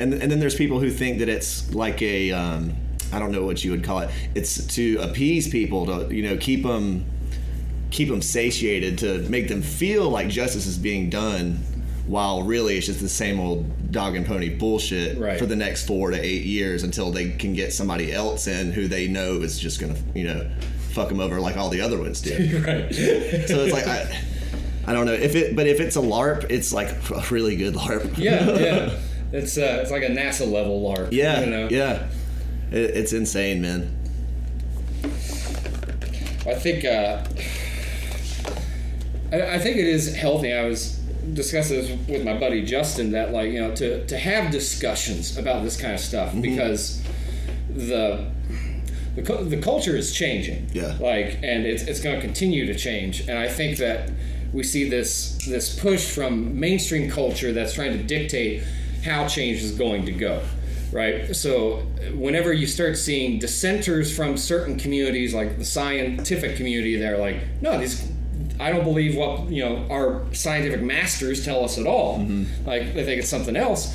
and, and then there's people who think that it's like a, um, I don't know what you would call it. It's to appease people to, you know, keep them, keep them satiated to make them feel like justice is being done while really it's just the same old dog and pony bullshit Right. for the next four to eight years until they can get somebody else in who they know is just gonna, you know, fuck them over like all the other ones did. right. So it's like I, I don't know if it, but if it's a LARP, it's like a really good LARP. Yeah, yeah. It's uh, it's like a NASA level LARP. yeah, You know? yeah. It, it's insane, man. I think uh, I, I think it is healthy. I was discussing this with my buddy Justin that like you know to to have discussions about this kind of stuff Mm-hmm. because the the, the culture is changing. Yeah. Like, and it's, it's going to continue to change. And I think that we see this this push from mainstream culture that's trying to dictate how change is going to go. Right. So whenever you start seeing dissenters from certain communities, like the scientific community, they're like, no, these. I don't believe what you know our scientific masters tell us at all. Mm-hmm. Like they think it's something else.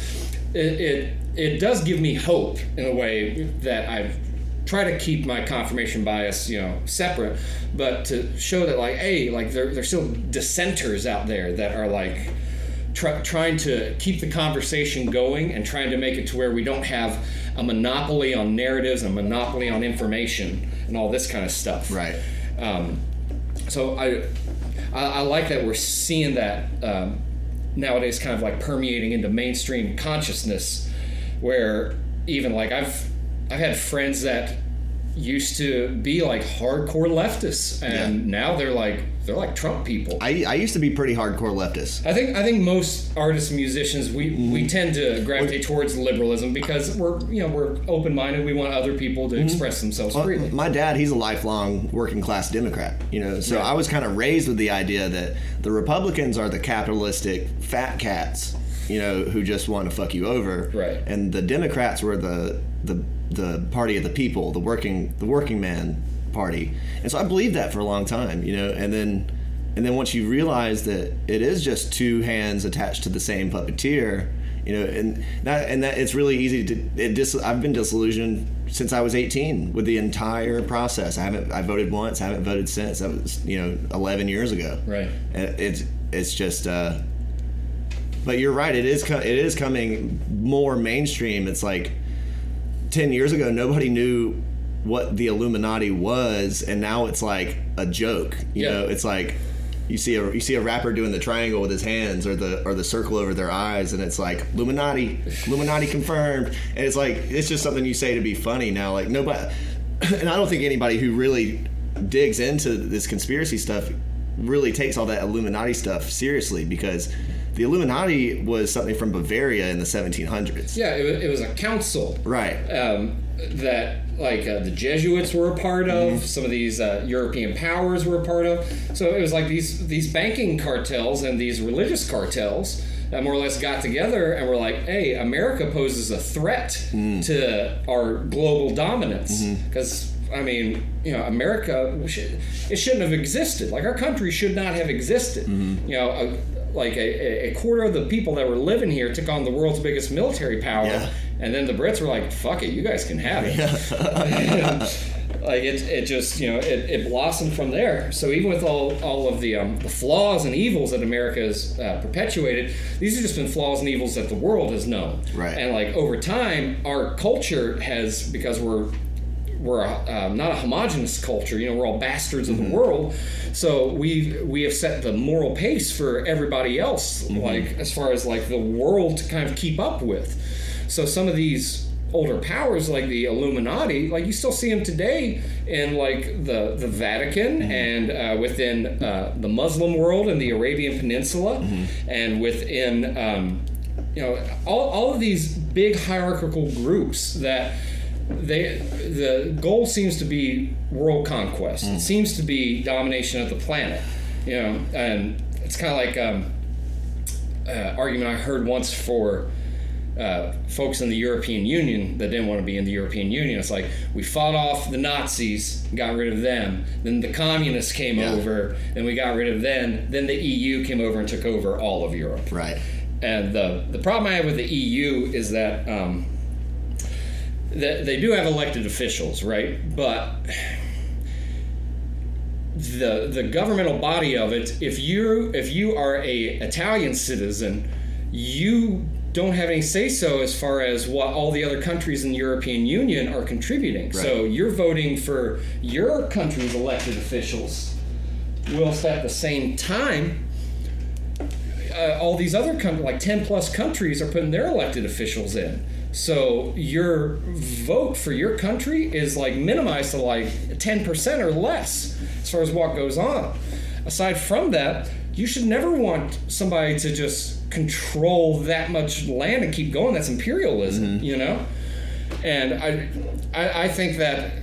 It, it it does give me hope in a way that I've try to keep my confirmation bias, you know, separate, but to show that like, hey, like there, there's still dissenters out there that are like try, trying to keep the conversation going and trying to make it to where we don't have a monopoly on narratives and a monopoly on information and all this kind of stuff. Right. Um, so I, I, I like that we're seeing that um, nowadays, kind of like permeating into mainstream consciousness, where even like I've I've had friends that used to be like hardcore leftists, and now they're like they're like Trump people. I, I used to be pretty hardcore leftist. I think I think most artists and musicians we, mm-hmm. we tend to gravitate towards liberalism because we're you know we're open minded. We want other people to mm-hmm. express themselves Well, freely. my dad, he's a lifelong working class Democrat, you know, so Right. I was kind of raised with the idea that the Republicans are the capitalistic fat cats, you know, who just want to fuck you over, Right. And the Democrats were the the the party of the people, the working the working man party, and so I believed that for a long time, you know, and then and then once you realize that it is just two hands attached to the same puppeteer, you know, and that and that it's really easy to it dis, I've been disillusioned since I was 18 with the entire process. I haven't I voted once, I haven't voted since. That was you know 11 years ago. Right. And it's it's just. uh but you're right. It is it is coming more mainstream. It's like ten years ago, nobody knew what the Illuminati was, and now it's like a joke. You Yeah. know, it's like you see a you see a rapper doing the triangle with his hands or the or the circle over their eyes, and it's like Illuminati, Illuminati confirmed, and it's like it's just something you say to be funny now. Like nobody, and I don't think anybody who really digs into this conspiracy stuff really takes all that Illuminati stuff seriously because the Illuminati was something from Bavaria in the 1700s. Yeah, it was, it was a council. Right. Um, that like uh, the Jesuits were a part of. Mm-hmm. Some of these uh, European powers were a part of. So it was like these these banking cartels and these religious cartels that more or less got together and were like, "Hey, America poses a threat Mm. to our global dominance Mm-hmm. because." I mean, you know, America, it shouldn't have existed. Like, our country should not have existed. Mm-hmm. You know, a, like a, a quarter of the people that were living here took on the world's biggest military power. Yeah. And then the Brits were like, fuck it, you guys can have it. like it, it just, you know, it, it blossomed from there. So even with all, all of the, um, the flaws and evils that America has uh, perpetuated, these have just been flaws and evils that the world has known. Right. And like over time, our culture has, because we're we're a, um, not a homogenous culture. You know, we're all bastards of the world. So we we have set the moral pace for everybody else, like as far as like the world to kind of keep up with. So some of these older powers, like the Illuminati, like you still see them today in like the the Vatican and uh, within uh, the Muslim world and the Arabian Peninsula, and within. Um, you know all, all of these big hierarchical groups that they the goal seems to be world conquest it seems to be domination of the planet you know and it's kind of like um, uh, argument i heard once for uh, folks in the European Union that didn't want to be in the European Union. It's like we fought off the Nazis, got rid of them. Then the communists came Yeah. over, then we got rid of them. Then the EU came over and took over all of Europe. Right. And the the problem I have with the EU is that um, that they do have elected officials, right? But the the governmental body of it, if you if you are a Italian citizen, you don't have any say so as far as what all the other countries in the European Union are contributing. So you're voting for your country's elected officials, whilst at the same time uh, all these other countries, like 10 plus countries, are putting their elected officials in. So your vote for your country is like minimized to like 10% or less as far as what goes on. Aside from that, you should never want somebody to just control that much land and keep going. That's imperialism, mm-hmm. you know? And I, I, I think that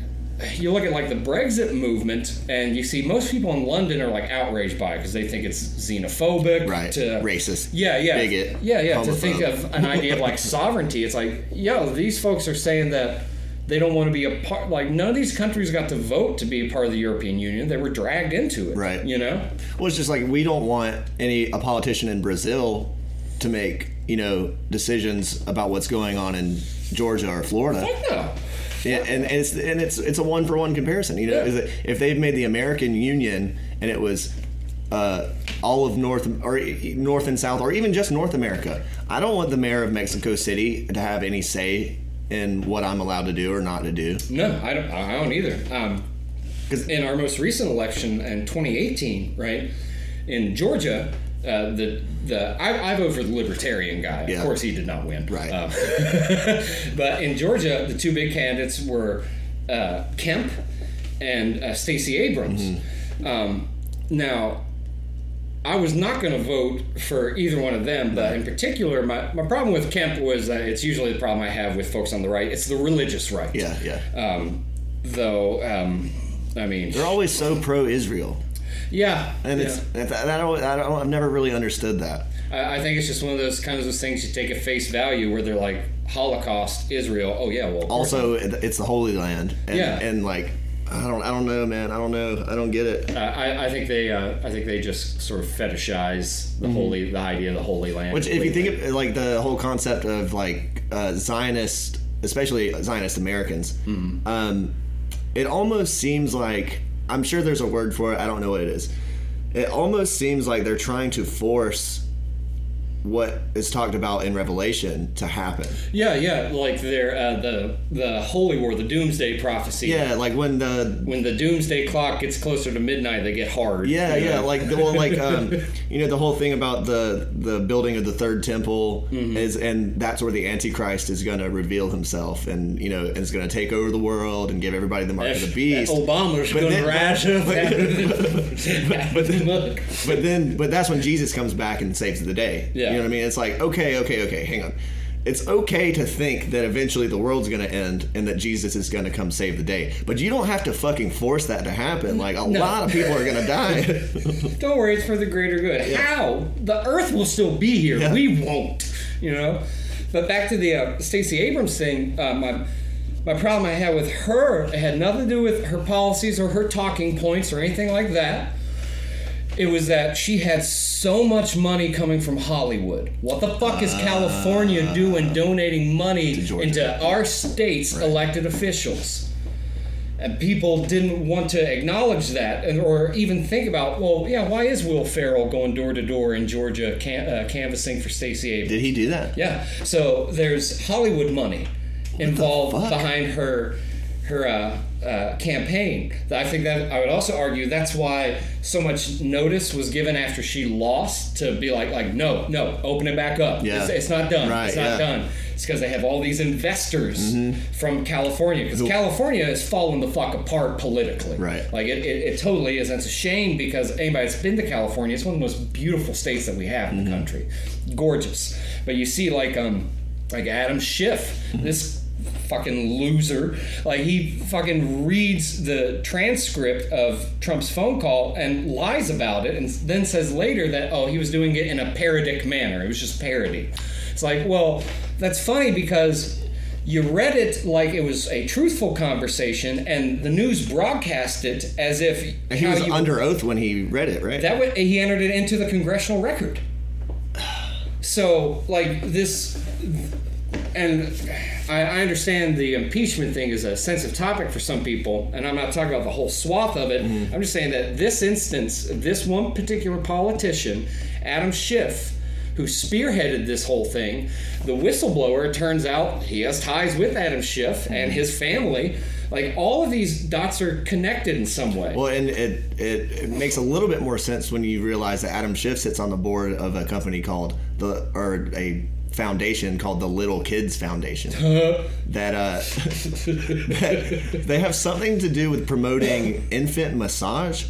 you look at like the Brexit movement, and you see most people in London are like outraged by it because they think it's xenophobic, Right. To, Racist. yeah, yeah, Bigot. yeah, yeah. To think of an idea of like sovereignty, it's like, yo, these folks are saying that they don't want to be a part. Like none of these countries got to vote to be a part of the European Union. They were dragged into it, Right. You know, Well, it's just like we don't want any a politician in Brazil to make you know decisions about what's going on in Georgia or Florida. Fuck no. Yeah, and, and it's and it's it's a one for one comparison. You know, Yeah. Is it- if they've made the American Union and it was uh, all of North or North and South or even just North America, I don't want the mayor of Mexico City to have any say in what I'm allowed to do or not to do. No, I don't. I don't either. Um, 'Cause- in our most recent election in 2018, right in Georgia, uh, the the I, I voted for the Libertarian guy. Yeah. Of course, he did not win. Right. Um, but in Georgia, the two big candidates were uh, Kemp and uh, Stacey Abrams. Mm-hmm. Um, now. I was not going to vote for either one of them, but in particular, my, my problem with Kemp was that it's usually the problem I have with folks on the right. It's the religious right. Yeah, yeah. Um, though, um, I mean, They're always so pro-Israel, yeah, and yeah. it's that, that, I don't, I don't I've never really understood that. I, I think it's just one of those kinds of those things you take at face value where they're like Holocaust, Israel. Oh yeah, well, Also, it's the Holy Land, and, Yeah. and like I don't I don't know, man. I don't know. I don't get it. Uh, I, I think they, uh, I think they just sort of fetishize the holy, the idea of the Holy Land. Mm-hmm. Which, if you think of like the whole concept of like uh, Zionist, especially Zionist Americans, Mm-hmm. um, it almost seems like I'm sure there's a word for it. I don't know what it is. It almost seems like they're trying to force what is talked about in Revelation to happen. Yeah, yeah, like their uh, the the holy war, the doomsday prophecy. Yeah, like when the When the doomsday clock gets closer to midnight, they get hard. Yeah, you yeah, know? like the well, like um, you know the whole thing about the the building of the third temple Mm-hmm. is, and that's where the Antichrist is going to reveal himself, and you know, and is going to take over the world and give everybody the mark of the beast. Obama's But going then- to rise up out of the- out of. But then, but that's when Jesus comes back and saves the day. Yeah. You know what I mean? It's like, okay, okay, okay, hang on. It's okay to think that eventually the world's going to end and that Jesus is going to come save the day. But you don't have to fucking force that to happen. Like, a No. lot of people are going to die. Don't worry, it's for the greater good. How? The Earth will still be here. Yeah. We won't. You know. But back to the uh, Stacey Abrams thing. Uh, my my problem I had with her it had nothing to do with her policies or her talking points or anything like that. It was that she had so much money coming from Hollywood. What the fuck is California doing donating money into our state's elected officials? And people didn't want to acknowledge that and, or even think about, well, yeah, why is Will Ferrell going door to door in Georgia can, uh, canvassing for Stacey Abrams? Did he do that? Yeah. So there's Hollywood money involved fuck? behind her her uh, uh, campaign. I think that I would also argue that's why so much notice was given after she lost to be like like no no open it back up. Yeah. It's, it's not done. Right, it's not yeah. Mm-hmm. done. It's because they have all these investors from California. Because California is falling the fuck apart politically. Right. Like it, it, it totally is. And it's a shame because anybody that's been to California, it's one of the most beautiful states that we have Mm-hmm. in the country. Gorgeous. But you see like um like Adam Schiff, Mm-hmm. this fucking loser, like he fucking reads the transcript of Trump's phone call and lies about it and then says later that oh he was doing it in a parodic manner. It was just parody. It's like, well, that's funny because you read it like it was a truthful conversation, and the news broadcast it as if And he was you- under oath when he read it, right? that would he entered it into the congressional record. So like this, and I, I understand the impeachment thing is a sensitive topic for some people, and I'm not talking about the whole swath of it. Mm-hmm. I'm just saying that this instance, this one particular politician, Adam Schiff, who spearheaded this whole thing, the whistleblower, it turns out he has ties with Adam Schiff mm-hmm. and his family. Like all of these dots are connected in some way. Well, and it, it it makes a little bit more sense when you realize that Adam Schiff sits on the board of a company called the or a foundation called the Little Kids Foundation. that uh, that they have something to do with promoting infant massage.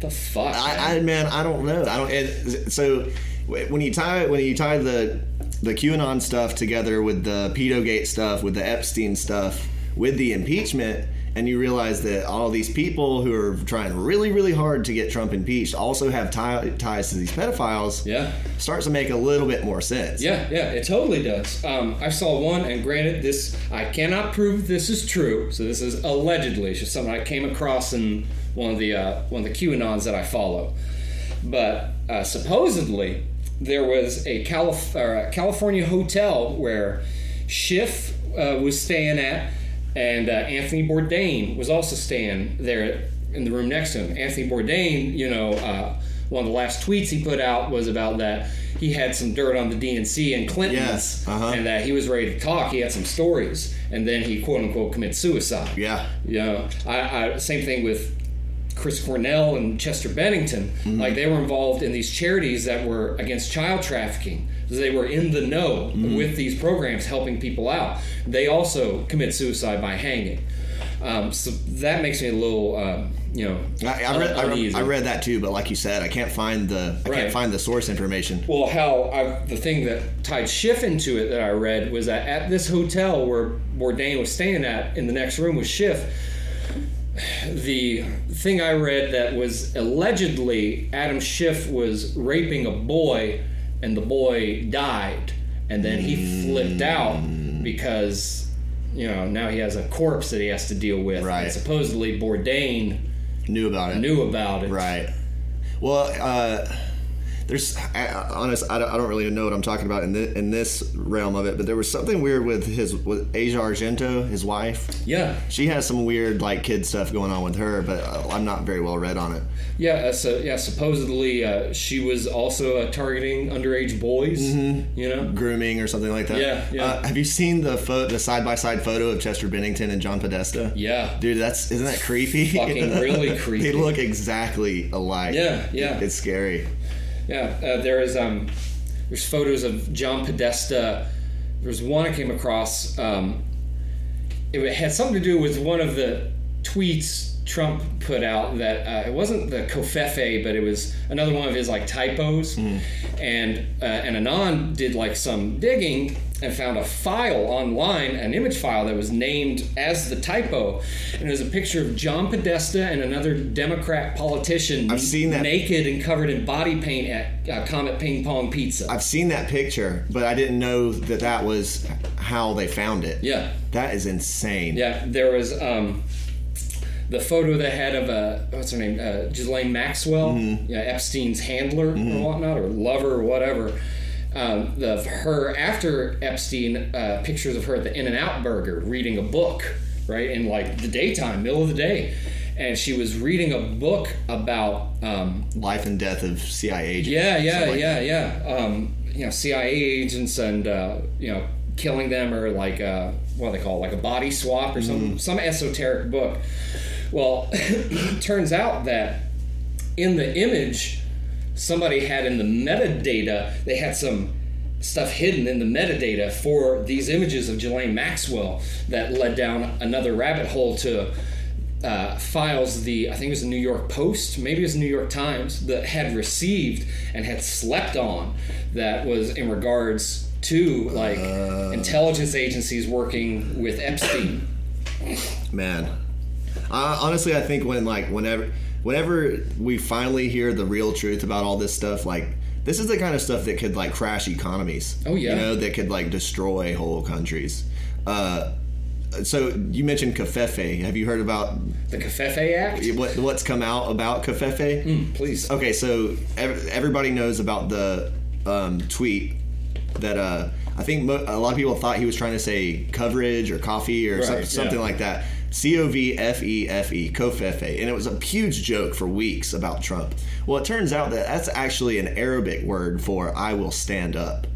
the fuck? man? I, I man, I don't know. I don't. It, so when you tie when you tie the the QAnon stuff together with the pedogate stuff, with the Epstein stuff, with the impeachment, and you realize that all these people who are trying really, really hard to get Trump impeached also have tie, ties to these pedophiles. Yeah. starts to make a little bit more sense. Yeah, yeah, it totally does. Um, I saw one, and granted, this I cannot prove this is true. So this is allegedly it's just something I came across in one of the uh, one of the QAnons that I follow. But uh, supposedly there was a Calif- a California hotel where Schiff uh, was staying at, and uh, Anthony Bourdain was also staying there in the room next to him. Anthony Bourdain, you know. Uh, one of the last tweets he put out was about that he had some dirt on the DNC and Clinton's, Yes, uh-huh. and that he was ready to talk. He had some stories, and then he quote unquote commits suicide. Yeah. You know, I, I same thing with Chris Cornell and Chester Bennington. Mm-hmm. Like they were involved in these charities that were against child trafficking. They were in the know Mm-hmm. with these programs helping people out. They also commit suicide by hanging. Um, so that makes me a little, um, you know, I, I, read, I, read, uneasy. I read that too, but like you said, I can't find the I Right. can't find the source information. Well, how I, the thing that tied Schiff into it that I read was that at this hotel where Bourdain was staying at, in the next room was Schiff. The thing I read that was allegedly Adam Schiff was raping a boy, and the boy died, and then he flipped out because you know now he has a corpse that he has to deal with. Right. And supposedly Bourdain Knew about it. knew about it. Right. Well, uh, there's I, honest. I don't, I don't really know what I'm talking about in this, in this realm of it, but there was something weird with his with Asia Argento, his wife. Yeah, She has some weird like kid stuff going on with her, but uh, I'm not very well read on it. yeah. Uh, so yeah, supposedly uh, she was also uh, targeting underage boys. You know. Grooming or something like that. Yeah, yeah. Uh, have you seen the pho- the side by side photo of Chester Bennington and John Podesta? Yeah. Dude, that's isn't that creepy? Fucking really creepy. they look exactly alike. Yeah, yeah. It's scary. Yeah, uh, there is um, there's photos of John Podesta. There's one I came across. Um, it had something to do with one of the tweets Trump put out that uh, it wasn't the Covfefe, but it was another one of his like typos. And uh, and Anon did like some digging and found a file online, an image file that was named as the typo, and it was a picture of John Podesta and another Democrat politician. I've seen that. naked and covered in body paint at uh, Comet Ping Pong Pizza. I've seen that picture, but I didn't know that that was how they found it. yeah, That is insane. yeah. There was um, the photo they had of uh, what's her name, uh, Ghislaine Maxwell, Mm-hmm. yeah, Epstein's handler or whatnot, or lover or whatever. Um, the her after Epstein uh, pictures of her at the In and Out Burger reading a book, right in like the daytime, middle of the day, and she was reading a book about. Um, Life and death of CIA agents. Yeah, yeah, like yeah, yeah. Um, you know, CIA agents and uh, you know, killing them or like uh, what do they call it, like a body swap or some some esoteric book. Well, turns out that in the image, somebody had in the metadata, they had some stuff hidden in the metadata for these images of Ghislaine Maxwell that led down another rabbit hole to uh, files the I think it was the New York Post, maybe it was the New York Times that had received and had slept on that was in regards to like intelligence agencies working with Epstein. Man, uh, honestly, I think when like whenever whenever we finally hear the real truth about all this stuff, like this is the kind of stuff that could like crash economies. Oh, yeah. you know that could like destroy whole countries. Uh, so you mentioned Covfefe. Have you heard about The Covfefe Act? what, what's come out about Covfefe? Mm, please. Okay, so ev- everybody knows about the um, tweet that uh, I think mo- a lot of people thought he was trying to say coverage or coffee or some- something yeah. like that. C O V F E F E, Covfefe. And it was a huge joke for weeks about Trump. Well, it turns out that that's actually an Arabic word for I will stand up.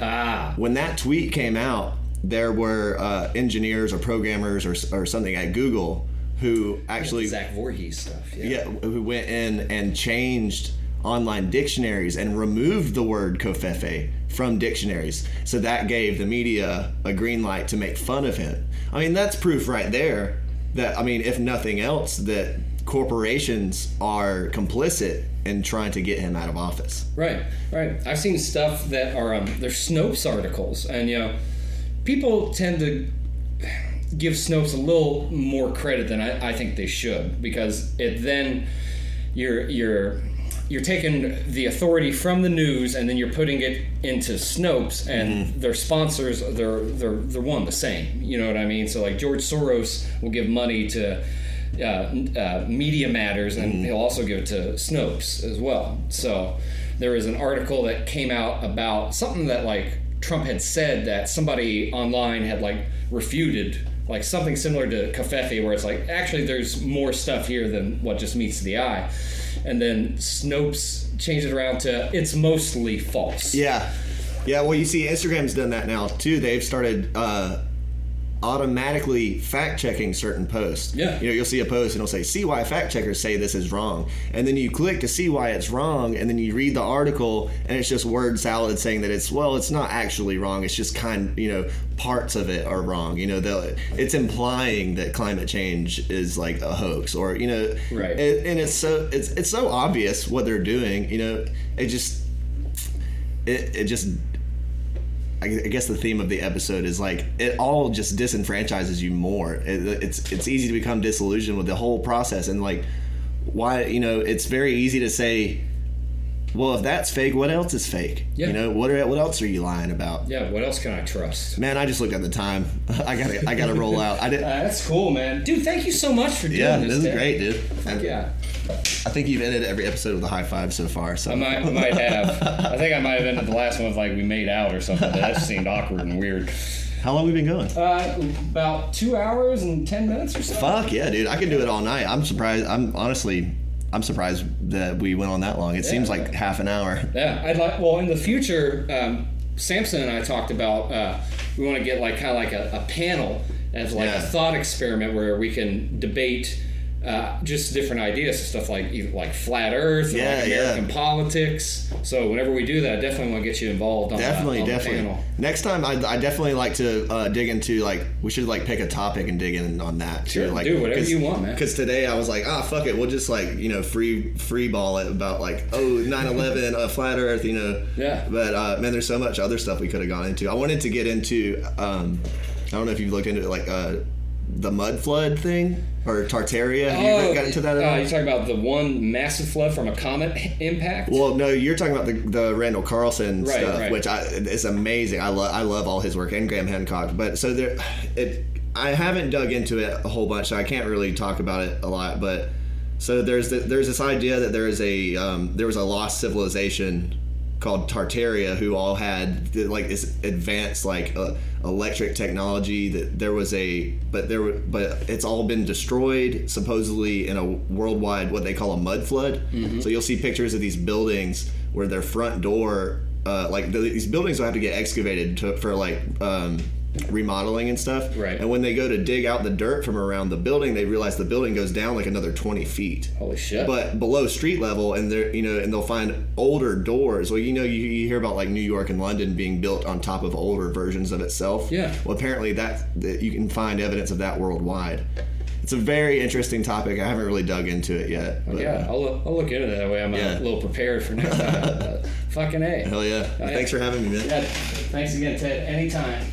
Ah. When that tweet came out, there were uh, engineers or programmers or, or something at Google who actually Zach Vorhies stuff. Yeah. yeah, who went in and changed online dictionaries and removed the word covfefe from dictionaries. So that gave the media a green light to make fun of him. I mean, that's proof right there that, I mean, if nothing else, that corporations are complicit in trying to get him out of office. Right, right. I've seen stuff that are um, they're Snopes articles, and you know, people tend to give Snopes a little more credit than I, I think they should because it then you're you're you're taking the authority from the news and then you're putting it into Snopes and their sponsors they're they're they're one the same. You know what I mean? So like George Soros will give money to uh, uh, Media Matters and he'll also give it to Snopes as well. So there was an article that came out about something that like Trump had said that somebody online had like refuted like something similar to Covfefe, where it's like actually there's more stuff here than what just meets the eye, and then Snopes changed it around to it's mostly false. Yeah. Yeah, well, you see, Instagram's done that now too. They've started uh, automatically fact checking certain posts. Yeah. You know, you'll see a post and it'll say, see why fact checkers say this is wrong. And then you click to see why it's wrong. And then you read the article and it's just word salad saying that it's, well, it's not actually wrong. It's just kind, you know, parts of it are wrong. You know, it's implying that climate change is like a hoax or, you know, Right. it- and it's so, it's, it's so obvious what they're doing, you know, it just, it, it just I guess the theme of the episode is like it all just disenfranchises you more. It, it's it's easy to become disillusioned with the whole process and like why you know it's very easy to say Well, if that's fake, what else is fake? Yeah. You know, what are, what else are you lying about? Yeah, what else can I trust? Man, I just looked at the time. I gotta I gotta roll out. I did. Uh, that's cool, man. Dude, thank you so much for doing yeah, this. Yeah, this is Ted. great, dude. Heck yeah. I think you've ended every episode with a high five so far. So I might, I might have. I think I might have ended the last one with like we made out or something. That just seemed awkward and weird. how long have we been going? Uh, about two hours and ten minutes or so. Fuck yeah, dude! I can do it all night. I'm surprised. I'm honestly, I'm surprised that we went on that long. It seems like half an hour. Yeah, I'd like. Well, in the future, um, Samson and I talked about uh, we want to get like kind of like a, a panel as like Yeah. a thought experiment where we can debate. Uh, just different ideas, stuff like either like flat Earth, or Yeah, like yeah. American politics. So whenever we do that, I definitely want to get you involved. On Definitely, the, on definitely. Next time, I, I definitely like to uh, dig into like we should like pick a topic and dig in on that too. Sure, like do whatever you want, man. Because today I was like, ah, fuck it, we'll just like you know free free ball it about like oh 9/11, uh, flat Earth, you know. Yeah. But uh, man, there's so much other stuff we could have gone into. I wanted to get into. Um, I don't know if you've looked into it, like uh, the mud flood thing or Tartaria. Have you got into that at uh, all? you're talking about the one massive flood from a comet impact. Well, no, you're talking about the, the Randall Carlson Right, stuff, right. which I, is amazing. I love I love all his work and Graham Hancock. But so there, it I haven't dug into it a whole bunch, so I can't really talk about it a lot. But so there's the, there's this idea that there is a um, there was a lost civilization called Tartaria who all had like this advanced like uh, electric technology that there was a but there were but it's all been destroyed supposedly in a worldwide what they call a mud flood. So you'll see pictures of these buildings where their front door uh, like the, these buildings will have to get excavated to, for like um, remodeling and stuff Right. and when they go to dig out the dirt from around the building they realize the building goes down like another 20 feet Holy shit! but below street level and they're you know and they'll find older doors well you know you, you hear about like new york and london being built on top of older versions of itself Yeah. well apparently that, that you can find evidence of that worldwide it's a very interesting topic i haven't really dug into it yet but, yeah, uh, I'll look, I'll look into that way. I'm Yeah. a little prepared for next time. fucking a. hell yeah yeah. thanks for having me man Yeah, thanks again, Ted. Anytime.